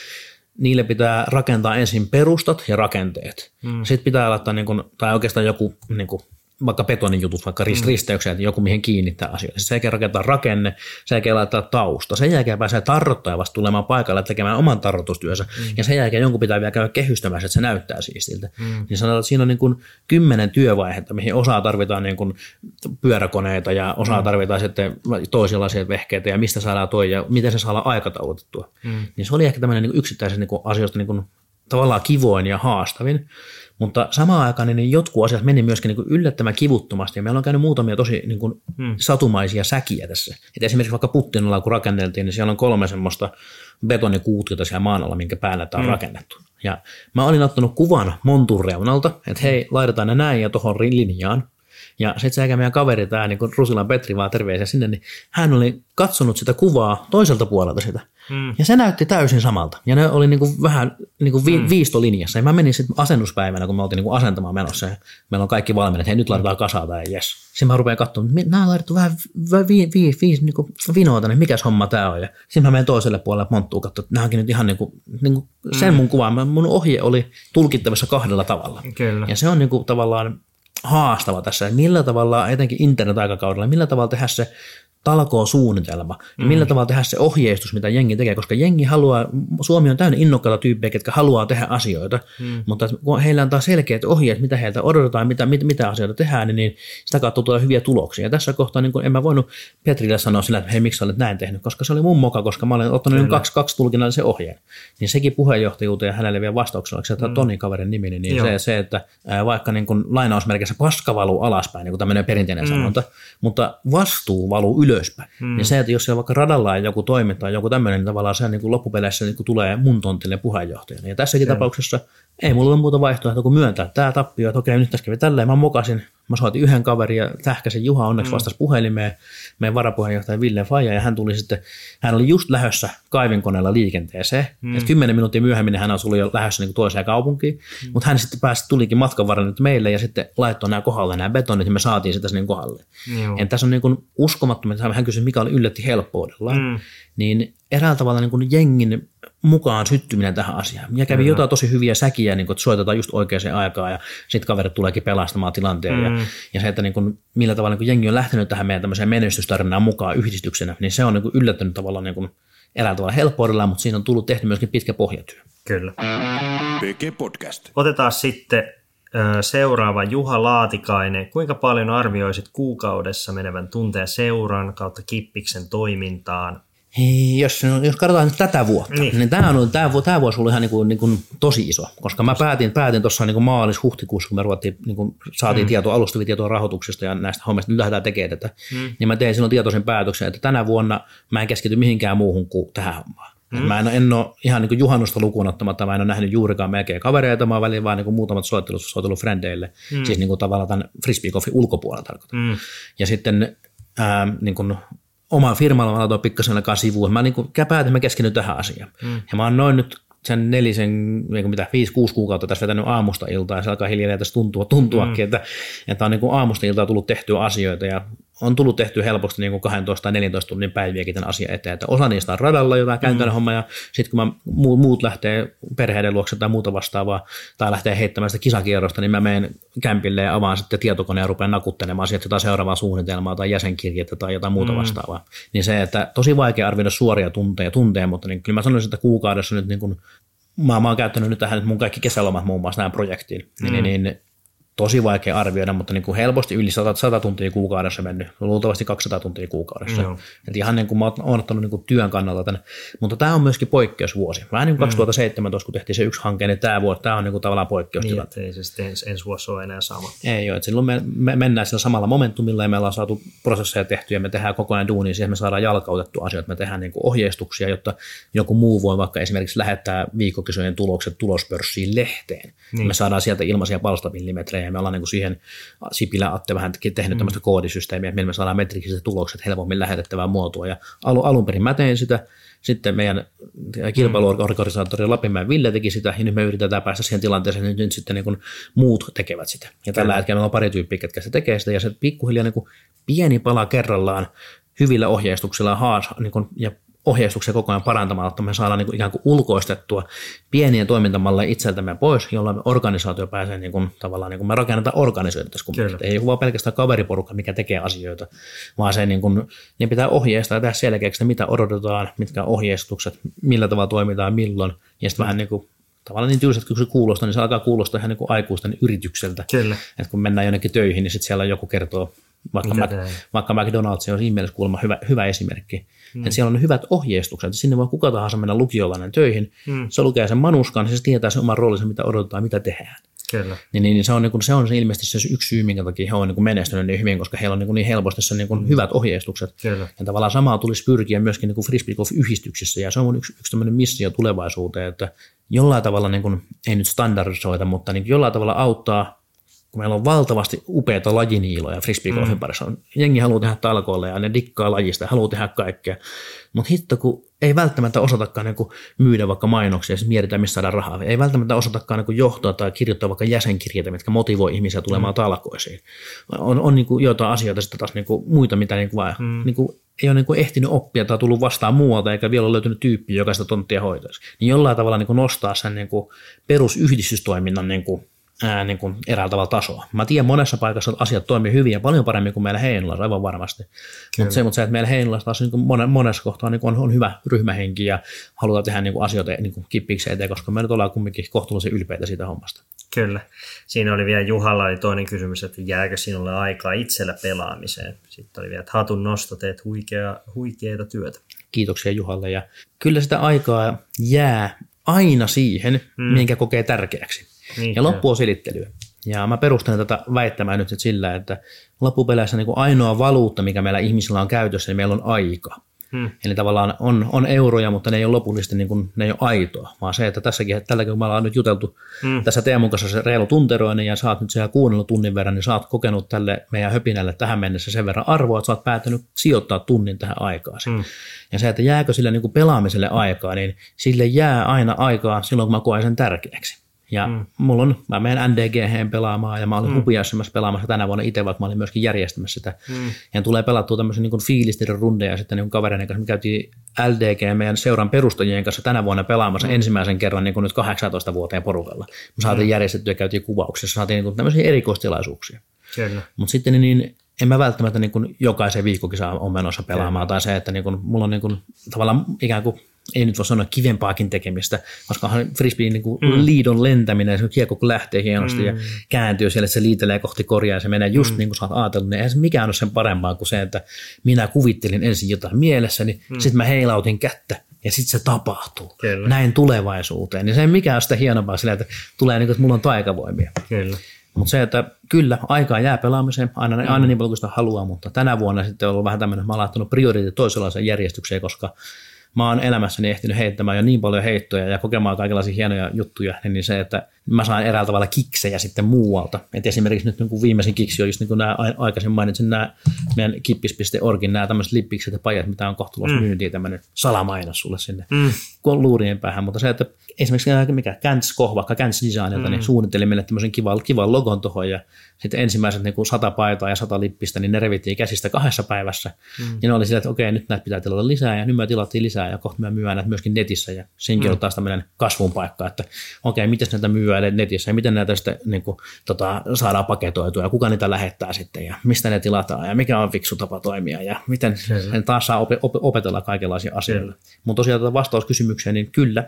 niille pitää rakentaa ensin perustat ja rakenteet. Mm. Sitten pitää laittaa, niin kuin, tai oikeastaan joku niin kuin, vaikka betonin jutut, vaikka rist- mm. risteyksiä, että joku mihin kiinnittää asioita. Sen jälkeen rakentaa rakenne, sen jälkeen laittaa tausta. Sen jälkeen pääsee tarrottaja vasta tulemaan paikalle tekemään oman tarrotustyönsä. Mm. Ja sen jälkeen jonkun pitää vielä käydä kehystämässä, että se näyttää siistiltä. Mm. Niin sanotaan, että siinä on niin kuin kymmenen työvaihetta, mihin osaa tarvitaan niin kuin pyöräkoneita ja osaa mm. tarvitaan sitten toisenlaisia vehkeitä ja mistä saadaan toi ja miten se saa aikataulutettua. Mm. Niin se oli ehkä tämmöinen niin yksittäisen niin asioista niin kuin tavallaan kivoin ja haastavin. Mutta samaan aikaan niin jotkut asiat meni myöskin niin kuin yllättävän kivuttomasti, ja meillä on käynyt muutamia tosi niin kuin hmm. satumaisia säkiä tässä. Et esimerkiksi vaikka Puttinalla, kun rakenneltiin, niin siellä on kolme semmoista betonikuutiota siellä maan alla, minkä päällä tämä on hmm. rakennettu. Ja mä olin ottanut kuvan montun reunalta, että hei, laitetaan ne näin ja tuohon linjaan. Ja sitten se meidän kaveri, tämä niin Rusilan Petri, vaan terveisiä sinne, niin hän oli katsonut sitä kuvaa toiselta puolelta sitä. Mm. Ja se näytti täysin samalta. Ja ne oli niin kuin vähän niin kuin vi- mm. viistolinjassa. Ja mä menin sitten asennuspäivänä, kun me oltiin niin kuin asentamaan menossa. Ja meillä on kaikki valmiina, että hei nyt laitetaan kasaa tai jes. Sitten mä rupean katsomaan, että nämä on laitettu vähän vi- vi- vi- niin kuin vinoota, niin mikäs homma tämä on. Ja sitten mä menen toiselle puolelle monttuun katsomaan, että nämä onkin nyt ihan niin kuin, niin kuin sen mm. mun kuva. Mun ohje oli tulkittavissa kahdella tavalla. Kyllä. Ja se on niin kuin tavallaan haastava tässä, että millä tavalla, etenkin internet-aikakaudella, millä tavalla tehdä se talkoo suunnitelma, mm. millä tavalla tehdä se ohjeistus, mitä jengi tekee, koska jengi haluaa, Suomi on täynnä innokkaita tyyppejä, jotka haluaa tehdä asioita, mm. mutta kun heillä antaa selkeät ohjeet, mitä heiltä odotetaan, mitä, mit, mitä asioita tehdään, niin, niin sitä kautta tulee hyviä tuloksia. Ja tässä kohtaa niin kun en mä voinut Petrille sanoa sillä, että hei, miksi olet näin tehnyt, koska se oli mun moka, koska mä olen ottanut kaksi, kaksi tulkinnallisen ohjeen. Niin sekin puheenjohtajuuteen ja hänelle vielä vastauksella, oliko se mm. Toni kaverin nimi, niin, niin se, se, että vaikka niin kun lainausmerkissä paska valuu alaspäin, niin kuin tämmöinen perinteinen mm. sanonta, mutta vastuu valuu ylöspäin. Mm. Niin se, että jos siellä vaikka radalla on joku toiminta joku tämmöinen, niin tavallaan se niin kuin loppupeleissä niin kuin tulee mun tontille puheenjohtajana. Ja tässäkin se. tapauksessa ei mulla ole muuta vaihtoehtoa kuin myöntää tämä tappio, että okei, nyt tässä kävi tälleen, mä mokasin, Mä soitin yhden kaverin ja tähkäsin Juha onneksi mm. vastasi puhelimeen, meidän varapuheenjohtaja Ville Faja, ja hän tuli sitten, hän oli just lähdössä kaivinkoneella liikenteeseen. Mm. Et kymmenen minuuttia myöhemmin hän oli jo lähdössä niin toiseen kaupunkiin, mm. mutta hän sitten pääsi, tulikin matkan varrella nyt meille ja sitten laittoi nämä kohdalle nämä betonit, ja me saatiin sitä sinne kohdalle. Mm. tässä on niin kuin uskomattomia, hän kysyi, mikä oli yllätti helppoudella, mm. niin eräällä tavalla niin kuin jengin mukaan syttyminen tähän asiaan. Ja kävi mm. jotain tosi hyviä säkiä, niin kuin, että soitetaan just oikeaan aikaan ja sitten kaverit tuleekin pelastamaan tilanteen. Mm. Ja, ja se, että niin kuin, millä tavalla niin kuin jengi on lähtenyt tähän meidän tämmöiseen menestystarinaan mukaan yhdistyksenä, niin se on niin kuin yllättänyt tavallaan niin kuin, eräällä tavalla helppoudella, mutta siinä on tullut tehty myöskin pitkä pohjatyö. Kyllä. PG Podcast. Otetaan sitten seuraava Juha Laatikainen. Kuinka paljon arvioisit kuukaudessa menevän tunteen seuran kautta Kippiksen toimintaan jos, jos katsotaan nyt tätä vuotta, niin, niin tämä, on, tämä, tämä vuosi oli ihan niin kuin, niin kuin tosi iso, koska mä päätin, päätin tuossa niin maalis-huhtikuussa, kun me ruvettiin, niin kuin saatiin mm. tietoa, alustavia tietoa rahoituksesta ja näistä hommista, nyt lähdetään tekemään tätä, mm. niin mä tein silloin tietoisen päätöksen, että tänä vuonna mä en keskity mihinkään muuhun kuin tähän hommaan. Mm. Mä en, en ole ihan niin kuin juhannusta lukuun ottamatta, mä en ole nähnyt juurikaan melkein kavereita, mä oon vaan niin kuin muutamat soittelut, soitellut frendeille, mm. siis niin kuin tavallaan tämän frisbeegolfin ulkopuolella tarkoitan. Mm. Ja sitten ää, niin kuin oma firmalla mä laitoin pikkasen aikaa sivuun. Mä niin kuin päätin, että mä keskityn tähän asiaan. Mm. Ja mä oon noin nyt sen nelisen, niin mitä, viisi, kuusi kuukautta tässä vetänyt aamusta iltaa ja se alkaa hiljalleen tässä tuntua, tuntuakin, mm. että, että on niin kuin aamusta iltaa tullut tehtyä asioita ja on tullut tehty helposti niin kuin 12 tai 14 tunnin päiviäkin tämän asian eteen. Että osa niistä on radalla jotain käytännön mm. homma ja sitten kun mä, muut lähtee perheiden luokse tai muuta vastaavaa tai lähtee heittämään sitä kisakierrosta, niin mä menen kämpille ja avaan sitten tietokoneen ja rupean nakuttelemaan sieltä jotain seuraavaa suunnitelmaa tai jäsenkirjettä tai jotain muuta mm. vastaavaa. Niin se, että tosi vaikea arvioida suoria tunteja, tunteja mutta niin kyllä mä sanoisin, että kuukaudessa nyt niin kuin, mä, mä oon käyttänyt nyt tähän mun kaikki kesälomat muun muassa näin projektiin, niin, mm. niin, niin tosi vaikea arvioida, mutta niin kuin helposti yli 100, 100 tuntia kuukaudessa mennyt, luultavasti 200 tuntia kuukaudessa. No. Et ihan niin kuin mä oon ottanut niin kuin työn kannalta tänne. Mutta tämä on myöskin poikkeusvuosi. Vähän niin kuin 2017, kun tehtiin se yksi hanke, niin tämä vuosi, tämä on niin kuin tavallaan poikkeustila. Niin, ei se sitten ens, ensi vuosi ole enää sama. Ei ole, että silloin me, me, mennään sillä samalla momentumilla ja me ollaan saatu prosesseja tehtyä ja me tehdään koko ajan duunia siihen, me saadaan jalkautettu asioita, me tehdään niin kuin ohjeistuksia, jotta joku muu voi vaikka esimerkiksi lähettää viikkokisojen tulokset tulospörssiin lehteen. Niin. Me saadaan sieltä ilmaisia palstamillimetrejä ja me ollaan niin kuin siihen Sipilä Atte vähän tehnyt mm. tämmöistä koodisysteemiä, millä me saadaan metrikiset tulokset helpommin lähetettävää muotoa. Ja alun, alun perin mä tein sitä, sitten meidän kilpailuorganisaattori Lapinmäen Ville teki sitä, ja nyt me yritetään päästä siihen tilanteeseen, että nyt sitten niin kuin muut tekevät sitä. Ja tällä hetkellä meillä on pari tyyppiä, ketkä se tekee sitä, ja se pikkuhiljaa niin kuin pieni pala kerrallaan hyvillä ohjeistuksilla haas, niin kuin, ja ohjeistuksia koko ajan parantamaan, että me saadaan niin kuin ikään kuin ulkoistettua pieniä toimintamalleja itseltämme pois, jolloin me organisaatio pääsee niin kuin, tavallaan, niin kuin me rakennetaan kumppanissa. Ei ole vaan pelkästään kaveriporukka, mikä tekee asioita, vaan se niin kuin, niin pitää ohjeistaa ja tehdä selkeäksi, mitä odotetaan, mitkä ohjeistukset, millä tavalla toimitaan, milloin, ja sitten mm. vähän niin kuin tavallaan niin tylsät kun se kuulostaa, niin se alkaa kuulostaa ihan niin kuin aikuisten yritykseltä. Kyllä. Että kun mennään jonnekin töihin, niin sitten siellä joku kertoo, vaikka, Mac, vaikka McDonald's on siinä mielessä kuulemma hyvä, hyvä esimerkki, Mm. Että siellä on hyvät ohjeistukset. Sinne voi kuka tahansa mennä lukiolainen töihin. Mm. Se lukee sen manuskan, niin se tietää sen oman roolinsa, mitä odotetaan, mitä tehdään. Kyllä. Niin, niin, niin se, on, niin kuin, se on se ilmeisesti se yksi syy, minkä takia he on niin menestynyt niin hyvin, koska heillä on niin, niin helposti se niin kuin mm. hyvät ohjeistukset. Kyllä. Ja tavallaan samaa tulisi pyrkiä myöskin niin frisbee yhdistyksissä ja se on yksi, yksi tämmöinen missio tulevaisuuteen, että jollain tavalla, niin kuin, ei nyt standardisoida, mutta niin jollain tavalla auttaa kun meillä on valtavasti upeita lajiniiloja frisbeegolfin mm. parissa. Jengi haluaa tehdä talkoille ja ne dikkaa lajista ja haluaa tehdä kaikkea. Mutta hitto, kun ei välttämättä osatakaan niin myydä vaikka mainoksia ja siis mietitään, missä saadaan rahaa. Ei välttämättä osatakaan niin johtaa tai kirjoittaa vaikka jäsenkirjeitä, mitkä motivoi ihmisiä tulemaan mm. talkoisiin. On, on niin jotain asioita sitten taas niin muita, mitä niin vaan, mm. niin ei ole niin ehtinyt oppia tai tullut vastaan muualta, eikä vielä ole löytynyt tyyppi, joka sitä tonttia hoitaisi. Niin jollain tavalla niin nostaa sen niin perusyhdistystoiminnan niin ää, niin kuin eräällä tavalla tasoa. Mä tiedän monessa paikassa asiat toimii hyvin ja paljon paremmin kuin meillä Heinolassa, aivan varmasti. Mutta se, mutta se, että meillä Heinolassa taas niin kuin monessa kohtaa niin kuin on, on, hyvä ryhmähenki ja halutaan tehdä niin kuin asioita niin kuin kippiksi eteen, koska me nyt ollaan kumminkin kohtuullisen ylpeitä siitä hommasta. Kyllä. Siinä oli vielä Juhalla oli toinen kysymys, että jääkö sinulle aikaa itsellä pelaamiseen. Sitten oli vielä, että hatun nosto, teet huikea, huikeita työtä. Kiitoksia Juhalle ja kyllä sitä aikaa jää aina siihen, mm. minkä kokee tärkeäksi. Niin, ja loppu on silittelyä. Ja mä perustelen tätä väittämään nyt sillä, että loppupeleissä niin ainoa valuutta, mikä meillä ihmisillä on käytössä, niin meillä on aika. Hmm. Eli tavallaan on, on euroja, mutta ne ei ole lopullisesti niin kuin, ne ei ole aitoa, vaan se, että tässäkin, että tälläkin kun me ollaan nyt juteltu hmm. tässä Teemun kanssa se reilu tunteroinen ja sä oot nyt siellä kuunnellut tunnin verran, niin sä oot kokenut tälle meidän höpinälle tähän mennessä sen verran arvoa, että sä oot päättänyt sijoittaa tunnin tähän aikaan. Hmm. Ja se, että jääkö sille niin kuin pelaamiselle aikaa, niin sille jää aina aikaa silloin, kun mä koen sen tärkeäksi. Ja mm. mulla on, mä menen NDG pelaamaan ja mä olin mm. Hupiaisemmassa pelaamassa tänä vuonna itse, vaikka mä olin myöskin järjestämässä sitä. Mm. Ja tulee pelattua tämmöisen niin fiilisteren rundeja sitten niin kavereiden kanssa. Me käytiin LDG meidän seuran perustajien kanssa tänä vuonna pelaamassa mm. ensimmäisen kerran niin kuin nyt 18 vuoteen porukalla. Me saatiin mm. järjestettyä ja käytiin kuvauksessa, saatiin niin kuin tämmöisiä erikoistilaisuuksia. Mutta sitten niin en mä välttämättä niin kuin jokaisen viikkokin on menossa pelaamaan, Kyllä. tai se, että niin kuin, mulla on niin kuin, tavallaan ikään kuin ei nyt voi sanoa kivempaakin tekemistä, koska frisbeen niin kuin mm. liidon lentäminen, se kiekko kun lähtee hienosti mm. ja kääntyy siellä, että se liitelee kohti korjaa ja se menee just mm. niin kuin sä oot ajatellut, niin eihän se mikään ole sen parempaa kuin se, että minä kuvittelin ensin jotain mielessäni, mm. sitten mä heilautin kättä ja sitten se tapahtuu. Kyllä. Näin tulevaisuuteen. Niin se ei mikään ole sitä hienompaa sillä, että tulee niin kuin, että mulla on taikavoimia. Kyllä. Mutta se, että kyllä, aikaa jää pelaamiseen, aina, mm. aina niin paljon kuin sitä haluaa, mutta tänä vuonna sitten on ollut vähän tämmöinen, mä oon laittanut prioriteetit toisenlaiseen järjestykseen, koska mä oon elämässäni ehtinyt heittämään jo niin paljon heittoja ja kokemaan kaikenlaisia hienoja juttuja, niin se, että mä saan eräällä tavalla kiksejä sitten muualta. Et esimerkiksi nyt niin viimeisin kiksi on just niin kuin nämä aikaisemmin mainitsin nämä meidän kippis.orgin nämä tämmöiset lippikset ja pajat, mitä on kohtuullisesti mm. myyntiin tämmöinen salamainos sulle sinne mm. luurien päähän, mutta se, että esimerkiksi mikä Kants Koh, vaikka Kants Designilta, niin mm. niin suunnitteli meille tämmöisen kivan, kivan logon tuohon ja sitten ensimmäiset niin kuin sata paitaa ja sata lippistä, niin ne revittiin käsistä kahdessa päivässä. Mm. Ja ne oli sillä, että okei, nyt näitä pitää tilata lisää ja nyt me tilattiin lisää ja kohta me myydään näitä myöskin netissä ja senkin mm. on taas tämmöinen kasvun paikka, että okei, miten näitä myydään netissä ja miten näitä sitten niin kuin, tota, saadaan paketoitua ja kuka niitä lähettää sitten ja mistä ne tilataan ja mikä on fiksu tapa toimia ja miten mm. taas saa opetella kaikenlaisia asioita. Mutta tosiaan tätä vastaus kysymykseen, niin kyllä,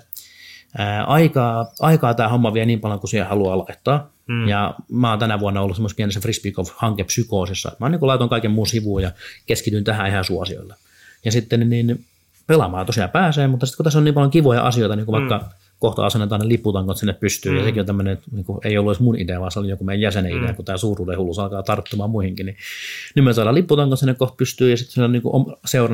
ää, aikaa, aikaa tämä homma vie niin paljon kuin siihen haluaa laittaa. Mm. Ja mä oon tänä vuonna ollut semmoisessa pienessä Frisbeegolf-hankepsykoosissa. Mä niin laitoin kaiken muun sivuun ja keskityin tähän ihan suosiolle. Ja sitten niin pelaamaan tosiaan pääsee, mutta sitten kun tässä on niin paljon kivoja asioita, niin kuin mm. vaikka kohta asennetaan ne liputankot sinne pystyyn, mm. ja sekin on tämmöinen, niin kuin, ei ollut edes mun idea, vaan se oli joku meidän jäsenen idea, mm. kun tämä suuruuden hullus alkaa tarttumaan muihinkin, niin nyt me saadaan liputankot sinne kohta pystyyn, ja sitten se on niin kuin,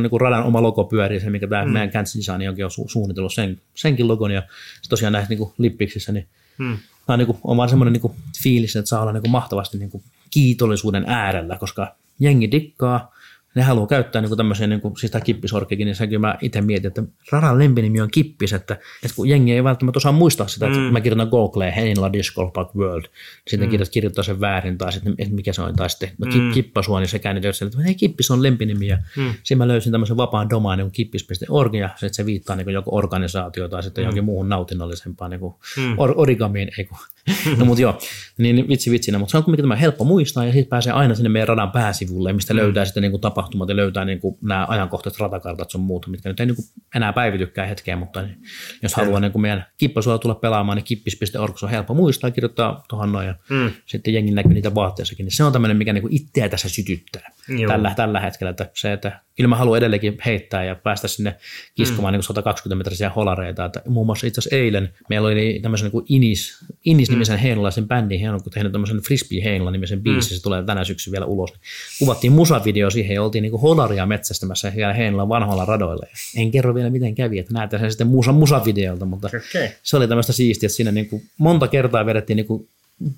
niin kuin radan oma logo pyörii, se mikä tämä mm. meidän Cancer Design onkin on su- suunnitellut sen, senkin logon, ja tosiaan näissä niin kuin lippiksissä, niin mm. tämä on, niin kuin, on vaan semmoinen niin kuin, fiilis, että saa olla niin kuin, mahtavasti niin kuin, kiitollisuuden äärellä, koska jengi dikkaa, ne haluaa käyttää niin tämmöisiä, niin kuin, siis tämä kippisorkkikin, niin senkin mä itse mietin, että Radan lempinimi on kippis, että, että kun jengi ei välttämättä osaa muistaa sitä, että mm. mä kirjoitan Googleen Heinla Disc Golf Park World, sitten mm. kirjoittaa sen väärin, tai sitten että mikä se on, tai sitten no, mm. kippasua, niin se käännetään, että hei kippis on lempinimi, ja mm. siinä mä löysin tämmöisen vapaan domaanin kuin kippis.org, ja sitten se viittaa niin joko organisaatio tai sitten mm. johonkin muuhun nautinnollisempaan niin kuin mm. or, origamiin, ei kun no mutta joo, niin vitsi vitsinä, mutta se on kuitenkin tämä helppo muistaa ja sitten pääsee aina sinne meidän radan pääsivulle, mistä mm. löytää sitten niin kuin tapahtumat ja löytää niin kuin nämä ajankohtaiset ratakartat sun muuta, mitkä nyt ei niin kuin enää päivitykään hetkeen, mutta niin, jos Selvä. haluaa niin kuin meidän kippasuola tulla pelaamaan, niin kippis.org on helppo muistaa kirjoittaa tuohon noin ja mm. sitten jengi näkyy niitä vaatteissakin, niin se on tämmöinen, mikä niin kuin itseä tässä sytyttää tällä, tällä hetkellä, että se, että kyllä mä haluan edelleenkin heittää ja päästä sinne kiskomaan mm. niin 120 metrisiä holareita. Että muun muassa itse asiassa eilen meillä oli tämmöisen niin kuin Inis, Inis-nimisen mm. Heinolaisen bändin, he on tehnyt tämmöisen Frisbee Heinola nimisen biisi, mm. se tulee tänä syksy vielä ulos. Kuvattiin musavideo siihen ja oltiin niin kuin holaria metsästämässä siellä Heinolan vanhoilla radoilla. En kerro vielä miten kävi, että näette sen sitten musa, musavideolta, mutta okay. se oli tämmöistä siistiä, että siinä niin kuin monta kertaa vedettiin niin kuin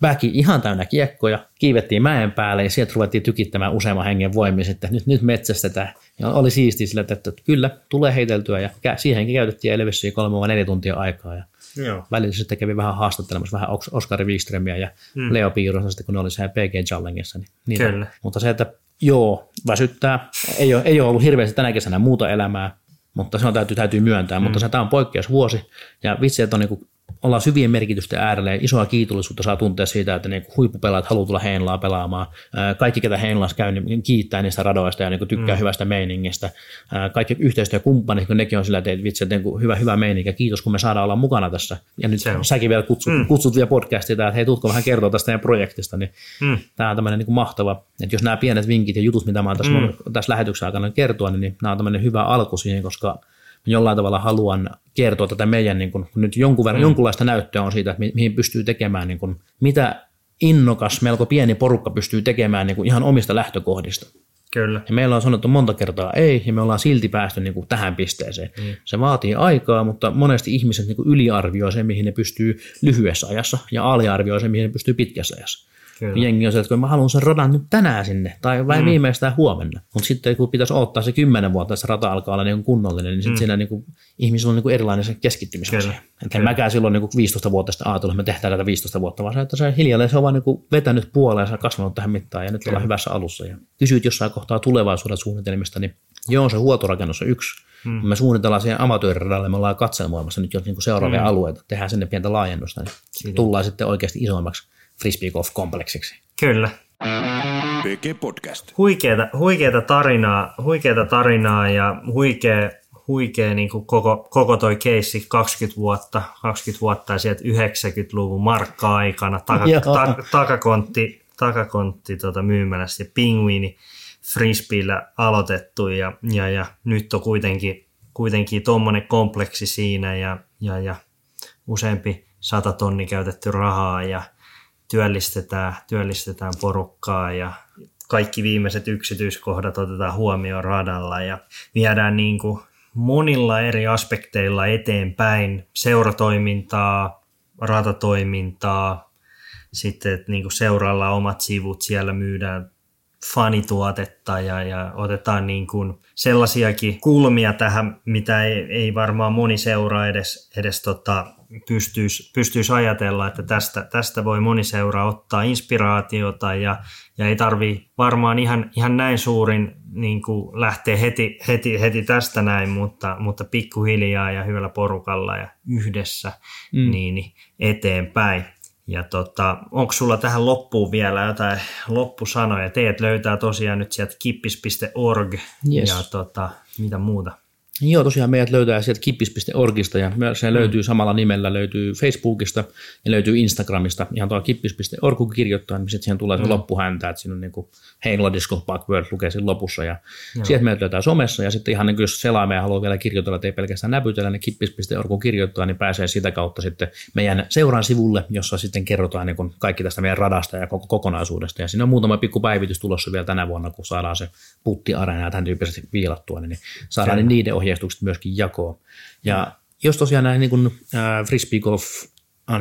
väki ihan täynnä kiekkoja, kiivettiin mäen päälle ja sieltä ruvettiin tykittämään useamman hengen voimin sitten, nyt, nyt metsästetään. Ja oli siistiä sillä, että, että kyllä, tulee heiteltyä ja siihenkin käytettiin Elvissiä kolme vai neljä tuntia aikaa. Ja Joo. välillä sitten kävi vähän haastattelemassa vähän Oskari Wikströmiä ja mm. Leo Piirosa sitten, kun ne oli siellä PG Challengessa. Niin niitä. Kyllä. Mutta se, että joo, väsyttää. Ei ole, ei ole ollut hirveästi tänä kesänä muuta elämää, mutta se on täytyy, täytyy myöntää. Mm. Mutta se tämä on poikkeusvuosi ja vitsi, että on niin ollaan syvien merkitysten äärellä ja isoa kiitollisuutta saa tuntea siitä, että niin huippupelaat haluaa tulla Heinlaa pelaamaan. Kaikki, ketä Heinlaassa käy, niin kiittää niistä radoista ja niin tykkää mm. hyvästä meiningistä. Kaikki yhteistyökumppanit, kun nekin on sillä, että vitsi, että niin hyvä, hyvä meininki. Kiitos, kun me saadaan olla mukana tässä. Ja nyt säkin vielä kutsut, mm. kutsut vielä podcastia, että hei, tutko vähän kertoa tästä projektista. Niin mm. Tämä on tämmöinen niin mahtava, että jos nämä pienet vinkit ja jutut, mitä mä oon tässä, mm. tässä lähetyksen aikana kertoa, niin nämä on tämmöinen hyvä alku siihen, koska jollain tavalla haluan kertoa tätä meidän, niin kun, nyt jonkun verran, mm. jonkunlaista näyttöä on siitä, että mihin pystyy tekemään, niin kun, mitä innokas, melko pieni porukka pystyy tekemään niin ihan omista lähtökohdista. Kyllä. Ja meillä on sanottu monta kertaa ei, ja me ollaan silti päästy niin kuin tähän pisteeseen. Mm. Se vaatii aikaa, mutta monesti ihmiset niin kuin yliarvioi sen, mihin ne pystyy lyhyessä ajassa, ja aliarvioi sen, mihin ne pystyy pitkässä ajassa. Kyllä. Jengi on se, että mä haluan sen radan nyt tänään sinne, tai vai mm. viimeistään huomenna. Mutta sitten kun pitäisi odottaa se kymmenen vuotta, että se rata alkaa olla niin kunnollinen, niin sitten mm. siinä niin kuin, ihmisillä on niin kuin erilainen se keskittymisasia. Että en mäkään silloin niin kuin 15 vuotta sitten ajatellut, että me tehdään tätä 15 vuotta, vaan se, että se hiljalleen se on vaan niin kuin vetänyt puoleen ja kasvanut tähän mittaan, ja nyt Kyllä. ollaan hyvässä alussa. Ja kysyit jossain kohtaa tulevaisuuden suunnitelmista, niin joo, se huoltorakennus on yksi. Mm. Me suunnitellaan siihen amatööriradalle, me ollaan katselmoimassa nyt jo niin kuin seuraavia mm. alueita, tehdään sinne pientä laajennusta, niin Siitä. tullaan sitten oikeasti isommaksi frisbee golf-kompleksiksi. Kyllä. PG Podcast. Huikeeta, huikeeta, tarinaa, huikeeta tarinaa ja huikea, huikea niin kuin koko, koko toi keissi 20 vuotta, 20 vuotta ja sieltä 90-luvun markka-aikana taka, ta, takakontti, takakontti tota, myymälässä ja pingviini frisbeellä aloitettu ja, ja, ja, nyt on kuitenkin, kuitenkin tuommoinen kompleksi siinä ja, ja, ja useampi sata tonni käytetty rahaa ja, työllistetään, työllistetään porukkaa ja kaikki viimeiset yksityiskohdat otetaan huomioon radalla ja viedään niin kuin monilla eri aspekteilla eteenpäin. Seuratoimintaa, ratatoimintaa, sitten että niin kuin seuralla omat sivut, siellä myydään fanituotetta ja, ja otetaan niin kuin sellaisiakin kulmia tähän, mitä ei, ei varmaan moni seura edes, edes tota, pystyisi, pystyisi ajatella, että tästä, tästä voi moni seura ottaa inspiraatiota ja, ja ei tarvi varmaan ihan, ihan näin suurin niin kuin lähteä heti, heti, heti tästä näin, mutta, mutta pikkuhiljaa ja hyvällä porukalla ja yhdessä mm. niin eteenpäin. Ja tota, onko sulla tähän loppuun vielä jotain loppusanoja? Teet löytää tosiaan nyt sieltä kippis.org yes. ja tota, mitä muuta? Joo, tosiaan meidät löytää sieltä kippis.orgista ja se mm. löytyy samalla nimellä, löytyy Facebookista ja löytyy Instagramista. Ihan tuo kippis.org kun kirjoittaa, niin sitten siihen tulee se mm. loppuhäntä, että siinä on niin kuin Heinola Disco Park World lukee siinä lopussa. Ja Joo. sieltä meidät löytää somessa ja sitten ihan niin kuin jos selaa meidän haluaa vielä kirjoitella, että ei pelkästään näpytellä, niin kippis.org kun kirjoittaa, niin pääsee sitä kautta sitten meidän seuran sivulle, jossa sitten kerrotaan niin kuin kaikki tästä meidän radasta ja koko kokonaisuudesta. Ja siinä on muutama pikku päivitys tulossa vielä tänä vuonna, kun saadaan se puttiareena ja tämän tyyppisesti viilattua, niin saadaan niin niiden ohjeistukset myöskin jakoon. Ja jos tosiaan näin niin kuin, äh,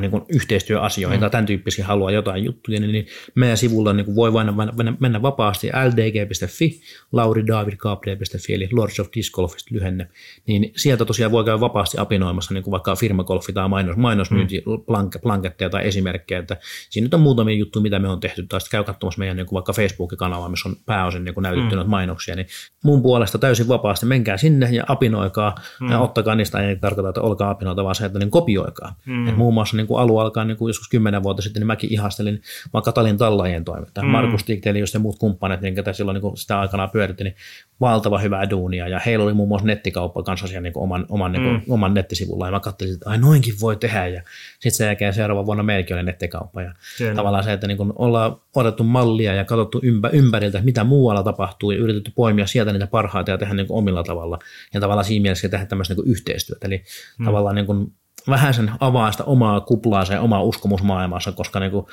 niin kuin yhteistyöasioita, mm. tämän tyyppisiä haluaa jotain juttuja, niin, niin meidän sivulla niin kuin voi vain mennä, mennä vapaasti ldg.fi, lauridavidgabriel.fi, eli Lords of Disc Golfista lyhenne, niin sieltä tosiaan voi käydä vapaasti apinoimassa niin kuin vaikka firmagolfi tai mainos, mainosmyynti, mm. plank, planketteja tai esimerkkejä, että siinä nyt on muutamia juttuja, mitä me on tehty, tai sitten käy katsomassa meidän niin kuin vaikka Facebook-kanavaa, missä on pääosin niin kuin näytetty mm. mainoksia, niin mun puolesta täysin vapaasti, menkää sinne ja apinoikaa, mm. ja ottakaa niistä, ei tarkoita, että olkaa apinoita, vaan se, että niin kopioikaa. Mm. Et muun muassa niin kuin alun alkaen niin kuin joskus kymmenen vuotta sitten, niin mäkin ihastelin vaikka Talin tallajien toimintaa. Mm. Markus Tiktelius ja muut kumppanit, niin ketä silloin niin kuin sitä aikanaan pyöritti, niin valtava hyvää duunia. Ja heillä oli muun muassa nettikauppa kanssa siellä niin kuin oman, oman, niin kuin, mm. oman nettisivulla. Ja mä katselin, että ai noinkin voi tehdä. Ja sitten sen jälkeen seuraava vuonna meilläkin oli nettikauppa. Ja Kyllä. tavallaan se, että niin kuin ollaan otettu mallia ja katsottu ympä, ympäriltä, mitä muualla tapahtuu ja yritetty poimia sieltä niitä parhaita ja tehdä niin kuin omilla tavalla. Ja tavallaan siinä mielessä tehdä tämmöistä niin kuin yhteistyötä. Eli mm. tavallaan niin kuin vähän sen avaa sitä omaa kuplaa ja omaa uskomusmaailmassa, koska niin kuin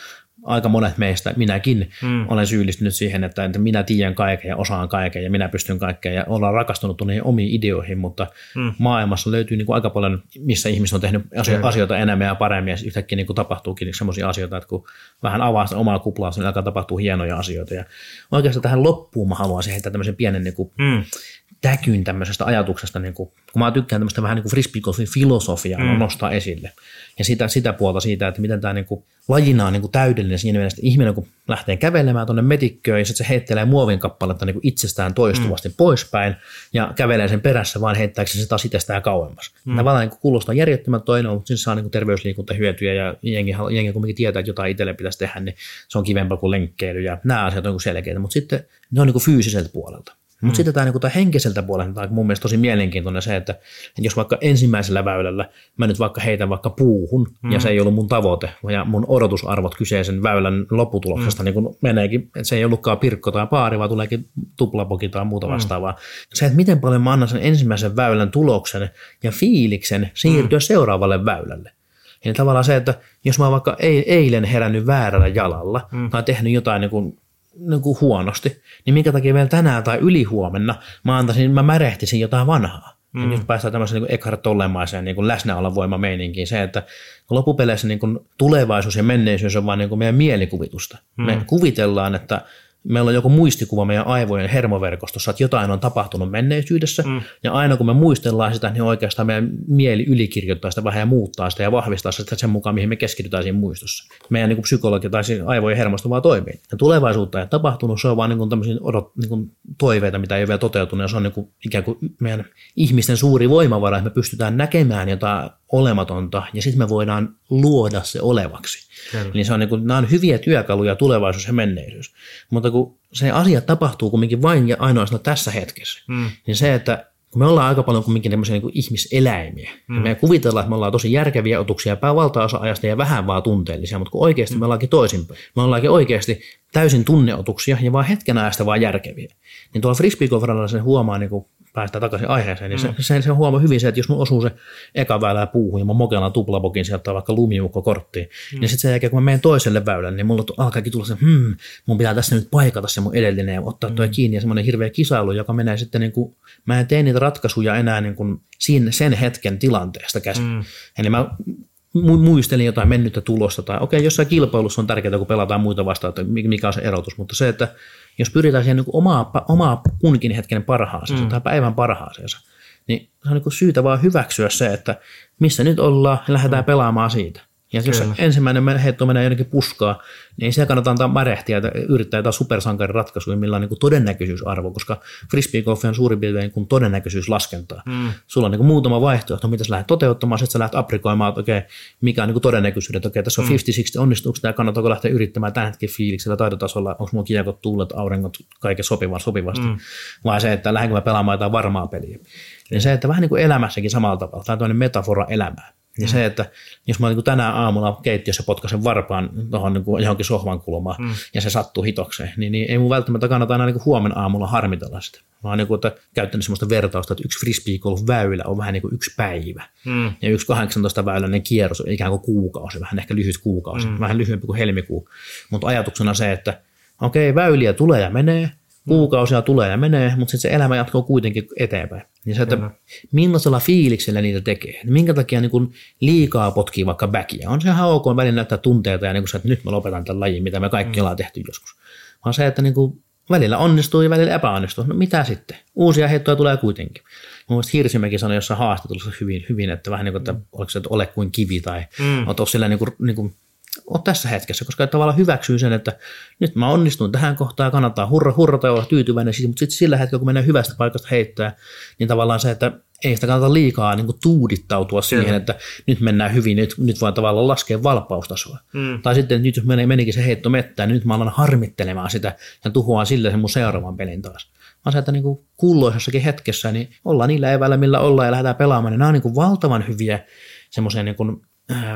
aika monet meistä, minäkin, mm. olen syyllistynyt siihen, että, minä tiedän kaiken ja osaan kaiken ja minä pystyn kaikkeen ja ollaan rakastunut niihin omiin ideoihin, mutta mm. maailmassa löytyy niin kuin aika paljon, missä ihmiset on tehnyt asio- asioita enemmän ja paremmin ja yhtäkkiä niin kuin tapahtuukin sellaisia asioita, että kun vähän avaa sitä omaa kuplaa, niin alkaa tapahtua hienoja asioita. Ja oikeastaan tähän loppuun mä haluaisin heittää tämmöisen pienen niin kuin, mm täkyn tämmöisestä ajatuksesta, niin kuin, kun mä tykkään tämmöistä vähän niin kuin frisbeegolfin filosofiaa mm. nostaa esille. Ja sitä, sitä puolta siitä, että miten tämä niin kuin, lajina on niin kuin täydellinen siinä mielessä, että ihminen kun lähtee kävelemään tuonne metikköön ja sitten se heittelee muovin kappaletta niin kuin itsestään toistuvasti mm. poispäin ja kävelee sen perässä, vaan heittääkö se taas itsestään kauemmas. Mm. Tavallaan niin kuin kuulostaa järjettömän toinen, mutta siis saa niin kuin terveysliikuntahyötyjä ja jengi, jengi kuitenkin tietää, että jotain itselle pitäisi tehdä, niin se on kivempaa kuin lenkkeily ja nämä asiat on niin selkeitä, mutta sitten ne on niin kuin fyysiseltä puolelta. Mutta mm. sitten tämä, niin henkiseltä puolelta tämä on mun mielestä tosi mielenkiintoinen se, että, että jos vaikka ensimmäisellä väylällä mä nyt vaikka heitän vaikka puuhun, mm. ja se ei ollut mun tavoite, ja mun odotusarvot kyseisen väylän lopputuloksesta mm. niin kun meneekin, että se ei ollutkaan pirkko tai paari, vaan tuleekin tuplapoki tai muuta mm. vastaavaa. Mm. Se, että miten paljon mä annan sen ensimmäisen väylän tuloksen ja fiiliksen siirtyä mm. seuraavalle väylälle. Eli tavallaan se, että jos mä oon vaikka eilen herännyt väärällä jalalla mm. tai tehnyt jotain niin kuin niin kuin huonosti, niin minkä takia vielä tänään tai ylihuomenna mä antaisin, mä märehtisin jotain vanhaa. Mm. Ja nyt päästään tämmöiseen niin Eckhart Tollemaiseen niin läsnäolon voimameininkiin. Se, että loppupeleissä niin kuin tulevaisuus ja menneisyys on vain niin kuin meidän mielikuvitusta. Mm. Me kuvitellaan, että meillä on joku muistikuva meidän aivojen hermoverkostossa, että jotain on tapahtunut menneisyydessä, mm. ja aina kun me muistellaan sitä, niin oikeastaan meidän mieli ylikirjoittaa sitä vähän ja muuttaa sitä ja vahvistaa sitä sen mukaan, mihin me keskitytään siinä muistossa. Meidän niin psykologia tai aivojen hermosto vaan toimii. Ja tulevaisuutta ei tapahtunut, se on vaan niin tämmöisiä odot, niin kuin toiveita, mitä ei ole vielä toteutunut, ja se on niin kuin ikään kuin meidän ihmisten suuri voimavara, että me pystytään näkemään jotain olematonta, ja sitten me voidaan luoda se olevaksi. Kyllä. Eli se on niin kuin, nämä on hyviä työkaluja tulevaisuus ja menneisyys. Mutta kun se asia tapahtuu kumminkin vain ja ainoastaan tässä hetkessä, mm. niin se, että kun me ollaan aika paljon kumminkin tämmöisiä niin kuin ihmiseläimiä, mm. ja me kuvitellaan, että me ollaan tosi järkeviä otuksia valtaosa ajasta ja vähän vaan tunteellisia, mutta kun oikeasti mm. me ollaankin toisinpäin. Me ollaankin oikeasti täysin tunneotuksia ja vaan hetken ajasta vaan järkeviä. Niin tuolla frisbee sen huomaa niin kuin päästään takaisin aiheeseen, niin mm. se, se, se huomaa hyvin se, että jos mun osuu se eka väylä puuhun ja mä mokelan tuplabokin sieltä vaikka lumiukko korttiin, mm. niin sitten sen jälkeen kun mä menen toiselle väylälle, niin mulla alkaakin tulla se, hmm, mun pitää tässä nyt paikata se mun edellinen ja ottaa mm. tuo kiinni ja semmoinen hirveä kisailu, joka menee sitten niin kuin, mä en tee niitä ratkaisuja enää niin kuin siinä, sen hetken tilanteesta käsin. Mm. Eli mä muistelin jotain mennyttä tulosta tai okei, okay, jossain kilpailussa on tärkeää, kun pelataan muita vastaan, että mikä on se erotus, mutta se, että jos pyritään siihen niin omaa, omaa kunkin hetken parhaaseensa mm. tai päivän parhaaseensa, niin se on niin syytä vaan hyväksyä se, että missä nyt ollaan ja lähdetään mm. pelaamaan siitä. Ja jos Kyllä. ensimmäinen heitto menee jonnekin puskaa, niin ei siellä kannata antaa märehtiä ja yrittää jotain supersankarin ratkaisuja, millä on niin todennäköisyysarvo, koska frisbeegolf on suurin piirtein niin todennäköisyyslaskentaa. Mm. Sulla on niin muutama vaihtoehto, mitä sä lähdet toteuttamaan, sitten sä lähdet aprikoimaan, että okei, mikä on niin todennäköisyydet, että okei, tässä on mm. 50-60, onnistuuko tämä, kannattaako lähteä yrittämään tämän hetken fiiliksellä taitotasolla, onko mulla kiekot, tuulet, auringot, kaiken sopivan sopivasti, mm. vai se, että lähdenkö mä pelaamaan jotain varmaa peliä. Eli se, että vähän niin kuin elämässäkin samalla tavalla, tämä on metafora elämää. Ja mm. se, että jos mä niin tänään aamulla keittiössä potkaisen varpaan tuohon niin johonkin sohvan kulmaan mm. ja se sattuu hitokseen, niin, niin ei mun välttämättä kannata aina niin huomenna aamulla harmitella sitä. Vaan niin kuin, että käyttänyt sellaista vertausta, että yksi frisbeegolf-väylä on vähän niin kuin yksi päivä. Mm. Ja yksi 18 väyläinen kierros on ikään kuin kuukausi, vähän ehkä lyhyt kuukausi, mm. vähän lyhyempi kuin helmikuu. Mutta ajatuksena se, että okei, okay, väyliä tulee ja menee, kuukausia tulee ja menee, mutta sitten se elämä jatkuu kuitenkin eteenpäin. Niin se, että Kyllä. millaisella fiiliksellä niitä tekee. Niin minkä takia niin kun liikaa potkii vaikka backia. On se ihan ok välillä näyttää tunteita ja niin kun se, että nyt mä lopetan tämän lajin, mitä me kaikki mm. ollaan tehty joskus. Vaan se, että niin kun välillä onnistuu ja välillä epäonnistuu. No mitä sitten? Uusia heittoja tulee kuitenkin. Mun mielestä Hirsimäki sanoi jossain haastattelussa hyvin, hyvin että vähän niin kuin, että mm. oliko se, että ole kuin kivi tai mm. oot sillä niin kuin, niin kuin ole tässä hetkessä, koska tavallaan hyväksyy sen, että nyt mä onnistun tähän kohtaan kannattaa hurra, hurrata ja olla tyytyväinen, mutta sitten sillä hetkellä, kun menee hyvästä paikasta heittää, niin tavallaan se, että ei sitä kannata liikaa niin kuin tuudittautua Kyllä. siihen, että nyt mennään hyvin, nyt, nyt vaan tavallaan laskea valpaustasoa. Mm. Tai sitten nyt jos menee, menikin se heitto mettään, niin nyt mä alan harmittelemaan sitä ja tuhoan sille sen mun seuraavan pelin taas. Vaan se, että niin kuin kulloisessakin hetkessä, niin ollaan niillä eväillä, millä ollaan ja lähdetään pelaamaan, niin nämä on niin kuin valtavan hyviä semmoisia niin kuin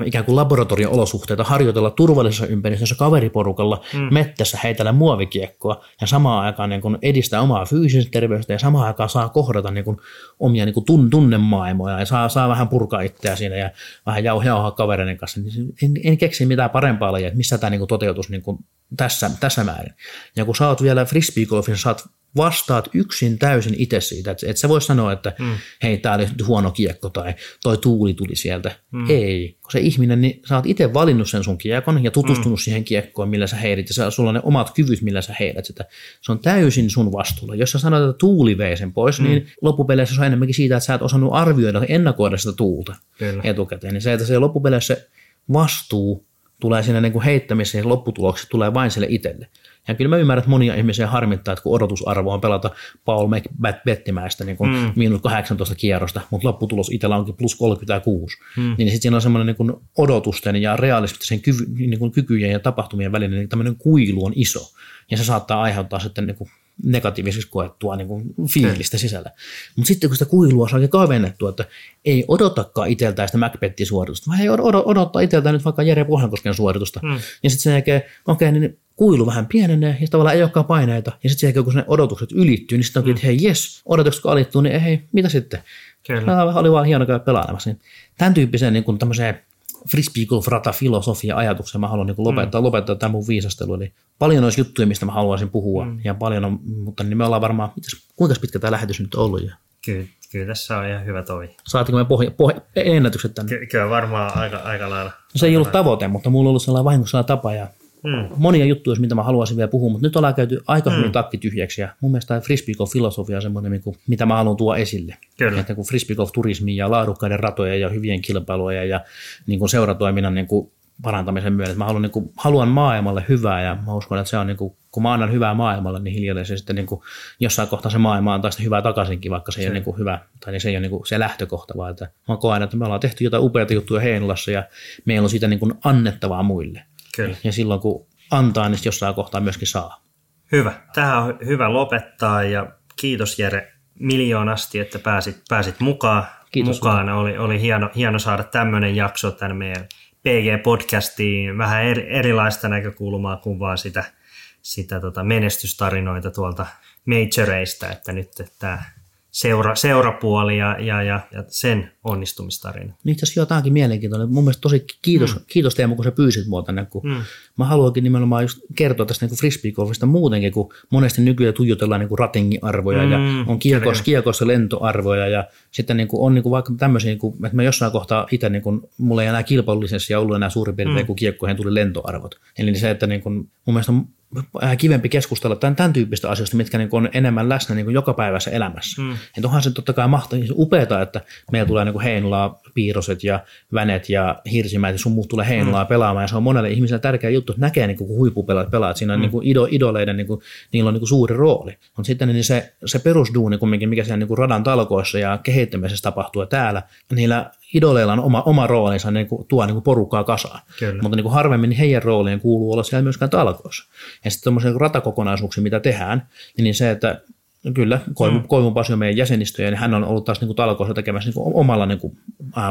ikään kuin laboratorio-olosuhteita harjoitella turvallisessa ympäristössä kaveriporukalla mm. mettässä heitellä muovikiekkoa ja samaan aikaan niin kuin edistää omaa fyysistä terveystä ja samaan aikaan saa kohdata niin kuin omia niin kuin tun, tunnemaailmoja ja saa, saa vähän purkaa itseä siinä ja vähän jauhaa, jauhaa kavereiden kanssa. Niin en, en keksi mitään parempaa lajia, että missä tämä niin kuin toteutus niin kuin tässä, tässä määrin. Ja kun sä oot vielä frisbeegolfissa, sä oot vastaat yksin täysin itse siitä, että et sä voi sanoa, että mm. hei, tää oli huono kiekko tai toi tuuli tuli sieltä. Mm. Ei, kun se ihminen, niin sä oot itse valinnut sen sun kiekon ja tutustunut mm. siihen kiekkoon, millä sä heirit ja sulla on ne omat kyvyt, millä sä heidät sitä. Se on täysin sun vastuulla. Jos sä sanot, että tuuli vei sen pois, mm. niin loppupeleissä se on enemmänkin siitä, että sä et osannut arvioida, ennakoida sitä tuulta Kyllä. etukäteen. Niin se, että se loppupeleissä vastuu tulee siinä niin kuin heittämiseen ja lopputuloksi tulee vain sille itselle. Ja kyllä mä ymmärrän, että monia ihmisiä harmittaa, että kun odotusarvo on pelata Paul Bettimäistä niin mm. miinus 18 kierrosta, mutta lopputulos itsellä onkin plus 36, mm. niin sitten siinä on semmoinen niin odotusten ja realistisen kyvy, niin kykyjen ja tapahtumien välinen niin tämmöinen kuilu on iso. Ja se saattaa aiheuttaa sitten niin kuin negatiivisesti koettua niin kuin fiilistä sisällä. Mutta sitten kun sitä kuilua saa kavennettua, että ei odotakaan itseltään sitä Macbethin suoritusta, vaan ei odottaa itseltään nyt vaikka Jere Pohjankosken suoritusta. Mm. Ja sitten sen jälkeen, okei, okay, niin kuilu vähän pienenee ja tavallaan ei olekaan paineita. Ja sitten sen kun ne odotukset ylittyy, niin sitten onkin, että hei jes, odotukset kun alittuu, niin hei, mitä sitten? Kyllä. Oli vaan hieno käydä pelailemassa. Niin tämän tyyppiseen niin kuin tämmöiseen frisbee golf rata filosofia ajatuksen mä haluan niin kuin lopettaa, mm. lopettaa tämän mun viisastelu. Eli paljon olisi juttuja, mistä mä haluaisin puhua, mm. ja paljon on, mutta niin me ollaan varmaan, kuinka pitkä tämä lähetys nyt on ollut? Kyllä, kyllä tässä on ihan hyvä tovi. Saatiko me pohja, pohja, ennätykset tänne? Ky- kyllä varmaan aika, aika lailla. No, se ei ollut tavoite, mutta mulla on ollut sellainen vahingossa tapa ja Mm. Monia juttuja, mitä mä haluaisin vielä puhua, mutta nyt ollaan käyty aika mm. hyvin takki tyhjäksi ja mun mielestä frisbee filosofia on semmoinen, niin mitä mä haluan tuoda esille. Kyllä. Että kun frisbee turismi ja laadukkaiden ratoja ja hyvien kilpailuja ja niin kuin seuratoiminnan niin kuin parantamisen myötä. Mä haluan, niin kuin, haluan maailmalle hyvää ja mä uskon, että se on, niin kuin, kun mä annan hyvää maailmalle, niin hiljalleen se sitten niin kuin, jossain kohtaa se maailma antaa sitä hyvää takaisinkin, vaikka se, se. ei ole niin kuin, hyvä, tai niin se ei ole niin kuin, se lähtökohta, vaan että mä koen, että me ollaan tehty jotain upeita juttuja Heinolassa ja meillä on siitä niin kuin, annettavaa muille. Kyllä. Ja silloin kun antaa, niin jossain kohtaa myöskin saa. Hyvä. Tähän on hyvä lopettaa ja kiitos Jere miljoonasti, että pääsit, pääsit mukaan. Kiitos. Mukaan. Oli, oli hieno, hieno saada tämmöinen jakso tänne meidän PG-podcastiin. Vähän eri, erilaista näkökulmaa kuin vaan sitä, sitä tota menestystarinoita tuolta majoreista, että nyt tämä seura, seurapuoli ja, ja, ja, ja sen onnistumistarina. Niin asiassa jotakin mielenkiintoinen. Mun mielestä tosi kiitos, mm. kiitos Teemu, kun sä pyysit mua tänne, kun mm. mä haluankin nimenomaan just kertoa tästä niin frisbeegolfista muutenkin, kun monesti nykyään tuijotellaan niin ratingiarvoja mm, ja on kiekossa, kiekossa lentoarvoja ja sitten niin kuin on niin kuin vaikka tämmöisiä, niin kuin, että mä jossain kohtaa itse, niin kuin, mulla ei enää kilpailullisessa ja ollut enää suurin piirtein, mm. kun kiekkoihin tuli lentoarvot. Eli se, että niin kuin, mun mielestä on kivempi keskustella tämän, tämän tyyppistä asioista, mitkä niin on enemmän läsnä niin jokapäiväisessä elämässä. Mm. Onhan se totta kai mahtavaa, upeata, että meillä tulee niin Heinolaa piiroset ja vänet ja hirsimäät ja sun muut tulee Heinolaa mm. pelaamaan ja se on monelle ihmiselle tärkeä juttu, että näkee niin kuin, kun huippupelaat pelaat. Siinä on mm. niin kuin ido, idoleiden, niin kuin, niillä on niin kuin suuri rooli. Mutta sitten niin se, se perusduuni kumminkin, mikä siellä niin kuin radan talkoissa ja kehittämisessä tapahtuu täällä, niillä idoleilla on oma, oma roolinsa, niin kuin, tuo niin kuin porukkaa kasaan. Kyllä. Mutta niin kuin harvemmin niin heidän roolien kuuluu olla siellä myöskään talkoissa. Ja sitten tuommoisia ratakokonaisuuksia, mitä tehdään, niin se, että Kyllä, Koivu, mm. Koivu Pasi on meidän jäsenistöjä, niin hän on ollut taas niin kuin talkoissa tekemässä niin kuin omalla niin kuin,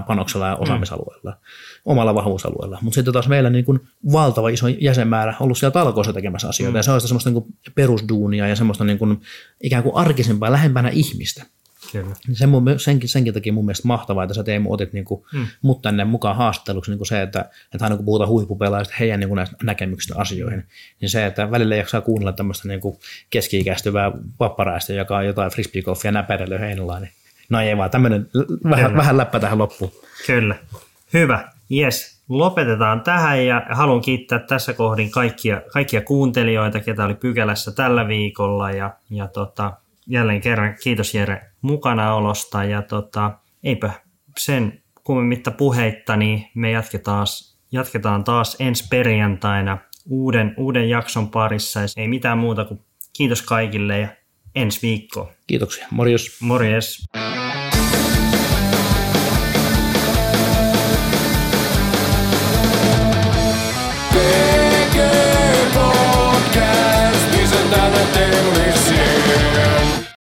panoksella ja osaamisalueella, mm. omalla vahvuusalueella. Mutta sitten taas meillä niin kuin valtava iso jäsenmäärä ollut siellä talkoissa tekemässä asioita, mm. ja se on sitä semmoista niin kuin perusduunia ja semmoista niin kuin, ikään kuin arkisempaa, lähempänä ihmistä. Kyllä. Se mun, senkin, senkin takia mun mielestä mahtavaa, että sä Teemu otit niin kuin, mm. mut tänne mukaan haastatteluksi niin se, että, että aina kun puhutaan huippupelaajista heidän niin kuin näkemyksistä asioihin, niin se, että välillä jaksaa kuunnella tämmöistä niin kuin keski-ikäistyvää papparaista, joka on jotain frisbeegolfia näpärillä heinollaan, niin no ei vaan tämmöinen vähän, vähän läppä tähän loppuun. Kyllä. Hyvä. Yes. Lopetetaan tähän ja haluan kiittää tässä kohdin kaikkia, kaikkia kuuntelijoita, ketä oli pykälässä tällä viikolla ja, ja tota, jälleen kerran kiitos Jere mukanaolosta ja tota, eipä sen kummemmitta puheitta, niin me jatketaan, jatketaan taas ensi perjantaina uuden, uuden jakson parissa. Ei mitään muuta kuin kiitos kaikille ja ensi viikkoon. Kiitoksia. Morjes. Morjes.